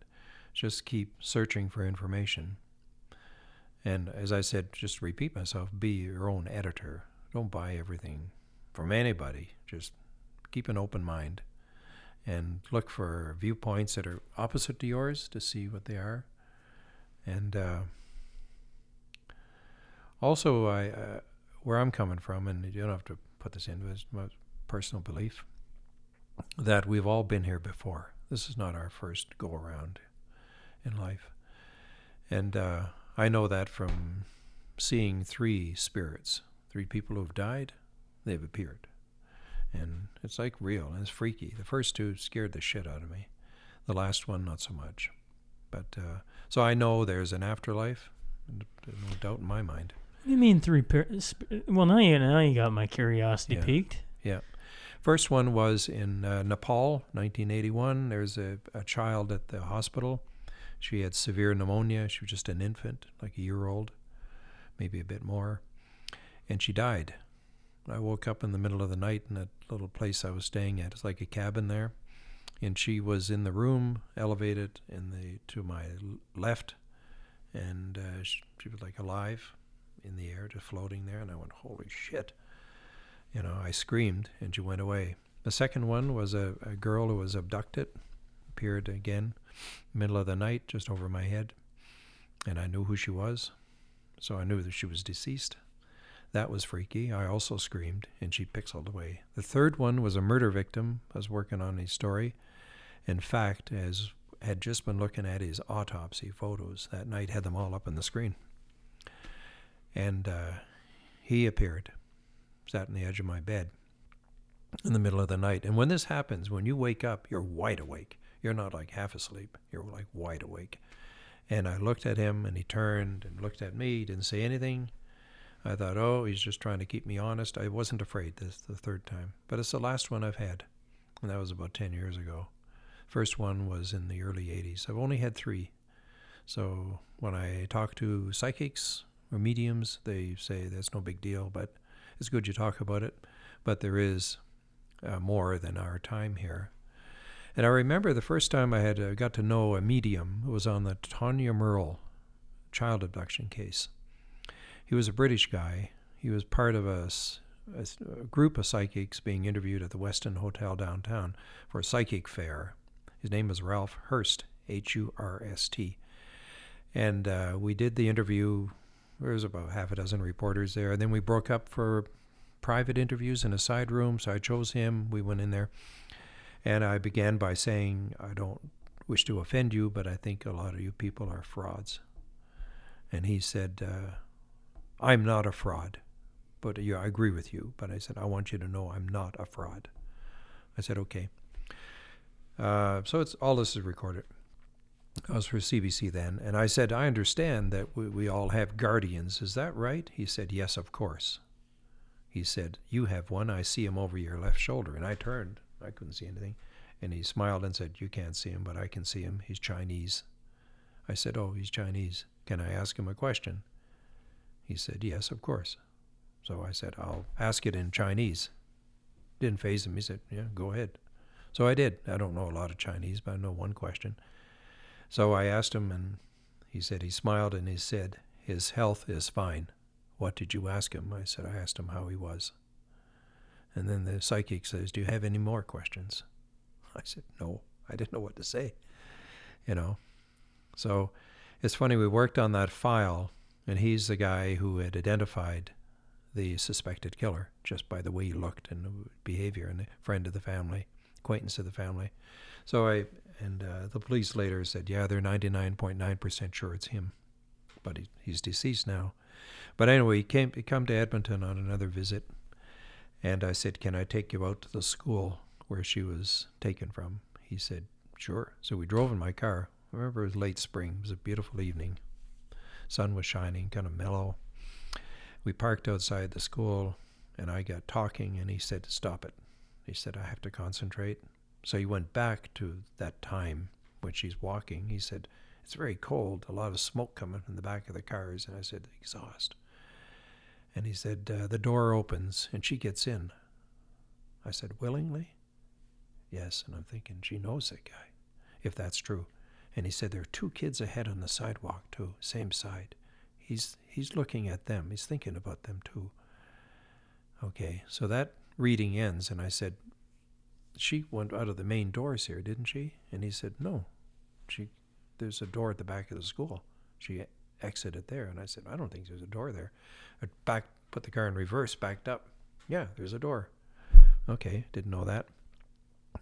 Just keep searching for information. And as I said, just repeat myself, be your own editor. Don't buy everything from anybody. Just keep an open mind and look for viewpoints that are opposite to yours to see what they are. And uh, also, I uh, where I'm coming from, and you don't have to put this into it's my personal belief that we've all been here before. This is not our first go around in life. And uh, I know that from seeing three spirits, three people who've died, they've appeared. And it's like real and it's freaky. The first two scared the shit out of me. The last one, not so much. But uh, so I know there's an afterlife, no doubt in my mind. What do you mean three? Per- sp- well, now you now you got my curiosity peaked. Yeah. piqued. First one was in uh, Nepal, 1981. There's a, a child at the hospital. She had severe pneumonia. She was just an infant, like a year old, maybe a bit more. And she died. I woke up in the middle of the night in that little place I was staying at. It's like a cabin there. And she was in the room, elevated in the to my left, and uh, she, she was like alive in the air, just floating there. And I went, "Holy shit!" You know, I screamed and she went away. The second one was a, a girl who was abducted, appeared again, middle of the night, just over my head, and I knew who she was, so I knew that she was deceased. That was freaky. I also screamed, and she pixeled away. The third one was a murder victim. I was working on his story. In fact, as had just been looking at his autopsy photos that night, had them all up on the screen, and uh, he appeared sat on the edge of my bed in the middle of the night. And when this happens, when you wake up, you're wide awake. You're not like half asleep. You're like wide awake. And I looked at him and he turned and looked at me, He didn't say anything. I thought, oh, he's just trying to keep me honest. I wasn't afraid this the third time. But it's the last one I've had. And that was about 10 years ago. First one was in the early 80s. I've only had three. So when I talk to psychics or mediums, they say that's no big deal, but it's good you talk about it, but there is uh, more than our time here. And I remember the first time I had uh, got to know a medium was on the Tania Murrell child abduction case. He was a British guy. He was part of a group of psychics being interviewed at the Westin Hotel downtown for a psychic fair. His name was Ralph Hurst, H U R S T. And uh, we did the interview there was about half a dozen reporters there. And then we broke up for private interviews in a side room. So I chose him. We went in there. And I began by saying, I don't wish to offend you, but I think a lot of you people are frauds. And he said, uh, I'm not a fraud. But yeah, I agree with you. But I said, I want you to know I'm not a fraud. I said, okay. Uh, so it's all this is recorded. I was for CBC then, and I said, I understand that we, we all have guardians. Is that right? He said, Yes, of course. He said, You have one. I see him over your left shoulder. And I turned. I couldn't see anything. And he smiled and said, You can't see him, but I can see him. He's Chinese. I said, Oh, he's Chinese. Can I ask him a question? He said, Yes, of course. So I said, I'll ask it in Chinese. Didn't phase him. He said, Yeah, go ahead. So I did. I don't know a lot of Chinese, but I know one question. So I asked him, and he said he smiled and he said, His health is fine. What did you ask him? I said, I asked him how he was. And then the psychic says, Do you have any more questions? I said, No. I didn't know what to say. You know? So it's funny, we worked on that file, and he's the guy who had identified the suspected killer just by the way he looked and behavior, and a friend of the family, acquaintance of the family. So I and uh, the police later said, yeah, they're 99.9% sure it's him, but he, he's deceased now. But anyway, he came he come to Edmonton on another visit, and I said, can I take you out to the school where she was taken from? He said, sure. So we drove in my car. I remember it was late spring. It was a beautiful evening. Sun was shining, kind of mellow. We parked outside the school, and I got talking, and he said, stop it. He said, I have to concentrate. So he went back to that time when she's walking. He said, It's very cold, a lot of smoke coming from the back of the cars. And I said, Exhaust. And he said, uh, The door opens and she gets in. I said, Willingly? Yes. And I'm thinking, She knows that guy, if that's true. And he said, There are two kids ahead on the sidewalk, too, same side. He's, he's looking at them, he's thinking about them, too. Okay, so that reading ends, and I said, she went out of the main doors here, didn't she? And he said, no. She, there's a door at the back of the school. She exited there, and I said, I don't think there's a door there. I back, put the car in reverse, backed up. Yeah, there's a door. Okay, didn't know that.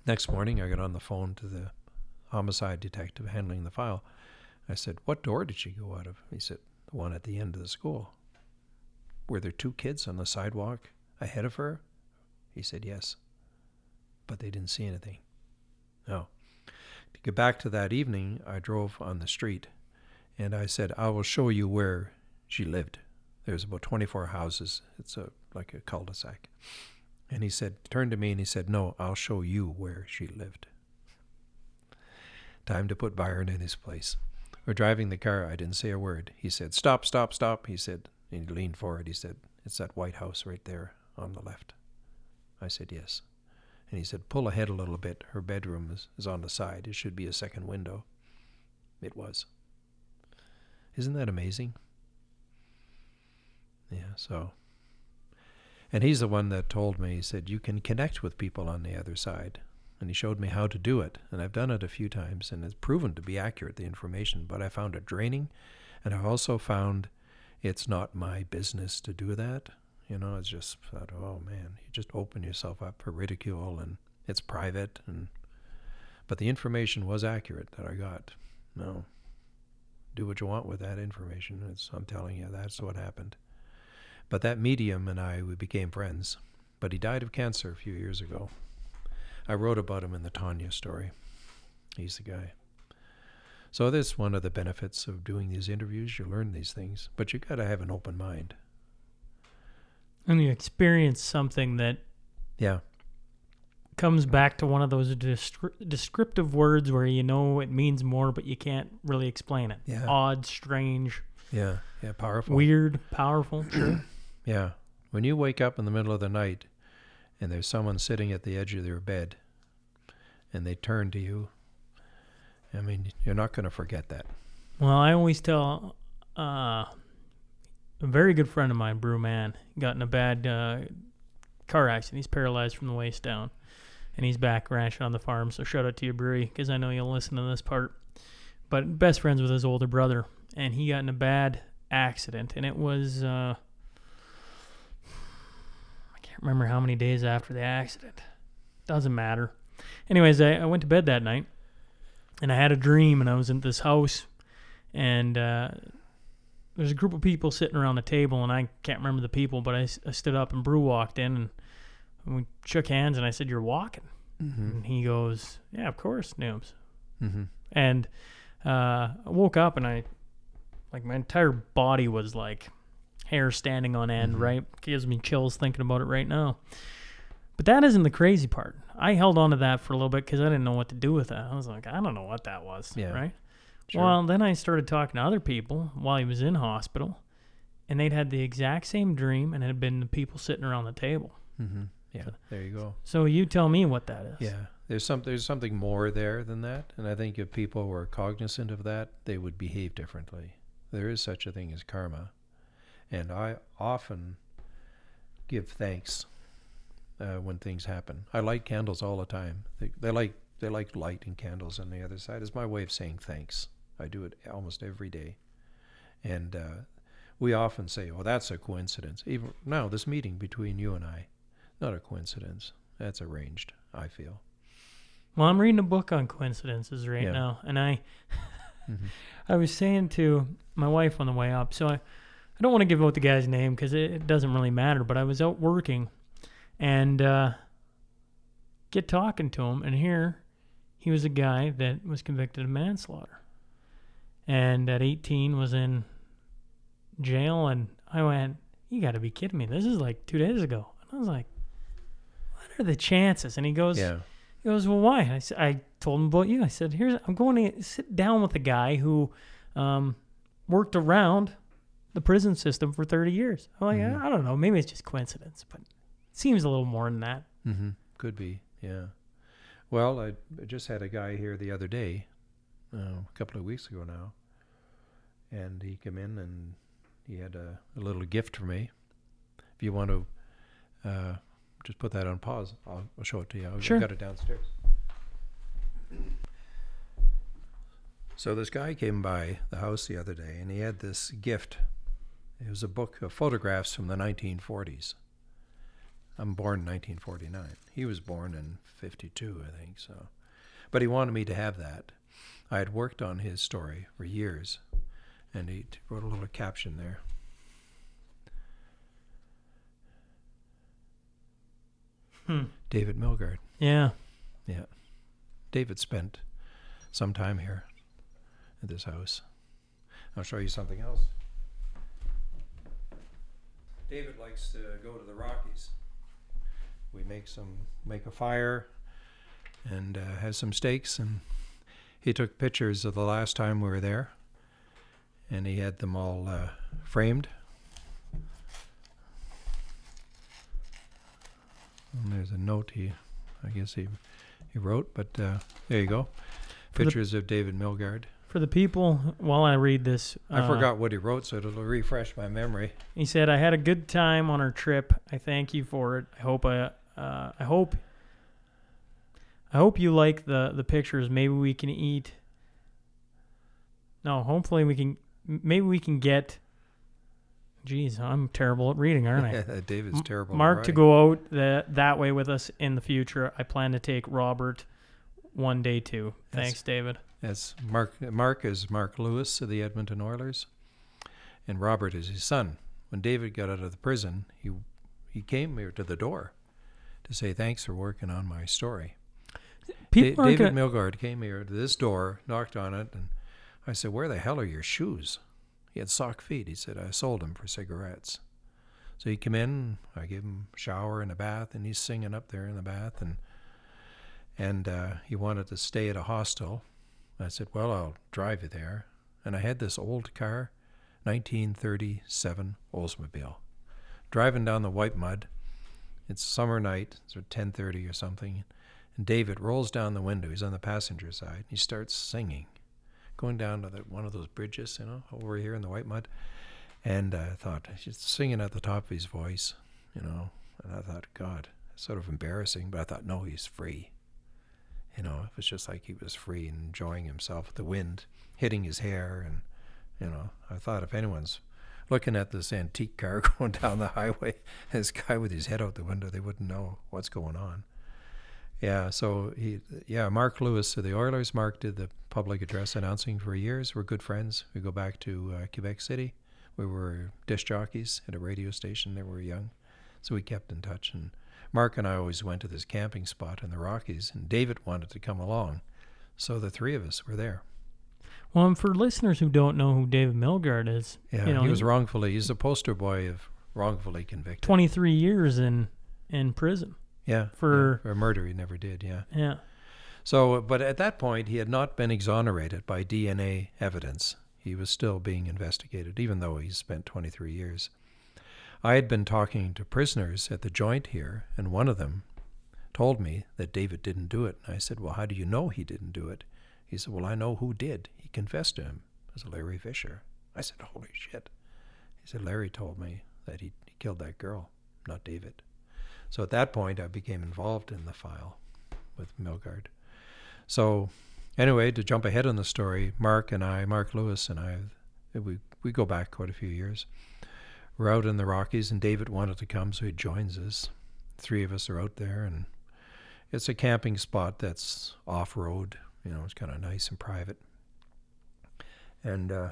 Next morning, I got on the phone to the homicide detective handling the file. I said, What door did she go out of? He said, The one at the end of the school. Were there two kids on the sidewalk ahead of her? He said, Yes. But they didn't see anything. No. To get back to that evening, I drove on the street and I said, I will show you where she lived. There's about 24 houses. It's a like a cul-de-sac. And he said, turned to me and he said, No, I'll show you where she lived. Time to put Byron in his place. We're driving the car. I didn't say a word. He said, Stop, stop, stop. He said, and he leaned forward. He said, It's that white house right there on the left. I said, Yes. And he said, Pull ahead a little bit. Her bedroom is, is on the side. It should be a second window. It was. Isn't that amazing? Yeah, so. And he's the one that told me, he said, You can connect with people on the other side. And he showed me how to do it. And I've done it a few times, and it's proven to be accurate, the information. But I found it draining. And I also found it's not my business to do that. You know, it's just thought, oh man, you just open yourself up for ridicule and it's private and but the information was accurate that I got. No. Do what you want with that information. It's, I'm telling you, that's what happened. But that medium and I, we became friends. But he died of cancer a few years ago. I wrote about him in the Tania story. He's the guy. So that's one of the benefits of doing these interviews. You learn these things, but you got to have an open mind. And you experience something that Yeah. Comes back to one of those descri- descriptive words where you know it means more, but you can't really explain it. Yeah. Odd, strange, Yeah. Yeah. Powerful. weird, powerful. Sure. Yeah. When you wake up in the middle of the night and there's someone sitting at the edge of their bed and they turn to you, I mean, you're not going to forget that. Well, I always tell uh, a very good friend of mine, Brew Man, got in a bad uh, car accident. He's paralyzed from the waist down, and he's back ranching on the farm. So shout out to you, Brewy, because I know you'll listen to this part. But best friends with his older brother, and he got in a bad accident, and it was uh, I can't remember how many days after the accident. Doesn't matter. Anyways, I, I went to bed that night, and I had a dream, and I was in this house and uh, there's a group of people sitting around the table, and I can't remember the people, but I stood up and Brew walked in, and we shook hands, and I said, "You're walking," and he goes, "Yeah, of course, Nooms." Mm-hmm. And uh, I woke up, and I like my entire body was like hair standing on end. Right, gives me chills thinking about it right now. But that isn't the crazy part. I held on to that for a little bit because I didn't know what to do with that. I was like, I don't know what that was. Yeah. Right. Sure. Well, then I started talking to other people while he was in hospital, and they'd had the exact same dream, and it had been the people sitting around the table. Mm-hmm. Yeah. There you go. So you tell me what that is. Yeah. There's some there's something more there than that, and I think if people were cognizant of that, they would behave differently. There is such a thing as karma, and I often give thanks uh, when things happen. I light candles all the time. They, they like they like light and candles on the other side. It's my way of saying thanks. I do it almost every day, and uh, we often say, "Oh, that's a coincidence." Even now, this meeting between you and I, not a coincidence. That's arranged. I feel. Well, I'm reading a book on coincidences right Yeah. now, and I Mhm. I was saying to my wife on the way up, so I, I don't want to give out the guy's name because it, it doesn't really matter, but I was out working and uh, get talking to him, and here he was a guy that was convicted of manslaughter. And at 18 was in jail, and I went, You got to be kidding me. This is like two days ago. And I was like, are the chances? And he goes, Yeah. he goes, well, why? I, said, I told him about you. I said, here's, I'm going to sit down with a guy who um, worked around the prison system for 30 years. I'm like, Mhm. I don't know. Maybe it's just coincidence, but it seems a little more than that. Mm-hmm. Could be. Yeah. Well, I, I just had a guy here the other day, uh, a couple of weeks ago now, and he came in and he had a, a little gift for me. If you want to uh, just put that on pause, I'll, I'll show it to you. I've Sure. got it downstairs. So this guy came by the house the other day, and he had this gift. It was a book of photographs from the 1940s. I'm born in 1949. He was born in 52, I think. So, but he wanted me to have that, I had worked on his story for years, and he wrote a little caption there. Hmm. David Milgaard. Yeah. Yeah. David spent some time here at this house. I'll show you something else. David likes to go to the Rockies. We make some make a fire and uh, have some steaks and he took pictures of the last time we were there and he had them all uh, framed. And there's a note he I guess he he wrote, but uh, there you go. For the- Pictures of David Milgaard. For the people, while I read this, I uh, forgot what he wrote, so it'll refresh my memory. He said, "I had a good time on our trip. I thank you for it. I hope I, uh, I hope, I hope you like the the pictures. Maybe we can eat. No, hopefully we can. Maybe we can get. Jeez, I'm terrible at reading, aren't I? David's terrible. Mark to go out that that way with us in the future. I plan to take Robert one day too. Thanks, David. Yes, Mark. Mark is Mark Lewis of the Edmonton Oilers, and Robert is his son. When David got out of the prison, he he came here to the door to say thanks for working on my story. Da- David gonna- Milgaard came here to this door, knocked on it, and I said, "Where the hell are your shoes?" He had sock feet. He said, "I sold them for cigarettes." So he came in. I gave him a shower and a bath, and he's singing up there in the bath, and and uh, he wanted to stay at a hostel. I said, "Well, I'll drive you there." And I had this old car, 1937 Oldsmobile, driving down the Whitemud. It's summer night, it's 10:30 or something, and David rolls down the window. He's on the passenger side. He starts singing, going down to the, one of those bridges, you know, over here in the Whitemud. And I thought he's singing at the top of his voice, you know. And I thought, God, it's sort of embarrassing. But I thought, no, he's free. You know, it was just like he was free and enjoying himself the wind hitting his hair. And, you know, I thought if anyone's looking at this antique car going down the highway, this guy with his head out the window, they wouldn't know what's going on. Yeah, so he, yeah, Mark Lewis of the Oilers. Mark did the public address announcing for years. We're good friends. We go back to uh, Quebec City. We were disc jockeys at a radio station. They were young, so we kept in touch. And Mark and I always went to this camping spot in the Rockies. And David wanted to come along, so the three of us were there. Well, and for listeners who don't know who David Milgaard is, Yeah, you know, he was wrongfully. He's a poster boy of wrongfully convicted. 23 years in in prison. Yeah, for- yeah, for a murder he never did. Yeah. Yeah. So, but at that point, he had not been exonerated by DNA evidence. He was still being investigated, even though he spent 23 years. I had been talking to prisoners at the joint here, and one of them told me that David didn't do it. And I said, Well, how do you know he didn't do it? He said, Well, I know who did. He confessed to him. It was Larry Fisher. I said, Holy shit. He said, Larry told me that he, he killed that girl, not David. So at that point, I became involved in the file with Milgaard. So, anyway, to jump ahead in the story, Mark and I, Mark Lewis and I, we we go back quite a few years. We're out in the Rockies, and David wanted to come, so he joins us. Three of us are out there, and it's a camping spot that's off road. You know, it's kind of nice and private. And uh,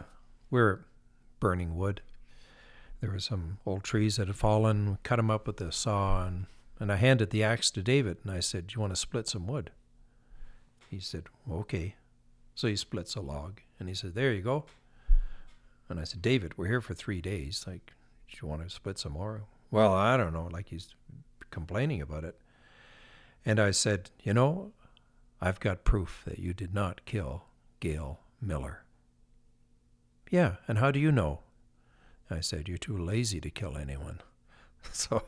we're burning wood. There were some old trees that had fallen. We cut them up with a saw, and, and I handed the axe to David, and I said, "Do you want to split some wood?" He said, "Okay." So he splits a log, and he said, "There you go." And I said, "David, we're here for three days. Like, do you want to split some more?" Well, I don't know. Like he's complaining about it. And I said, "You know, I've got proof that you did not kill Gail Miller." Yeah, and how do you know? I said, You're too lazy to kill anyone. So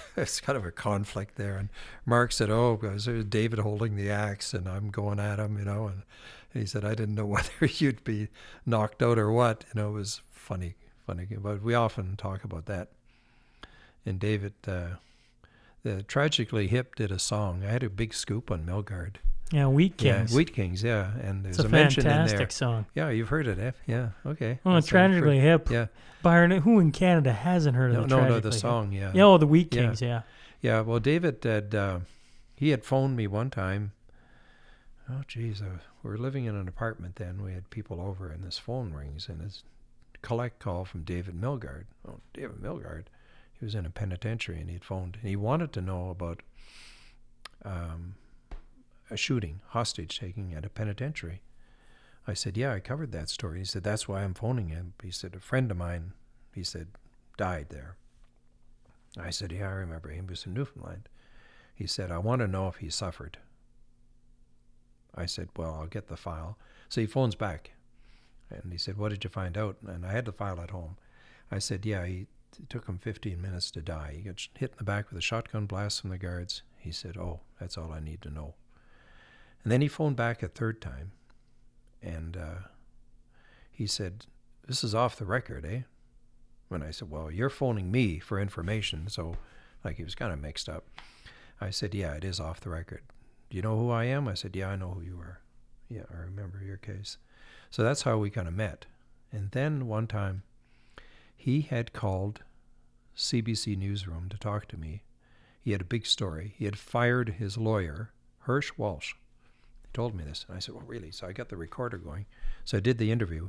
it's kind of a conflict there. And Mark said, Oh, because there's David holding the axe and I'm going at him, you know. And he said, I didn't know whether you'd be knocked out or what. You know, it was funny, funny. But we often talk about that. And David, uh, the Tragically Hip did a song. I had a big scoop on Milgaard. Yeah, Wheat Kings. Yeah, Wheat Kings, yeah. And there's It's a a, mention in there. fantastic song. Yeah, you've heard it, eh? Yeah, okay. Oh, That's, tragically hip. Yeah. Byron, who in Canada hasn't heard of No, the no, no, Tragically the Hip? song, yeah. Yeah, oh, the Wheat Yeah. Kings, yeah. Yeah, well, David had, uh, he had phoned me one time. Oh, geez, uh, we were living in an apartment then. We had people over, and this phone rings, and it's a collect call from David Milgaard. Oh, David Milgaard. He was in a penitentiary, and he'd phoned, and he wanted to know about um, a shooting, hostage taking at a penitentiary. I said, Yeah, I covered that story. He said, That's why I'm phoning him. He said, A friend of mine, he said, died there. I said, Yeah, I remember. Him. He was in Newfoundland. He said, I want to know if he suffered. I said, Well, I'll get the file. So he phones back and he said, What did you find out? And I had the file at home. I said, Yeah, he, it took him 15 minutes to die. He got hit in the back with a shotgun blast from the guards. He said, Oh, that's all I need to know. And then he phoned back a third time and uh, he said, This is off the record, eh? When I said, Well, you're phoning me for information. So, like, he was kind of mixed up. I said, Yeah, it is off the record. Do you know who I am? I said, Yeah, I know who you are. Yeah, I remember your case. So that's how we kind of met. And then one time, he had called CBC Newsroom to talk to me. He had a big story. He had fired his lawyer, Hersh Wolch. Told me this. And I said, Well, really? So I got the recorder going. So I did the interview.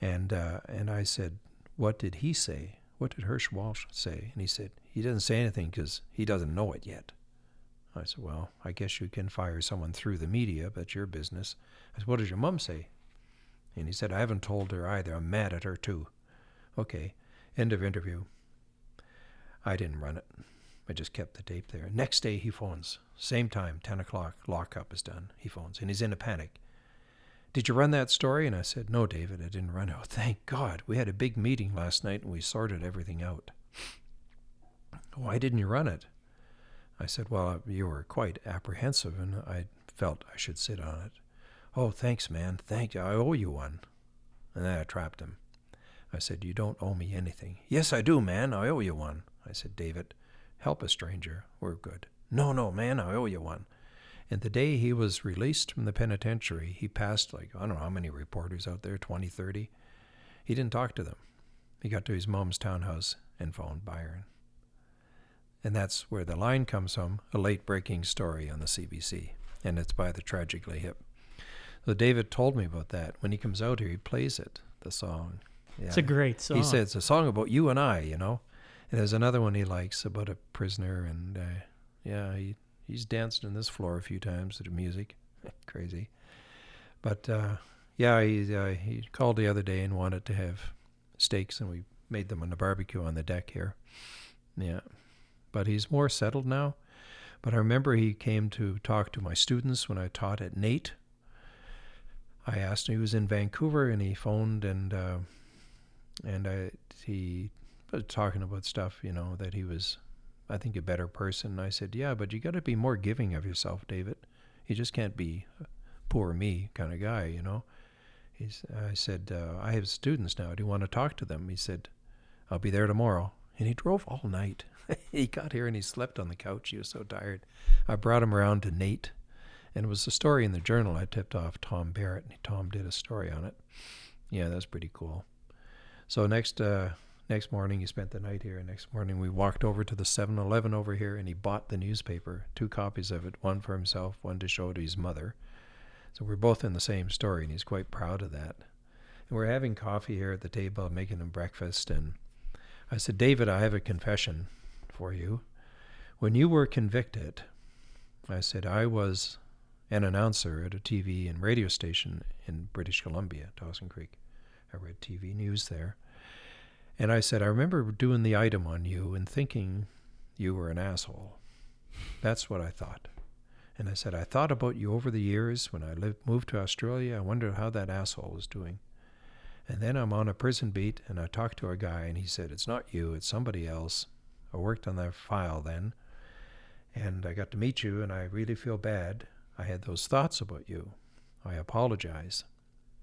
And, uh, and I said, What did he say? What did Hersh Wolch say? And he said, He doesn't say anything because he doesn't know it yet. I said, Well, I guess you can fire someone through the media, but your business. I said, What does your mom say? And he said, I haven't told her either. I'm mad at her too. Okay. End of interview. I didn't run it. I just kept the tape there. Next day he phones. Same time, 10 o'clock, lockup is done. He phones and he's in a panic. Did you run that story? And I said, No, David, I didn't run it. Oh, thank God. We had a big meeting last night and we sorted everything out. Why didn't you run it? I said, Well, uh, you were quite apprehensive and I felt I should sit on it. Oh, thanks, man. Thank you. I owe you one. And then I trapped him. I said, You don't owe me anything. Yes, I do, man. I owe you one. I said, David, help a stranger. We're good. No, no, man, I owe you one. And the day he was released from the penitentiary, he passed like, I don't know how many reporters out there, 20, 30. He didn't talk to them. He got to his mom's townhouse and phoned Byron. And that's where the line comes from a late breaking story on the CBC. And it's by the Tragically Hip. So David told me about that. When he comes out here, he plays it, the song. Yeah. It's a great song. He said it's a song about you and I, you know. And there's another one he likes about a prisoner, and uh, yeah, he he's danced on this floor a few times to the music, crazy. But uh, yeah, he uh, he called the other day and wanted to have steaks, and we made them on the barbecue on the deck here. Yeah, but he's more settled now. But I remember he came to talk to my students when I taught at NAIT. I asked him. He was in Vancouver, and he phoned and. Uh, and I he was talking about stuff, you know, that he was, I think, a better person. I said, yeah, but you got to be more giving of yourself, David. You just can't be poor me kind of guy, you know. He's, I said, uh, I have students now. Do you want to talk to them? He said, I'll be there tomorrow. And he drove all night. he got here and he slept on the couch. He was so tired. I brought him around to NAIT, and it was a story in the journal I tipped off Tom Barrett, and Tom did a story on it. Yeah, that's pretty cool. So next uh, next morning, he spent the night here. And next morning, we walked over to the 7-Eleven over here, and he bought the newspaper, two copies of it, one for himself, one to show to his mother. So we're both in the same story, and he's quite proud of that. And we're having coffee here at the table, making him breakfast, and I said, David, I have a confession for you. When you were convicted, I said I was an announcer at a TV and radio station in British Columbia, Dawson Creek. I read TV news there. And I said, I remember doing the item on you and thinking you were an asshole. That's what I thought. And I said, I thought about you over the years when I lived, moved to Australia. I wonder how that asshole was doing. And then I'm on a prison beat and I talked to a guy and he said, It's not you, it's somebody else. I worked on that file then. And I got to meet you and I really feel bad. I had those thoughts about you. I apologize.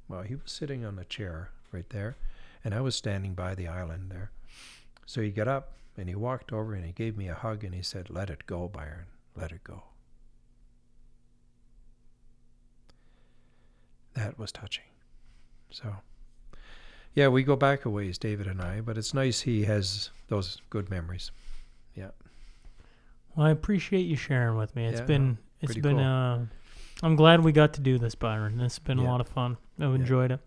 Well, he was sitting on a chair right there, and I was standing by the island there. So he got up and he walked over and he gave me a hug and he said, Let it go, Byron. Let it go. That was touching. So, yeah, we go back a ways, David and I, but it's nice he has those good memories. Yeah. Well, I appreciate you sharing with me. It's Yeah, been it's been cool. uh I'm glad we got to do this, Byron. It's been a lot of fun. I've enjoyed it.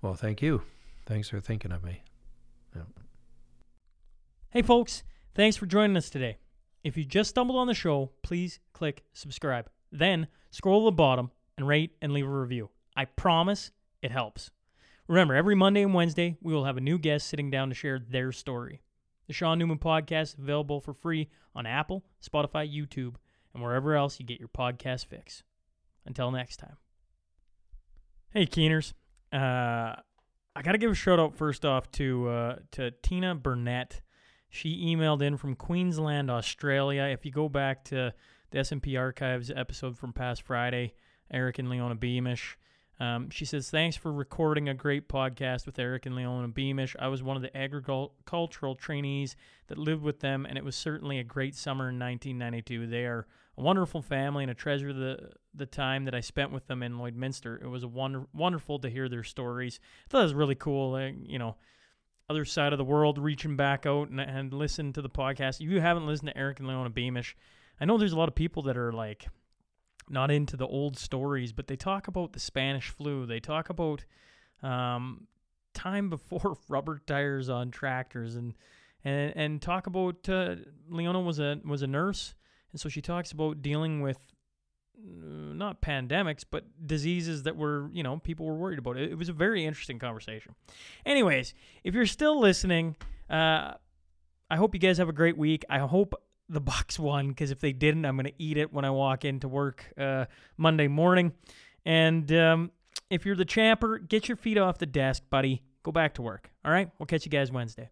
Well, thank you. Thanks for thinking of me. Hey, folks, thanks for joining us today. If you just stumbled on the show, please click subscribe. Then scroll to the bottom and rate and leave a review. I promise it helps. Remember, every Monday and Wednesday, we will have a new guest sitting down to share their story. The Sean Newman Podcast is available for free on Apple, Spotify, YouTube, and wherever else you get your podcast fix. Until next time. Hey, Keeners. Uh, I got to give a shout out first off to uh, to Tina Burnett. She emailed in from Queensland, Australia. If you go back to the S&P Archives episode from past Friday, Eric and Leona Beamish, um, she says, Thanks for recording a great podcast with Eric and Leona Beamish. I was one of the agricultural trainees that lived with them, and it was certainly a great summer in 1992. They are wonderful family and a treasure the the time that I spent with them in Lloydminster. It was a wonder, wonderful to hear their stories. I thought it was really cool. Uh, you know, other side of the world reaching back out and, and listen to the podcast. If you haven't listened to Eric and Leona Beamish, I know there's a lot of people that are like not into the old stories, but they talk about the Spanish flu. They talk about um, time before rubber tires on tractors and and and talk about uh, Leona was a was a nurse, and so she talks about dealing with not pandemics, but diseases that were, you know, people were worried about. It, was a very interesting conversation. Anyways, if you're still listening, uh, I hope you guys have a great week. I hope the Bucks won because if they didn't, I'm gonna eat it when I walk into work uh, Monday morning. And um, if you're the champer, get your feet off the desk, buddy. Go back to work. All right, we'll catch you guys Wednesday.